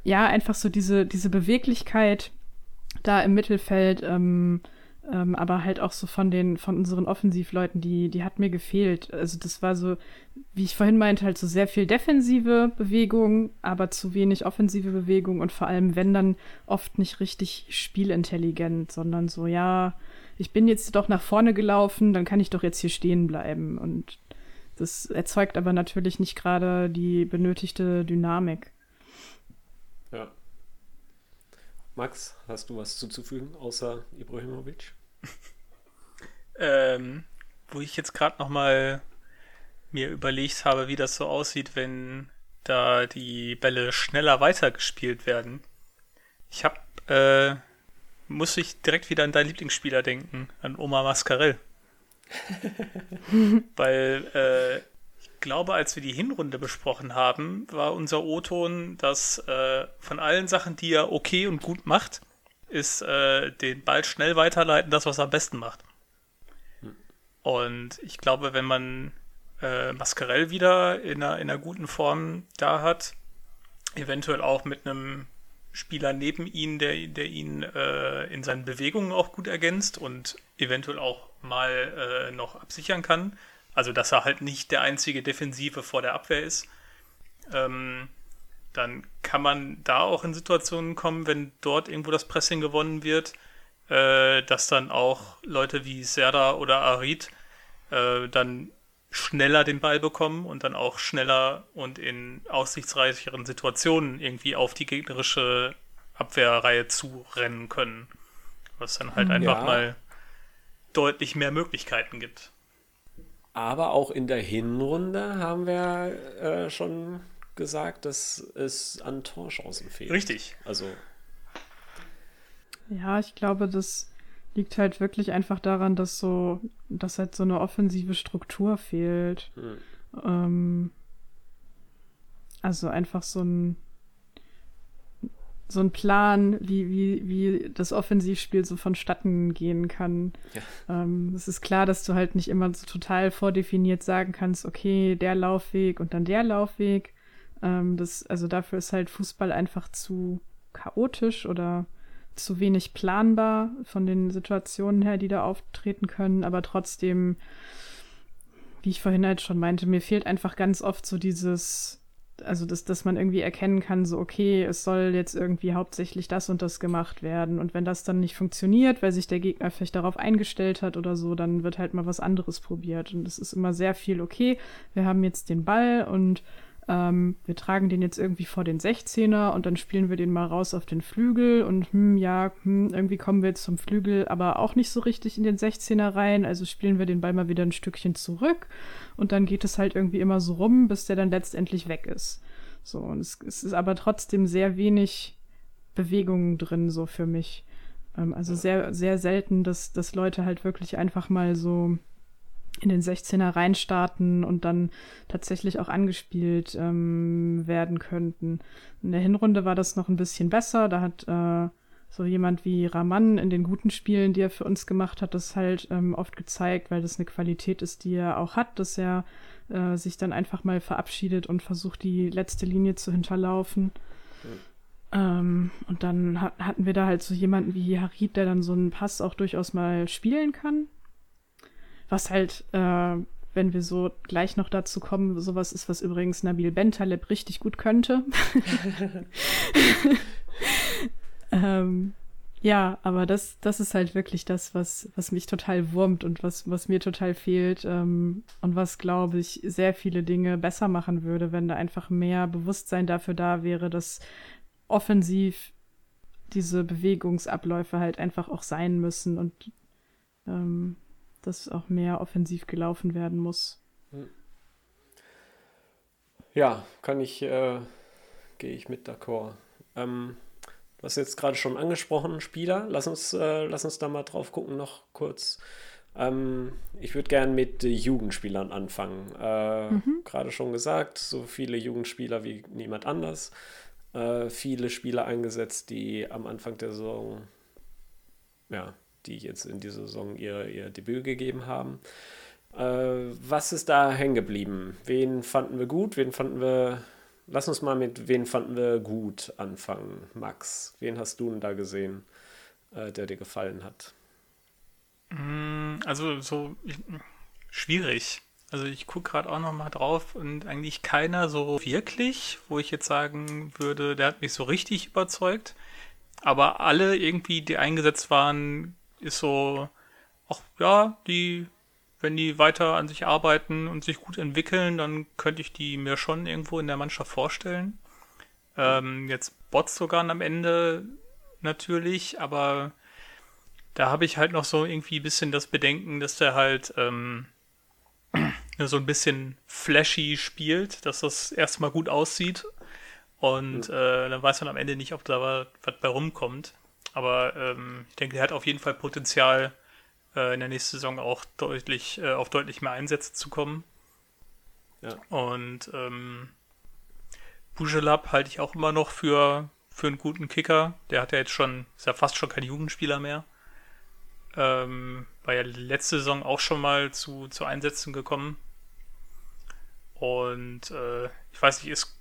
ja, einfach so diese, diese Beweglichkeit da im Mittelfeld, ähm, ähm, aber halt auch so von den, von unseren Offensivleuten, die, die hat mir gefehlt. Also das war so, wie ich vorhin meinte, halt so sehr viel defensive Bewegung, aber zu wenig offensive Bewegung und vor allem, wenn dann oft nicht richtig spielintelligent, sondern so, ja, ich bin jetzt doch nach vorne gelaufen, dann kann ich doch jetzt hier stehen bleiben. Und das erzeugt aber natürlich nicht gerade die benötigte Dynamik. Ja. Max, hast du was zuzufügen, außer Ibrahimovic? [LAUGHS] ähm, wo ich jetzt gerade noch mal mir überlegt habe, wie das so aussieht, wenn da die Bälle schneller weitergespielt werden. Ich habe, äh, muss ich direkt wieder an deinen Lieblingsspieler denken, an Omar Mascarell. [LAUGHS] Weil äh, glaube, als wir die Hinrunde besprochen haben, war unser O-Ton, dass äh, von allen Sachen, die er okay und gut macht, ist äh, den Ball schnell weiterleiten das, was er am besten macht. Und ich glaube, wenn man äh, Mascarell wieder in einer, in einer guten Form da hat, eventuell auch mit einem Spieler neben ihm, der, der ihn äh, in seinen Bewegungen auch gut ergänzt und eventuell auch mal äh, noch absichern kann, also, dass er halt nicht der einzige Defensive vor der Abwehr ist. Ähm, dann kann man da auch in Situationen kommen, wenn dort irgendwo das Pressing gewonnen wird, äh, dass dann auch Leute wie Serda oder Arid äh, dann schneller den Ball bekommen und dann auch schneller und in aussichtsreicheren Situationen irgendwie auf die gegnerische Abwehrreihe zu rennen können. Was dann halt einfach ja. mal deutlich mehr Möglichkeiten gibt. Aber auch in der Hinrunde haben wir äh, schon gesagt, dass es an Torchancen fehlt. Richtig. Also. Ja, ich glaube, das liegt halt wirklich einfach daran, dass so, dass halt so eine offensive Struktur fehlt. Hm. Ähm, also einfach so ein so ein Plan, wie, wie, wie das Offensivspiel so vonstatten gehen kann. Ja. Ähm, es ist klar, dass du halt nicht immer so total vordefiniert sagen kannst, okay, der Laufweg und dann der Laufweg. Ähm, das, also dafür ist halt Fußball einfach zu chaotisch oder zu wenig planbar von den Situationen her, die da auftreten können, aber trotzdem, wie ich vorhin halt schon meinte, mir fehlt einfach ganz oft so dieses also dass, dass man irgendwie erkennen kann, so, okay, es soll jetzt irgendwie hauptsächlich das und das gemacht werden. Und wenn das dann nicht funktioniert, weil sich der Gegner vielleicht darauf eingestellt hat oder so, dann wird halt mal was anderes probiert. Und es ist immer sehr viel, okay, wir haben jetzt den Ball und ähm, wir tragen den jetzt irgendwie vor den 16er und dann spielen wir den mal raus auf den Flügel und hm, ja, hm, irgendwie kommen wir jetzt zum Flügel, aber auch nicht so richtig in den 16er rein. Also spielen wir den Ball mal wieder ein Stückchen zurück und dann geht es halt irgendwie immer so rum, bis der dann letztendlich weg ist. So, und es, es ist aber trotzdem sehr wenig Bewegung drin, so für mich. Ähm, also sehr, sehr selten, dass, dass Leute halt wirklich einfach mal so in den 16er reinstarten und dann tatsächlich auch angespielt ähm, werden könnten. In der Hinrunde war das noch ein bisschen besser. Da hat äh, so jemand wie Raman in den guten Spielen, die er für uns gemacht hat, das halt ähm, oft gezeigt, weil das eine Qualität ist, die er auch hat, dass er äh, sich dann einfach mal verabschiedet und versucht, die letzte Linie zu hinterlaufen. Mhm. Ähm, und dann hat, hatten wir da halt so jemanden wie Harid, der dann so einen Pass auch durchaus mal spielen kann. Was halt, äh, wenn wir so gleich noch dazu kommen, sowas ist, was übrigens Nabil Bentaleb richtig gut könnte. [LAUGHS] ähm, ja, aber das, das ist halt wirklich das, was, was mich total wurmt und was, was mir total fehlt ähm, und was, glaube ich, sehr viele Dinge besser machen würde, wenn da einfach mehr Bewusstsein dafür da wäre, dass offensiv diese Bewegungsabläufe halt einfach auch sein müssen und ähm, dass auch mehr offensiv gelaufen werden muss. Hm. Ja, kann ich, äh, gehe ich mit d'accord. Ähm, du hast jetzt gerade schon angesprochen, Spieler. Lass uns, äh, lass uns da mal drauf gucken, noch kurz. Ähm, ich würde gern mit Jugendspielern anfangen. Äh, mhm. Gerade schon gesagt, so viele Jugendspieler wie niemand anders. Äh, viele Spieler eingesetzt, die am Anfang der Saison ja, die jetzt in dieser Saison ihr, ihr Debüt gegeben haben. Äh, was ist da hängen geblieben? Wen fanden wir gut? Wen fanden wir. Lass uns mal mit wen fanden wir gut anfangen, Max. Wen hast du denn da gesehen, äh, der dir gefallen hat? Mm, also so schwierig. Also ich gucke gerade auch noch mal drauf und eigentlich keiner so wirklich, wo ich jetzt sagen würde, der hat mich so richtig überzeugt. Aber alle irgendwie, die eingesetzt waren, ist so, ach ja, die, wenn die weiter an sich arbeiten und sich gut entwickeln, dann könnte ich die mir schon irgendwo in der Mannschaft vorstellen. Ähm, jetzt Bots sogar am Ende natürlich, aber da habe ich halt noch so irgendwie ein bisschen das Bedenken, dass der halt ähm, [CLEARS THROAT] so ein bisschen flashy spielt, dass das erstmal gut aussieht und äh, dann weiß man am Ende nicht, ob da was bei rumkommt. Aber ähm, ich denke, der hat auf jeden Fall Potenzial, äh, in der nächsten Saison auch deutlich, äh, auf deutlich mehr Einsätze zu kommen. Ja. Und ähm, Bujelab halte ich auch immer noch für, für einen guten Kicker. Der hat ja jetzt schon, ist ja fast schon kein Jugendspieler mehr. Ähm, war ja letzte Saison auch schon mal zu, zu Einsätzen gekommen. Und äh, ich weiß nicht, ist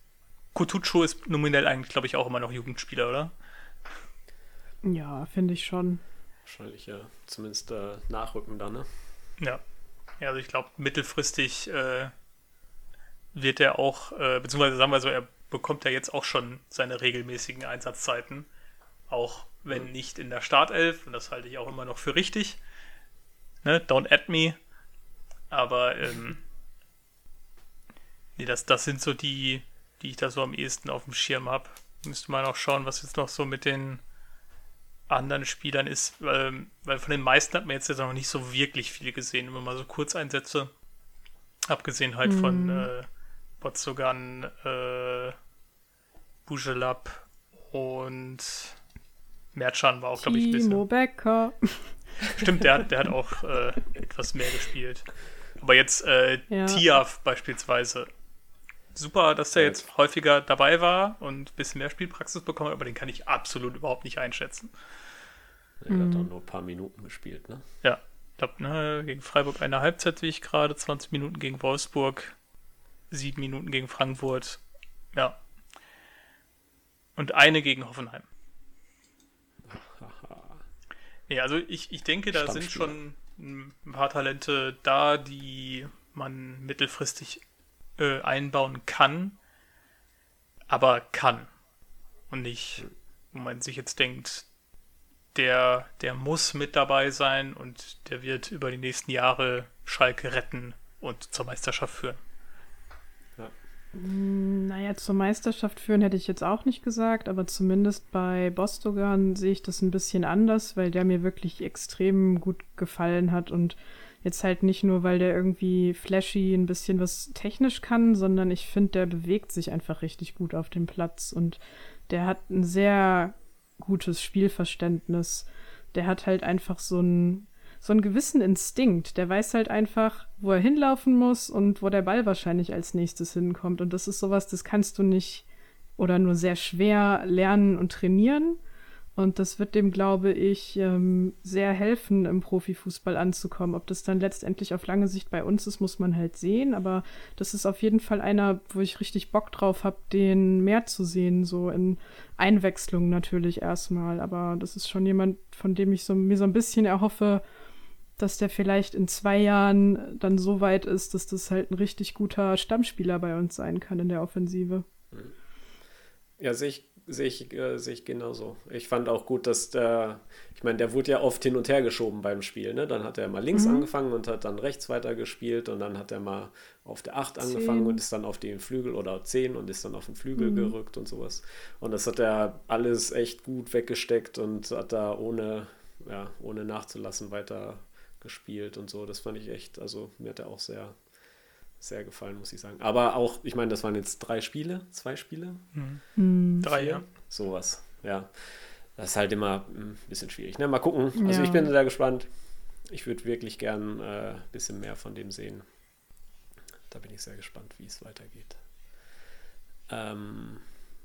Kutucho ist nominell eigentlich, glaube ich, auch immer noch Jugendspieler, oder? Ja, finde ich schon. Wahrscheinlich ja. Zumindest äh, nachrücken dann, ne? Ja. Ja, also ich glaube, mittelfristig äh, wird er auch, äh, beziehungsweise sagen wir so, er bekommt ja jetzt auch schon seine regelmäßigen Einsatzzeiten. Auch wenn mhm. nicht in der Startelf, und das halte ich auch immer noch für richtig. Ne? Don't add me. Aber ähm, nee, das, das sind so die, die ich da so am ehesten auf dem Schirm habe. Müsste man auch schauen, was jetzt noch so mit den anderen Spielern ist, weil, weil von den meisten hat man jetzt, jetzt noch nicht so wirklich viel gesehen, immer mal so Kurzeinsätze. Abgesehen halt mhm. von äh, Botsogan, äh, Bujelab und Merchan war auch, glaube ich, ein bisschen. Becker. [LAUGHS] Stimmt, der, der hat auch äh, etwas mehr gespielt. Aber jetzt äh, ja. Tiaf beispielsweise. Super, dass der jetzt häufiger dabei war und ein bisschen mehr Spielpraxis bekommen hat, aber den kann ich absolut überhaupt nicht einschätzen. Er mhm. hat auch nur ein paar Minuten gespielt, ne? Ja. Ich glaube, ne, gegen Freiburg eine Halbzeit, wie ich gerade, 20 Minuten gegen Wolfsburg, 7 Minuten gegen Frankfurt. Ja. Und eine gegen Hoffenheim. Nee, also ich, ich denke, da sind schon ein paar Talente da, die man mittelfristig äh, einbauen kann, aber kann. Und nicht, wo man sich jetzt denkt, der, der muss mit dabei sein und der wird über die nächsten Jahre Schalke retten und zur Meisterschaft führen. Hm, naja, zur Meisterschaft führen hätte ich jetzt auch nicht gesagt, aber zumindest bei Bostogan sehe ich das ein bisschen anders, weil der mir wirklich extrem gut gefallen hat und jetzt halt nicht nur, weil der irgendwie flashy ein bisschen was technisch kann, sondern ich finde, der bewegt sich einfach richtig gut auf dem Platz und der hat ein sehr gutes Spielverständnis. Der hat halt einfach so ein so einen gewissen Instinkt. Der weiß halt einfach, wo er hinlaufen muss und wo der Ball wahrscheinlich als nächstes hinkommt. Und das ist sowas, das kannst du nicht oder nur sehr schwer lernen und trainieren. Und das wird dem, glaube ich, ähm, sehr helfen, im Profifußball anzukommen. Ob das dann letztendlich auf lange Sicht bei uns ist, muss man halt sehen. Aber das ist auf jeden Fall einer, wo ich richtig Bock drauf habe, den mehr zu sehen. So in Einwechslung natürlich erstmal. Aber das ist schon jemand, von dem ich so, mir so ein bisschen erhoffe, dass der vielleicht in zwei Jahren dann so weit ist, dass das halt ein richtig guter Stammspieler bei uns sein kann in der Offensive. Ja, sehe ich, sehe ich, äh, sehe ich genauso. Ich fand auch gut, dass der, ich meine, der wurde ja oft hin und her geschoben beim Spiel. Ne? Dann hat er mal links mhm. angefangen und hat dann rechts weiter gespielt und dann hat er mal auf der 8 angefangen und ist dann auf den Flügel oder 10 und ist dann auf den Flügel mhm. gerückt und sowas. Und das hat er alles echt gut weggesteckt und hat da ohne, ja, ohne nachzulassen weiter gespielt und so. Das fand ich echt, also mir hat er auch sehr, sehr gefallen, muss ich sagen. Aber auch, ich meine, das waren jetzt drei Spiele, zwei Spiele. Mhm. mhm. Drei, ja. Sowas, ja. Das ist halt immer ein bisschen schwierig. Ne? Mal gucken. Also ja. ich bin sehr gespannt. Ich würde wirklich gern ein äh, bisschen mehr von dem sehen. Da bin ich sehr gespannt, wie es weitergeht. Ähm,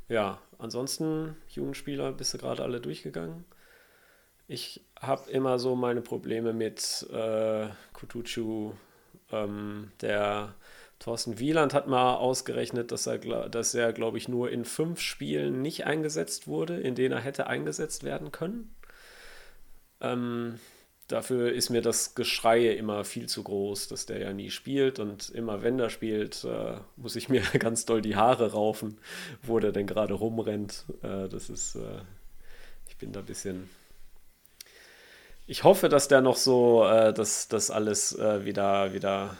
ja, ansonsten, Jugendspieler, bist du gerade alle durchgegangen? ich habe immer so meine Probleme mit äh, Kutucu. Ähm, der Thorsten Wieland hat mal ausgerechnet, dass er, dass er, glaube ich, nur in fünf Spielen nicht eingesetzt wurde, in denen er hätte eingesetzt werden können. Ähm, dafür ist mir das Geschrei immer viel zu groß, dass der ja nie spielt und immer wenn er spielt, äh, muss ich [LAUGHS] mir ganz doll die Haare raufen, wo der denn gerade rumrennt. Äh, das ist, äh, ich bin da ein bisschen ich hoffe, dass der noch so äh, das, das alles äh, wieder, wieder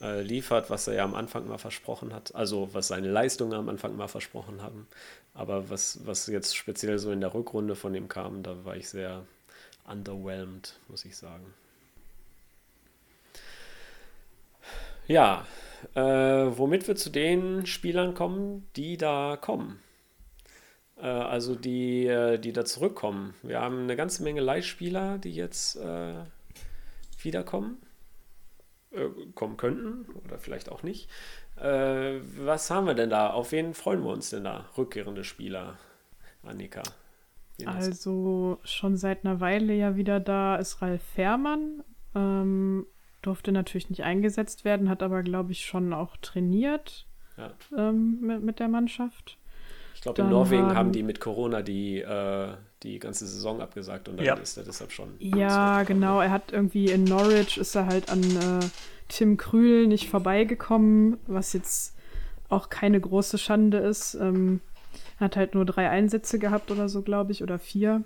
äh, liefert, was er ja am Anfang mal versprochen hat. Also was seine Leistungen am Anfang mal versprochen haben. Aber was, was jetzt speziell so in der Rückrunde von ihm kam, da war ich sehr underwhelmed, muss ich sagen. Ja, äh, womit wir zu den Spielern kommen, die da kommen. Äh, also die, äh, die da zurückkommen. Wir haben eine ganze Menge Leihspieler, die jetzt äh, wiederkommen, äh, kommen könnten oder vielleicht auch nicht. Äh, was haben wir denn da? Auf wen freuen wir uns denn da? Rückkehrende Spieler, Annika. Also schon seit einer Weile ja wieder da ist Ralf Fährmann. Ähm, durfte natürlich nicht eingesetzt werden, hat aber, glaube ich, schon auch trainiert ja. ähm, mit, mit der Mannschaft glaube, in Norwegen haben, die mit Corona die, äh, die ganze Saison abgesagt und dann ja. ist er deshalb schon. Ja, genau. Er hat irgendwie in Norwich ist er halt an äh, Tim Krühl nicht vorbeigekommen, was jetzt auch keine große Schande ist. Ähm, er hat halt nur drei Einsätze gehabt oder so, glaube ich, oder vier.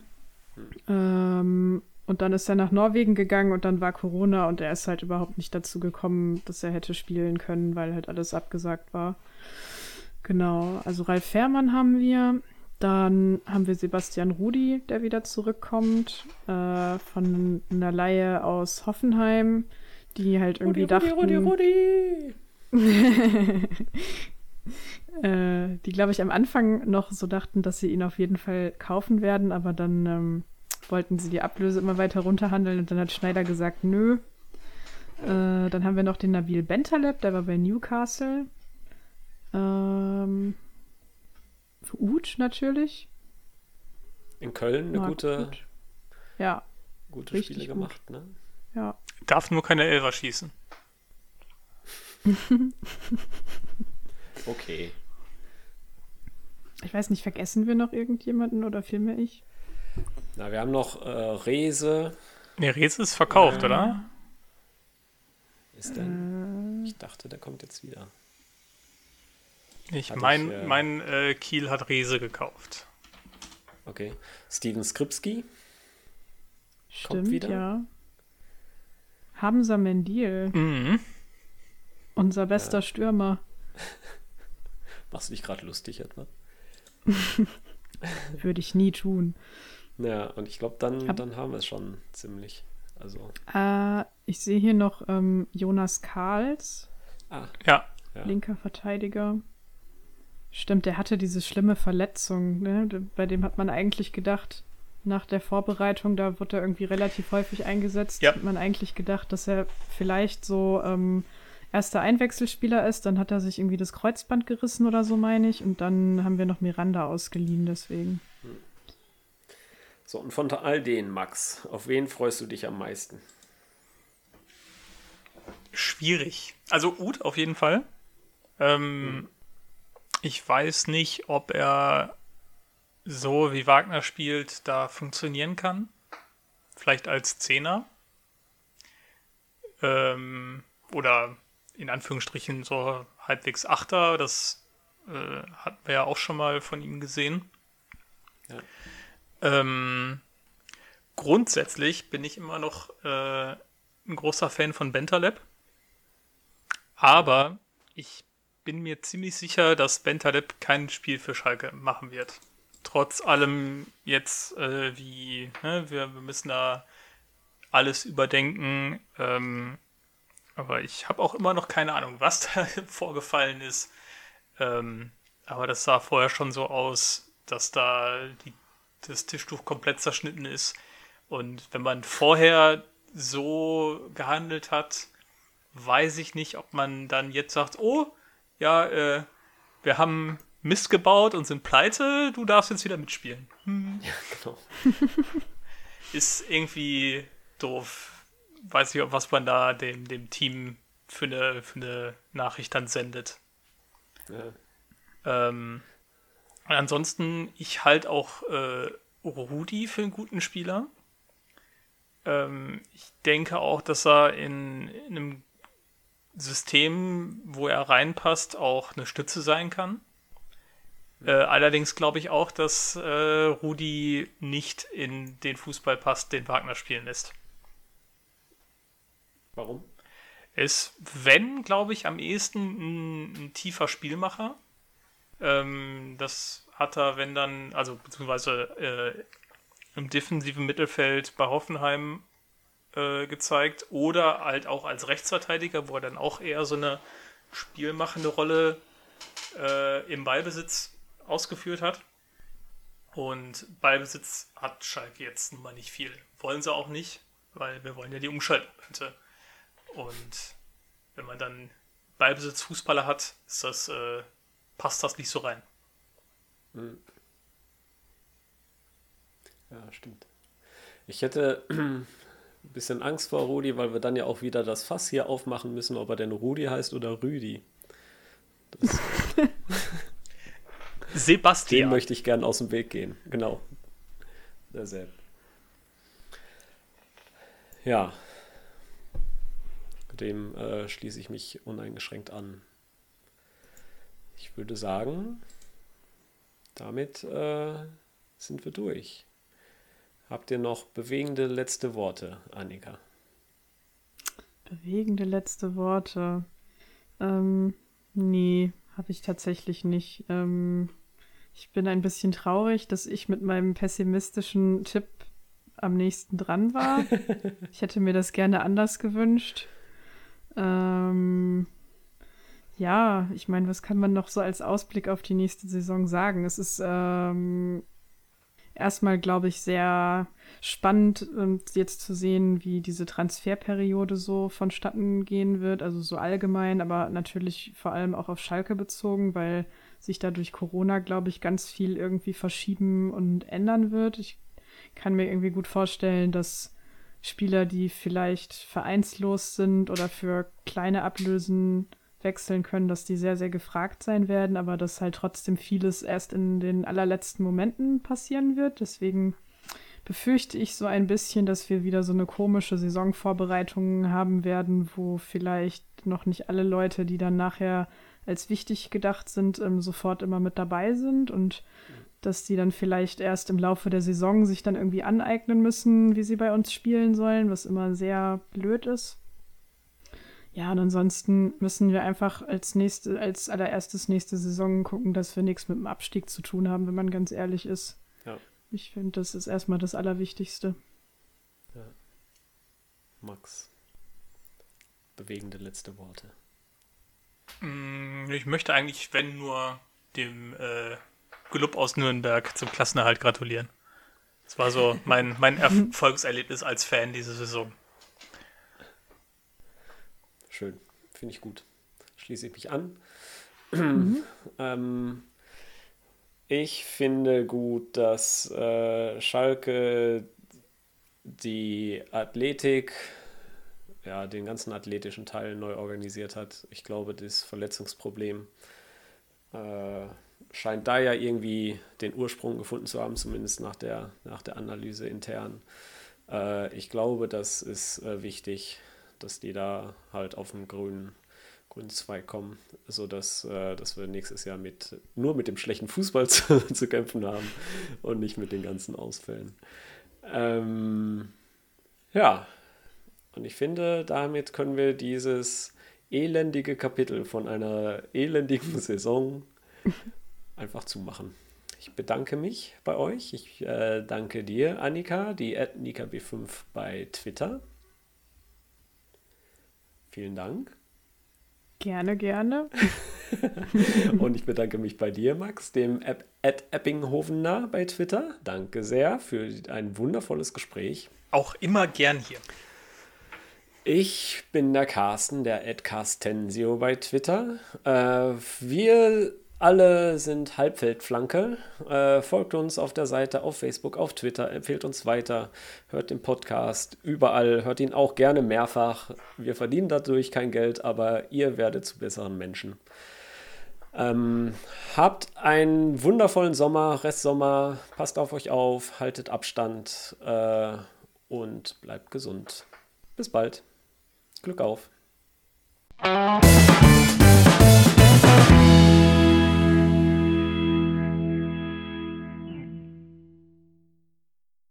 Hm. Ähm, und dann ist er nach Norwegen gegangen und dann war Corona und er ist halt überhaupt nicht dazu gekommen, dass er hätte spielen können, weil halt alles abgesagt war. Genau, also Ralf Fährmann haben wir. Dann haben wir Sebastian Rudi, der wieder zurückkommt, äh, von einer Laie aus Hoffenheim, die halt irgendwie Rudi, dachten... Rudi, Rudi, [LAUGHS] äh, die, glaube ich, am Anfang noch so dachten, dass sie ihn auf jeden Fall kaufen werden, aber dann ähm, wollten sie die Ablöse immer weiter runterhandeln und dann hat Schneider gesagt, nö. Äh, dann haben wir noch den Nabil Bentaleb, der war bei Newcastle. Ähm, Uth natürlich. In Köln eine Marc gute, Uth. Ja, gute richtig Spiele gut. gemacht. Ne? ja. Darf nur keine Elfer schießen. [LAUGHS] Okay. Ich weiß nicht, vergessen wir noch irgendjemanden oder vielmehr ich? Na, wir haben noch äh, Rese. Ne, Reze ist verkauft, Ja. oder? Ist denn? Äh, Ich dachte, der kommt jetzt wieder. Ich mein, ich, äh, mein äh, Kiel hat Rese gekauft. Okay. Steven Skripski. stimmt, wieder? ja. Hamza Mendil, Mhm. unser bester Stürmer. [LAUGHS] Machst du dich gerade lustig etwa? [LAUGHS] Würde ich nie tun. Ja, und ich glaube, dann, Hab- dann haben wir es schon ziemlich. Also, Äh, ich sehe hier noch ähm, Jonas Karls, ah, Ja, ja. linker Verteidiger. Stimmt, der hatte diese schlimme Verletzung. Ne? Bei dem hat man eigentlich gedacht, nach der Vorbereitung, da wurde er irgendwie relativ häufig eingesetzt, Ja. hat man eigentlich gedacht, dass er vielleicht so ähm, erster Einwechselspieler ist. Dann hat er sich irgendwie das Kreuzband gerissen oder so, meine ich. Und dann haben wir noch Miranda ausgeliehen, deswegen. So, und von all denen, Max, auf wen freust du dich am meisten? schwierig. Also Uth auf jeden Fall. Ähm, Ich weiß nicht, ob er so wie Wagner spielt, da funktionieren kann. Vielleicht als Zehner. Ähm, oder in Anführungsstrichen so halbwegs Achter. Das äh, hatten wir ja auch schon mal von ihm gesehen. Ja. Ähm, grundsätzlich bin ich immer noch äh, ein großer Fan von Bentaleb. Aber ich bin mir ziemlich sicher, dass Bentaleb kein Spiel für Schalke machen wird. Trotz allem jetzt, äh, wie, ne, wir, wir müssen da alles überdenken. Ähm, aber ich habe auch immer noch keine Ahnung, was da [LAUGHS] vorgefallen ist. Ähm, aber das sah vorher schon so aus, dass da die, das Tischtuch komplett zerschnitten ist. Und wenn man vorher so gehandelt hat, weiß ich nicht, ob man dann jetzt sagt, oh, ja, äh, wir haben Mist gebaut und sind pleite, du darfst jetzt wieder mitspielen. Genau. [LAUGHS] Ist irgendwie doof. Weiß nicht, was man da dem, dem Team für eine, für eine Nachricht dann sendet. Ja. Ähm, und ansonsten, ich halte auch äh, Rudi für einen guten Spieler. Ähm, ich denke auch, dass er in, in einem System, wo er reinpasst, auch eine Stütze sein kann. Äh, allerdings glaube ich auch, dass äh, Rudi nicht in den Fußball passt, den Wagner spielen lässt. Warum? Ist, wenn, glaube ich, am ehesten ein, ein tiefer Spielmacher. Ähm, das hat er, wenn dann, also beziehungsweise äh, im defensiven Mittelfeld bei Hoffenheim äh, gezeigt oder halt auch als Rechtsverteidiger, wo er dann auch eher so eine spielmachende Rolle äh, im Ballbesitz ausgeführt hat. Und Ballbesitz hat Schalke jetzt nun mal nicht viel. Wollen sie auch nicht, weil wir wollen ja die Umschaltmomente. Und wenn man dann Ballbesitz Fußballer hat, ist das, äh, passt das nicht so rein. Ja, stimmt. Ich hätte ein bisschen Angst vor Rudi, weil wir dann ja auch wieder das Fass hier aufmachen müssen, ob er denn Rudi heißt oder Rüdi. [LAUGHS] Sebastian. möchte ich gern aus dem Weg gehen. Genau. Derselbe. Ja. Dem äh, schließe ich mich uneingeschränkt an. Ich würde sagen, damit äh, sind wir durch. Habt ihr noch bewegende letzte Worte, Annika? Bewegende letzte Worte. Ähm, nee, habe ich tatsächlich nicht. Ähm, Ich bin ein bisschen traurig, dass ich mit meinem pessimistischen Tipp am nächsten dran war. [LAUGHS] ich hätte mir das gerne anders gewünscht. Ähm, ja, ich meine, was kann man noch so als Ausblick auf die nächste Saison sagen? Es ist ähm, erstmal, glaube ich, sehr spannend, jetzt zu sehen, wie diese Transferperiode so vonstatten gehen wird. Also so allgemein, aber natürlich vor allem auch auf Schalke bezogen, weil sich da durch Corona, glaube ich, ganz viel irgendwie verschieben und ändern wird. Ich kann mir irgendwie gut vorstellen, dass Spieler, die vielleicht vereinslos sind oder für kleine Ablösen wechseln können, dass die sehr, sehr gefragt sein werden, aber dass halt trotzdem vieles erst in den allerletzten Momenten passieren wird. Deswegen befürchte ich so ein bisschen, dass wir wieder so eine komische Saisonvorbereitung haben werden, wo vielleicht noch nicht alle Leute, die dann nachher als wichtig gedacht sind, ähm, sofort immer mit dabei sind und dass die dann vielleicht erst im Laufe der Saison sich dann irgendwie aneignen müssen, wie sie bei uns spielen sollen, was immer sehr blöd ist. Ja, und ansonsten müssen wir einfach als nächste, als allererstes nächste Saison gucken, dass wir nichts mit dem Abstieg zu tun haben, wenn man ganz ehrlich ist. Ja. Ich finde, das ist erstmal das Allerwichtigste. Ja. Max, bewegende letzte Worte. Mm, ich möchte eigentlich, wenn nur, dem äh, Club aus Nürnberg zum Klassenerhalt gratulieren. Das war so mein, mein [LAUGHS] Erfolgserlebnis als Fan diese Saison. Schön, finde ich gut. Schließe ich mich an. [CLEARS THROAT] Mhm. ähm, ich finde gut, dass äh, Schalke die Athletik, ja, den ganzen athletischen Teil neu organisiert hat. Ich glaube, das Verletzungsproblem äh, scheint da ja irgendwie den Ursprung gefunden zu haben, zumindest nach der, nach der Analyse intern. Äh, ich glaube, das ist äh, wichtig dass die da halt auf den grünen, grünen Zweig kommen, sodass äh, dass wir nächstes Jahr mit, nur mit dem schlechten Fußball [LAUGHS] zu, zu kämpfen haben und nicht mit den ganzen Ausfällen. Ähm, ja, und ich finde, damit können wir dieses elendige Kapitel von einer elendigen [LAUGHS] Saison einfach zumachen. Ich bedanke mich bei euch. Ich äh, danke dir, Annika, die NikaB5 bei Twitter. Vielen Dank. Gerne, gerne. [LAUGHS] und ich bedanke mich bei dir, Max, dem App Ed Eppinghovener bei Twitter. Danke sehr für ein wundervolles Gespräch. Auch immer gern hier. Ich bin der Carsten, der Ed Carstensio bei Twitter. Äh, wir alle sind Halbfeldflanke. Äh, folgt uns auf der Seite, auf Facebook, auf Twitter, empfehlt uns weiter, hört den Podcast überall, hört ihn auch gerne mehrfach. Wir verdienen dadurch kein Geld, aber ihr werdet zu besseren Menschen. Ähm, habt einen wundervollen Sommer, Restsommer, passt auf euch auf, haltet Abstand äh, und bleibt gesund. Bis bald. Glück auf.